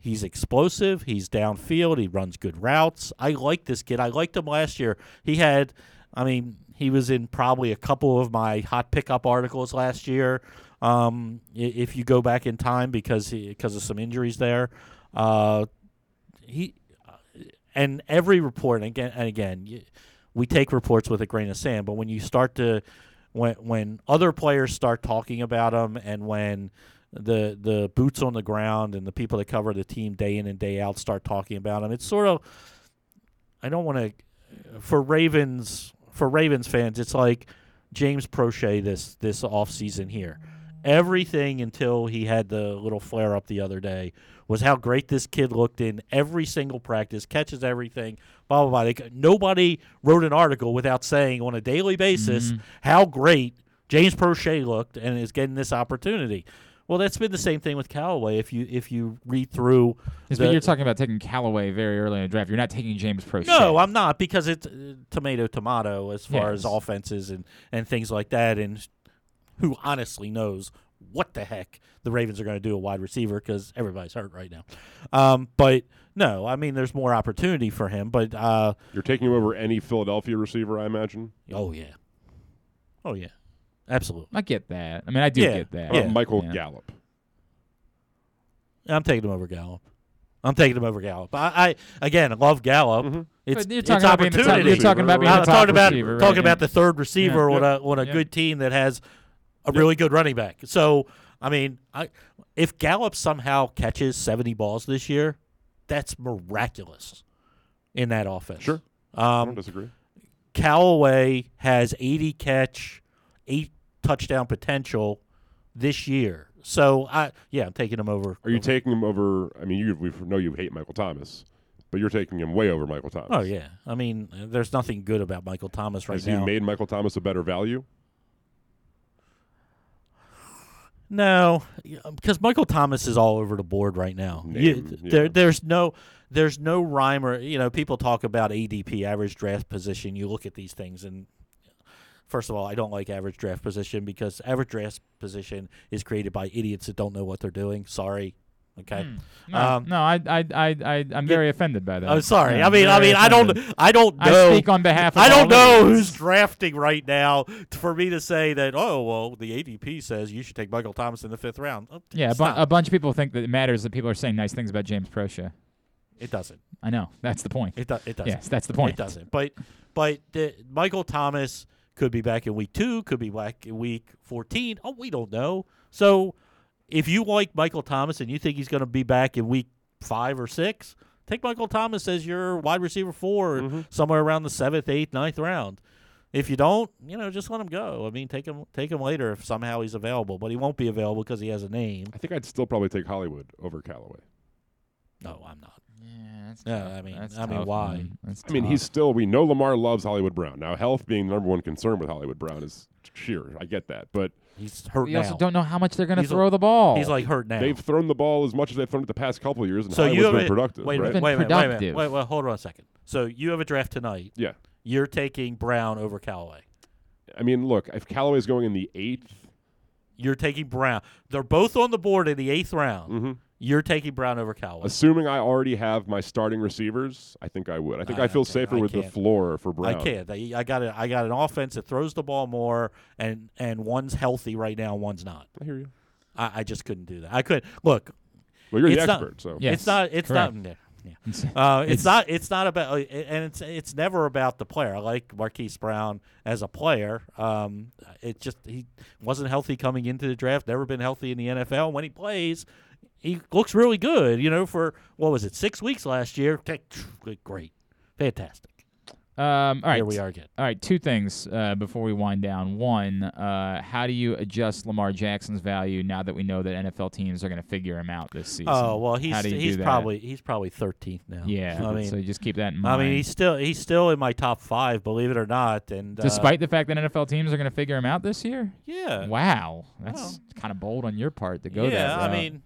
He's explosive. He's downfield. He runs good routes. I like this kid. I liked him last year. He had, I mean, he was in probably a couple of my hot pickup articles last year. Um, if you go back in time because he, because of some injuries there, uh, he and every report and again and again we take reports with a grain of sand. But when you start to when when other players start talking about him and when the the boots on the ground and the people that cover the team day in and day out start talking about him. It's sort of I don't want to for Ravens for Ravens fans. It's like James Proche this this off season here. Everything until he had the little flare up the other day was how great this kid looked in every single practice, catches everything, blah blah blah. They, nobody wrote an article without saying on a daily basis mm-hmm. how great James Proche looked and is getting this opportunity. Well, that's been the same thing with Callaway. If you if you read through, Yes, the- but you're talking about taking Callaway very early in the draft. You're not taking James Proche. no, I'm not because it's uh, tomato tomato as far as offenses and and things like that. And who honestly knows what the heck the Ravens are going to do a wide receiver because everybody's hurt right now. Um, but no, I mean there's more opportunity for him. But uh, You're taking him over any Philadelphia receiver, I imagine. oh yeah, oh yeah, absolutely. I get that. I mean, I do Yeah, get that. How about Yeah. Michael Yeah. Gallup. I'm taking him over Gallup. I'm taking him over Gallup. I, I again love Gallup. It's, Mm-hmm. But you're it's talking about being the top- opportunity. you're talking about being I'm the top talking about receiver, right, talking yeah. about the third receiver Yeah. on a on a Yeah. good team that has a really good running back. So I mean, I if Gallup somehow catches 70 balls this year, that's miraculous in that offense. Sure. I don't Um, disagree. Callaway has 80 catch, eight touchdown potential this year. So I yeah, I'm taking him over. Are you over- taking him over? I mean, you we know you hate Michael Thomas, but you're taking him way over Michael Thomas. Oh yeah, I mean, there's nothing good about Michael Thomas right Has now. he made Michael Thomas a better value? no, because Michael Thomas is all over the board right now. You- Name, there, yeah. there's no, there's no rhyme or you know, people talk about ADP, average draft position. You look at these things, and First of all, I don't like average draft position because average draft position is created by idiots that don't know what they're doing. Sorry. Okay. Hmm. No, no, I, I, I, I, I'm very offended by that. I'm sorry. Yeah, I mean, I mean, I don't. I don't I know. speak on behalf of I don't know who's drafting right now for me to say that. Oh, well, the ADP says you should take Michael Thomas in the fifth round. Oh, Yeah, a, bu- a bunch of people think that it matters that people are saying nice things about James Proche. It doesn't. I know. That's the point. It, do- it doesn't. Yes, that's the point. It doesn't. But but the, Michael Thomas could be back in week two, could be back in week 14. Oh, we don't know. So if you like Michael Thomas and you think he's going to be back in week five or six, take Michael Thomas as your wide receiver 4 Mm-hmm. somewhere around the seventh, eighth, ninth round. If you don't, you know, just let him go. I mean, take him take him later if somehow he's available, but he won't be available because he has a name. I think I'd still probably take Hollywood over Callaway. No, I'm not. Yeah, that's Yeah. I mean, That's I mean, why? That's I mean, he's still. We know Lamar loves Hollywood Brown. Now, health being the number one concern with Hollywood Brown is sheer. I get that, but He's hurt We now. also don't know how much they're going to He's a- throw the ball. He's like hurt now. they've thrown the ball as much as they've thrown it the past couple of years, and So you have been a- productive. Wait, right? wait, wait, a minute, wait, a minute, productive. wait, wait, hold on a second. So you have a draft tonight. Yeah. You're taking Brown over Callaway. I mean, look, if Callaway's going in the eighth, You're taking Brown. They're both on the board in the eighth round. Mm-hmm. You're taking Brown over Callaway. assuming I already have my starting receivers, I think I would. I think I, I- feel safer I with the can't. floor for Brown. I can't. I, I got it. I got an offense that throws the ball more, and and one's healthy right now, one's not. I hear you. I, I just couldn't do that. I could look. Well, you're the it's not- expert, so Yes, it's not. It's correct. not. Yeah. yeah. Uh, it's, It's- not. It's not about. uh, And it's it's never about the player. I like Marquise Brown as a player. Um, it just he wasn't healthy coming into the draft. Never been healthy in the NFL. When he plays, he looks really good. You know, for what was it, six weeks last year? Great, fantastic. Um, all right. Here we are again. All right, two things uh, before we wind down. One, uh, how do you adjust Lamar Jackson's value now that we know that NFL teams are going to figure him out this season? Oh well, he's he's probably he's probably thirteenth now. yeah. I mean, so just keep that in mind. I mean, he's still he's still in my top five, believe it or not. And uh, despite the fact that NFL teams are going to figure him out this year. yeah, Wow, that's Well. kind of bold on your part to go there. yeah, I mean,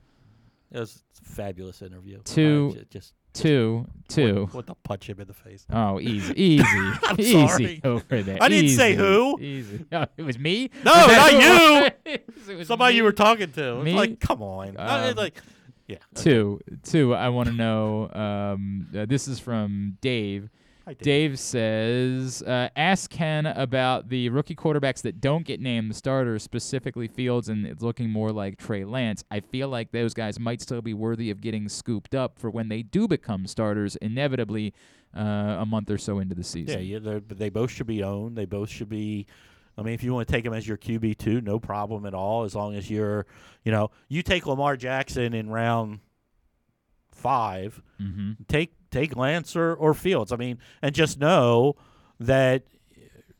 it was a fabulous interview. Two- Uh, ju- just two, two. What to punch him in the face. Oh, easy, easy, I'm easy sorry. over there. I didn't say who. Easy. No, it was me. No, Was not you. was? It was Somebody you were talking to. Me? like, come on. I- Um, like, yeah. Two, two. I want to know. Um, uh, this is from Dave. Dave. Dave says, uh, "Ask Ken about the rookie quarterbacks that don't get named starters, specifically Fields, and it's looking more like Trey Lance. I feel like those guys might still be worthy of getting scooped up for when they do become starters, inevitably uh, a month or so into the season." Yeah, yeah they're- both should be owned. They both should be. I mean, if you want to take them as your QB two, no problem at all. As long as you're, you know, you take Lamar Jackson in round five, Mm-hmm. take take Lance or, or Fields. I mean, and just know that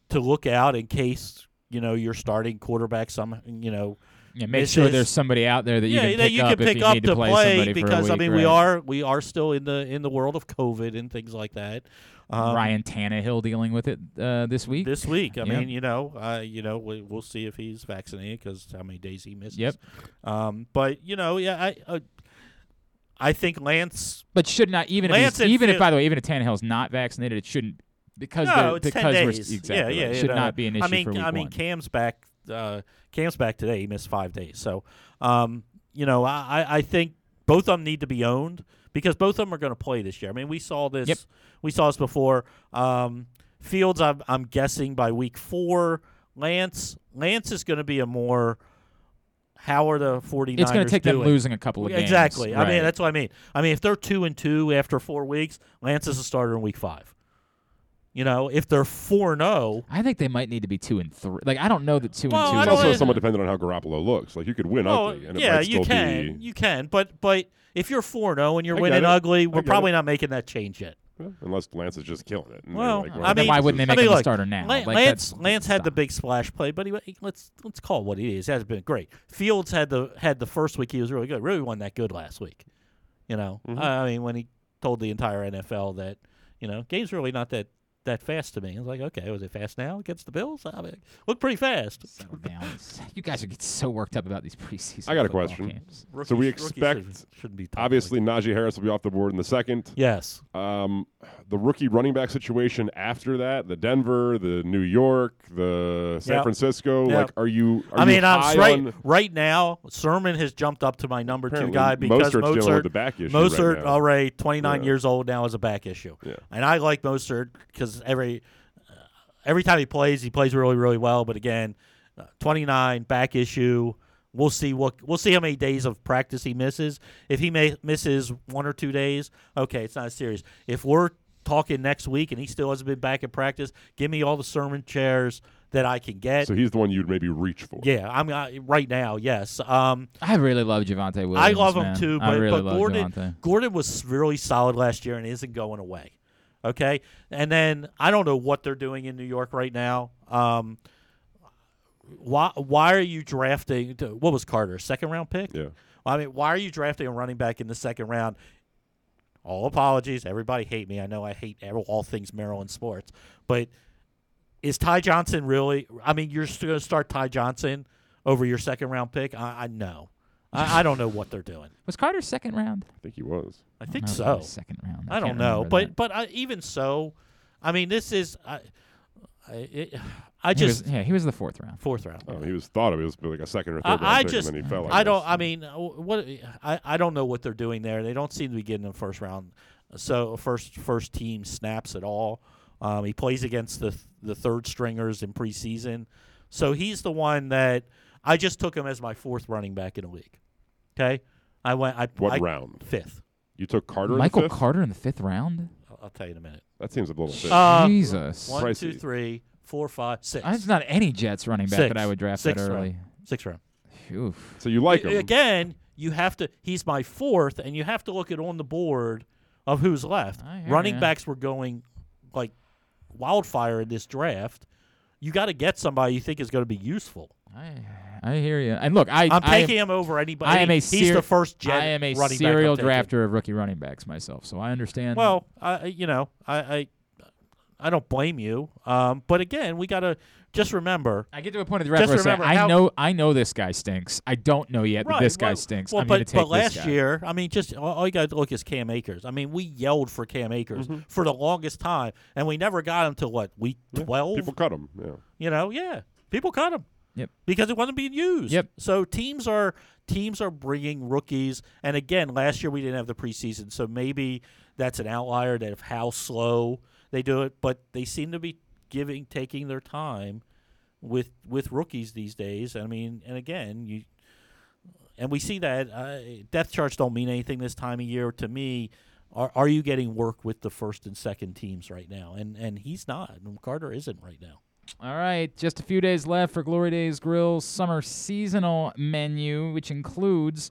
to look out in case you know your starting quarterback some you know Yeah, make sure is- there's somebody out there that you yeah, can that pick you up can if pick you up need to play, play somebody for a because I week, mean we are we are still in the in the world of COVID and things like that. Um, Ryan Tannehill dealing with it uh, this week. this week. I Yeah. mean, you know, uh, you know, we, we'll see if he's vaccinated because how many days he misses. Yep. Um, but you know, yeah, I, uh, I think Lance. But should not even Lance if even if by the way even if Tannehill's not vaccinated, it shouldn't because no, it's because ten we're days. exactly yeah, right. It should not be an issue I mean, I mean, one. Cam's back. Uh, Cam's back today. He missed five days. So, um, you know, I, I- I think both of them need to be owned because both of them are going to play this year. I mean, we saw this. Yep. We saw this before. Um, Fields, I'm, I'm guessing by week four. Lance, Lance is going to be a more. How are the 49ers It's going to take them losing a couple of games. Exactly. I mean, that's what I mean. I mean, if they're two and two after four weeks, Lance is a starter in week five. You know, if they're four and zero, I think they might need to be two and three. Like I don't know that two Well, and two. I It's also know. somewhat dependent on how Garoppolo looks. Like you could win well, ugly, and it yeah, might you still can, be you can, but but if you're four and zero and you're I winning ugly, we're probably it. not making that change yet. Unless Lance is just killing it. and they're Well, I mean, why wouldn't they I make mean, him a starter now? Lan- Like, Lance Lance had the big splash play, but he let's let's call it what it is. It has been great. Fields had the had the first week he was really good. Really wasn't that good last week. You know, Mhm. I mean when he told the entire NFL that you know game's really not that that fast to me. I was like, okay, was it fast now against the Bills? I mean, looked pretty fast. Settle down. You guys are getting so worked up about these preseason. I got a question. games. so we Rookies- rookies expect, shouldn't- shouldn't be talking obviously, Najee Harris will be off the board in the second. Yes. Um, the rookie running back situation after that, the Denver, the New York, the San Yep. Francisco. Yep. Like, are you? Are I mean, you I'm high right on- right now. Sermon has jumped up to my number two guy because Mostert's dealing with Mostert, the back issue right Mostert now. already 29 Yeah. years old now is a back issue, Yeah. and I like Mostert because every uh, every time he plays, he plays really really well. But again, uh, 29 back issue. We'll see what we'll see how many days of practice he misses. If he may misses one or two days, okay, it's not serious. If we're talking next week and he still hasn't been back in practice, give me all the sermon chairs that I can get. So he's the one you'd maybe reach for. Yeah, I'm uh, right now. Yes, um, I really love Javonte Williams. I love him man. too. I But, really but love Gordon, Javonte. Gordon was really solid last year and isn't going away. Okay, and then I don't know what they're doing in New York right now. Um, why why are you drafting? What was Carter second round pick? Yeah. I mean, why are you drafting a running back in the second round? All apologies. Everybody hate me. I know I hate all things Maryland sports, but is Ty Johnson really? I mean, you're still going to start Ty Johnson over your second round pick? I, I know. I, I don't know what they're doing. Was Carter second round? I think he was. I I think don't know if it so. was Second round. I, don't can't know, remember but that. but I, even so, I mean, this is I, I, it, I He was- just yeah, he was the fourth round. fourth round. Oh, he was thought of it was like a second or third I, round I pick, just and then he fell. I don't. guess. I mean, uh, what I, I don't know what they're doing there. They don't seem to be getting the first round, so first first team snaps at all. Um, he plays against the the third stringers in preseason, so he's the one that I just took him as my fourth running back in the league. Okay, I went. I What I- round? Fifth. You took Carter. Michael in the fifth? Carter in the fifth round. I'll, I'll tell you in a minute. That seems a little bit. Uh, Jesus. One, two, Pricey. three, four, five, six. There's not any Jets running back Six. that I would draft Six that round. early. Six round. Oof. So you like A- him? Again, you have to. He's my fourth, and you have to look at on the board of who's left. I hear Running ya. backs were going like wildfire in this draft. You got to get somebody you think is going to be useful. I I hear you. And look, I I'm I taking him over anybody. I am a He's the first jet I am a running serial drafter of rookie running backs myself, so I understand. Well, I you know I I, I don't blame you. Um, but again, we got to just remember. I get to a point of the draft Just where I say, remember I know I know this guy stinks. I don't know yet that Right, this guy well- stinks. Well, I'm but, going to take but last this guy. year, I mean, just all, all you got to look is Cam Akers. I mean, we yelled for Cam Akers Mm-hmm. for the longest time, and we never got him till what week twelve. People cut him. Yeah. You know, yeah, people cut him. Yep. Because it wasn't being used. Yep. So teams are teams are bringing rookies, and again, last year we didn't have the preseason, so maybe that's an outlier that of how slow they do it. But they seem to be giving taking their time with with rookies these days. I mean, and again, you and we see that uh, depth charts don't mean anything this time of year to me. Are, are you getting work with the first and second teams right now? And and he's not. And Carter isn't right now. All right, just a few days left for Glory Days Grill's summer seasonal menu, which includes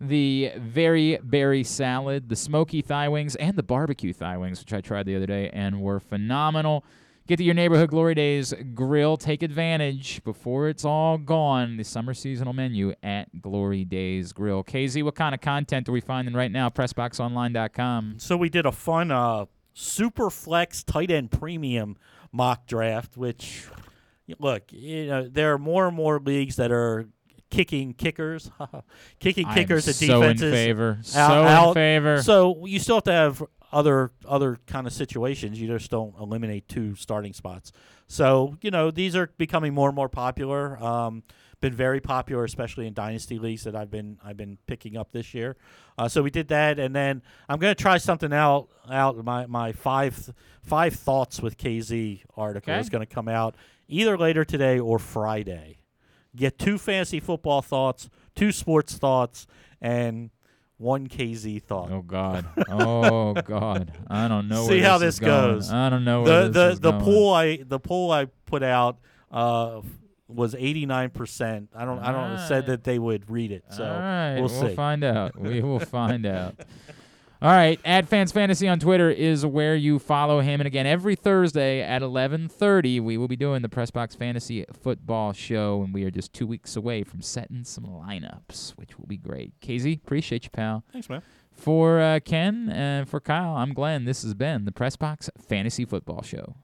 the very berry salad, the smoky thigh wings, and the barbecue thigh wings, which I tried the other day and were phenomenal. Get to your neighborhood Glory Days Grill. Take advantage before it's all gone. The summer seasonal menu at Glory Days Grill. KZ, what kind of content are we finding right now? PressBoxOnline.com. So we did a fun uh, super flex tight end premium mock draft, which look, you know, there are more and more leagues that are kicking kickers, kicking kickers at so in favor. out- So in favor. So you still have to have other other kind of situations. You just don't eliminate two starting spots. So you know these are becoming more and more popular. Um, been very popular, especially in dynasty leagues that I've been I've been picking up this year. Uh, so we did that, and then I'm going to try something out. Out my my five five thoughts with KZ article Okay. is going to come out either later today or Friday. Get two fantasy football thoughts, two sports thoughts, and one KZ thought. Oh God! Oh God! I don't know. See where how this, this is going. goes. I don't know. The Where the this is the going. pool I the pool I put out uh, was eighty nine percent. I don't I don't Alright. said that they would read it. So All right, we'll we'll see. find out. We will find out. All right, at Fans Fantasy on Twitter is where you follow him. And again, every Thursday at 11:30, we will be doing the Pressbox Fantasy Football Show, and we are just two weeks away from setting some lineups, which will be great. KZ, appreciate you, pal. Thanks, man. For uh, Ken and for Kyle, I'm Glenn. This has been the Press Box Fantasy Football Show.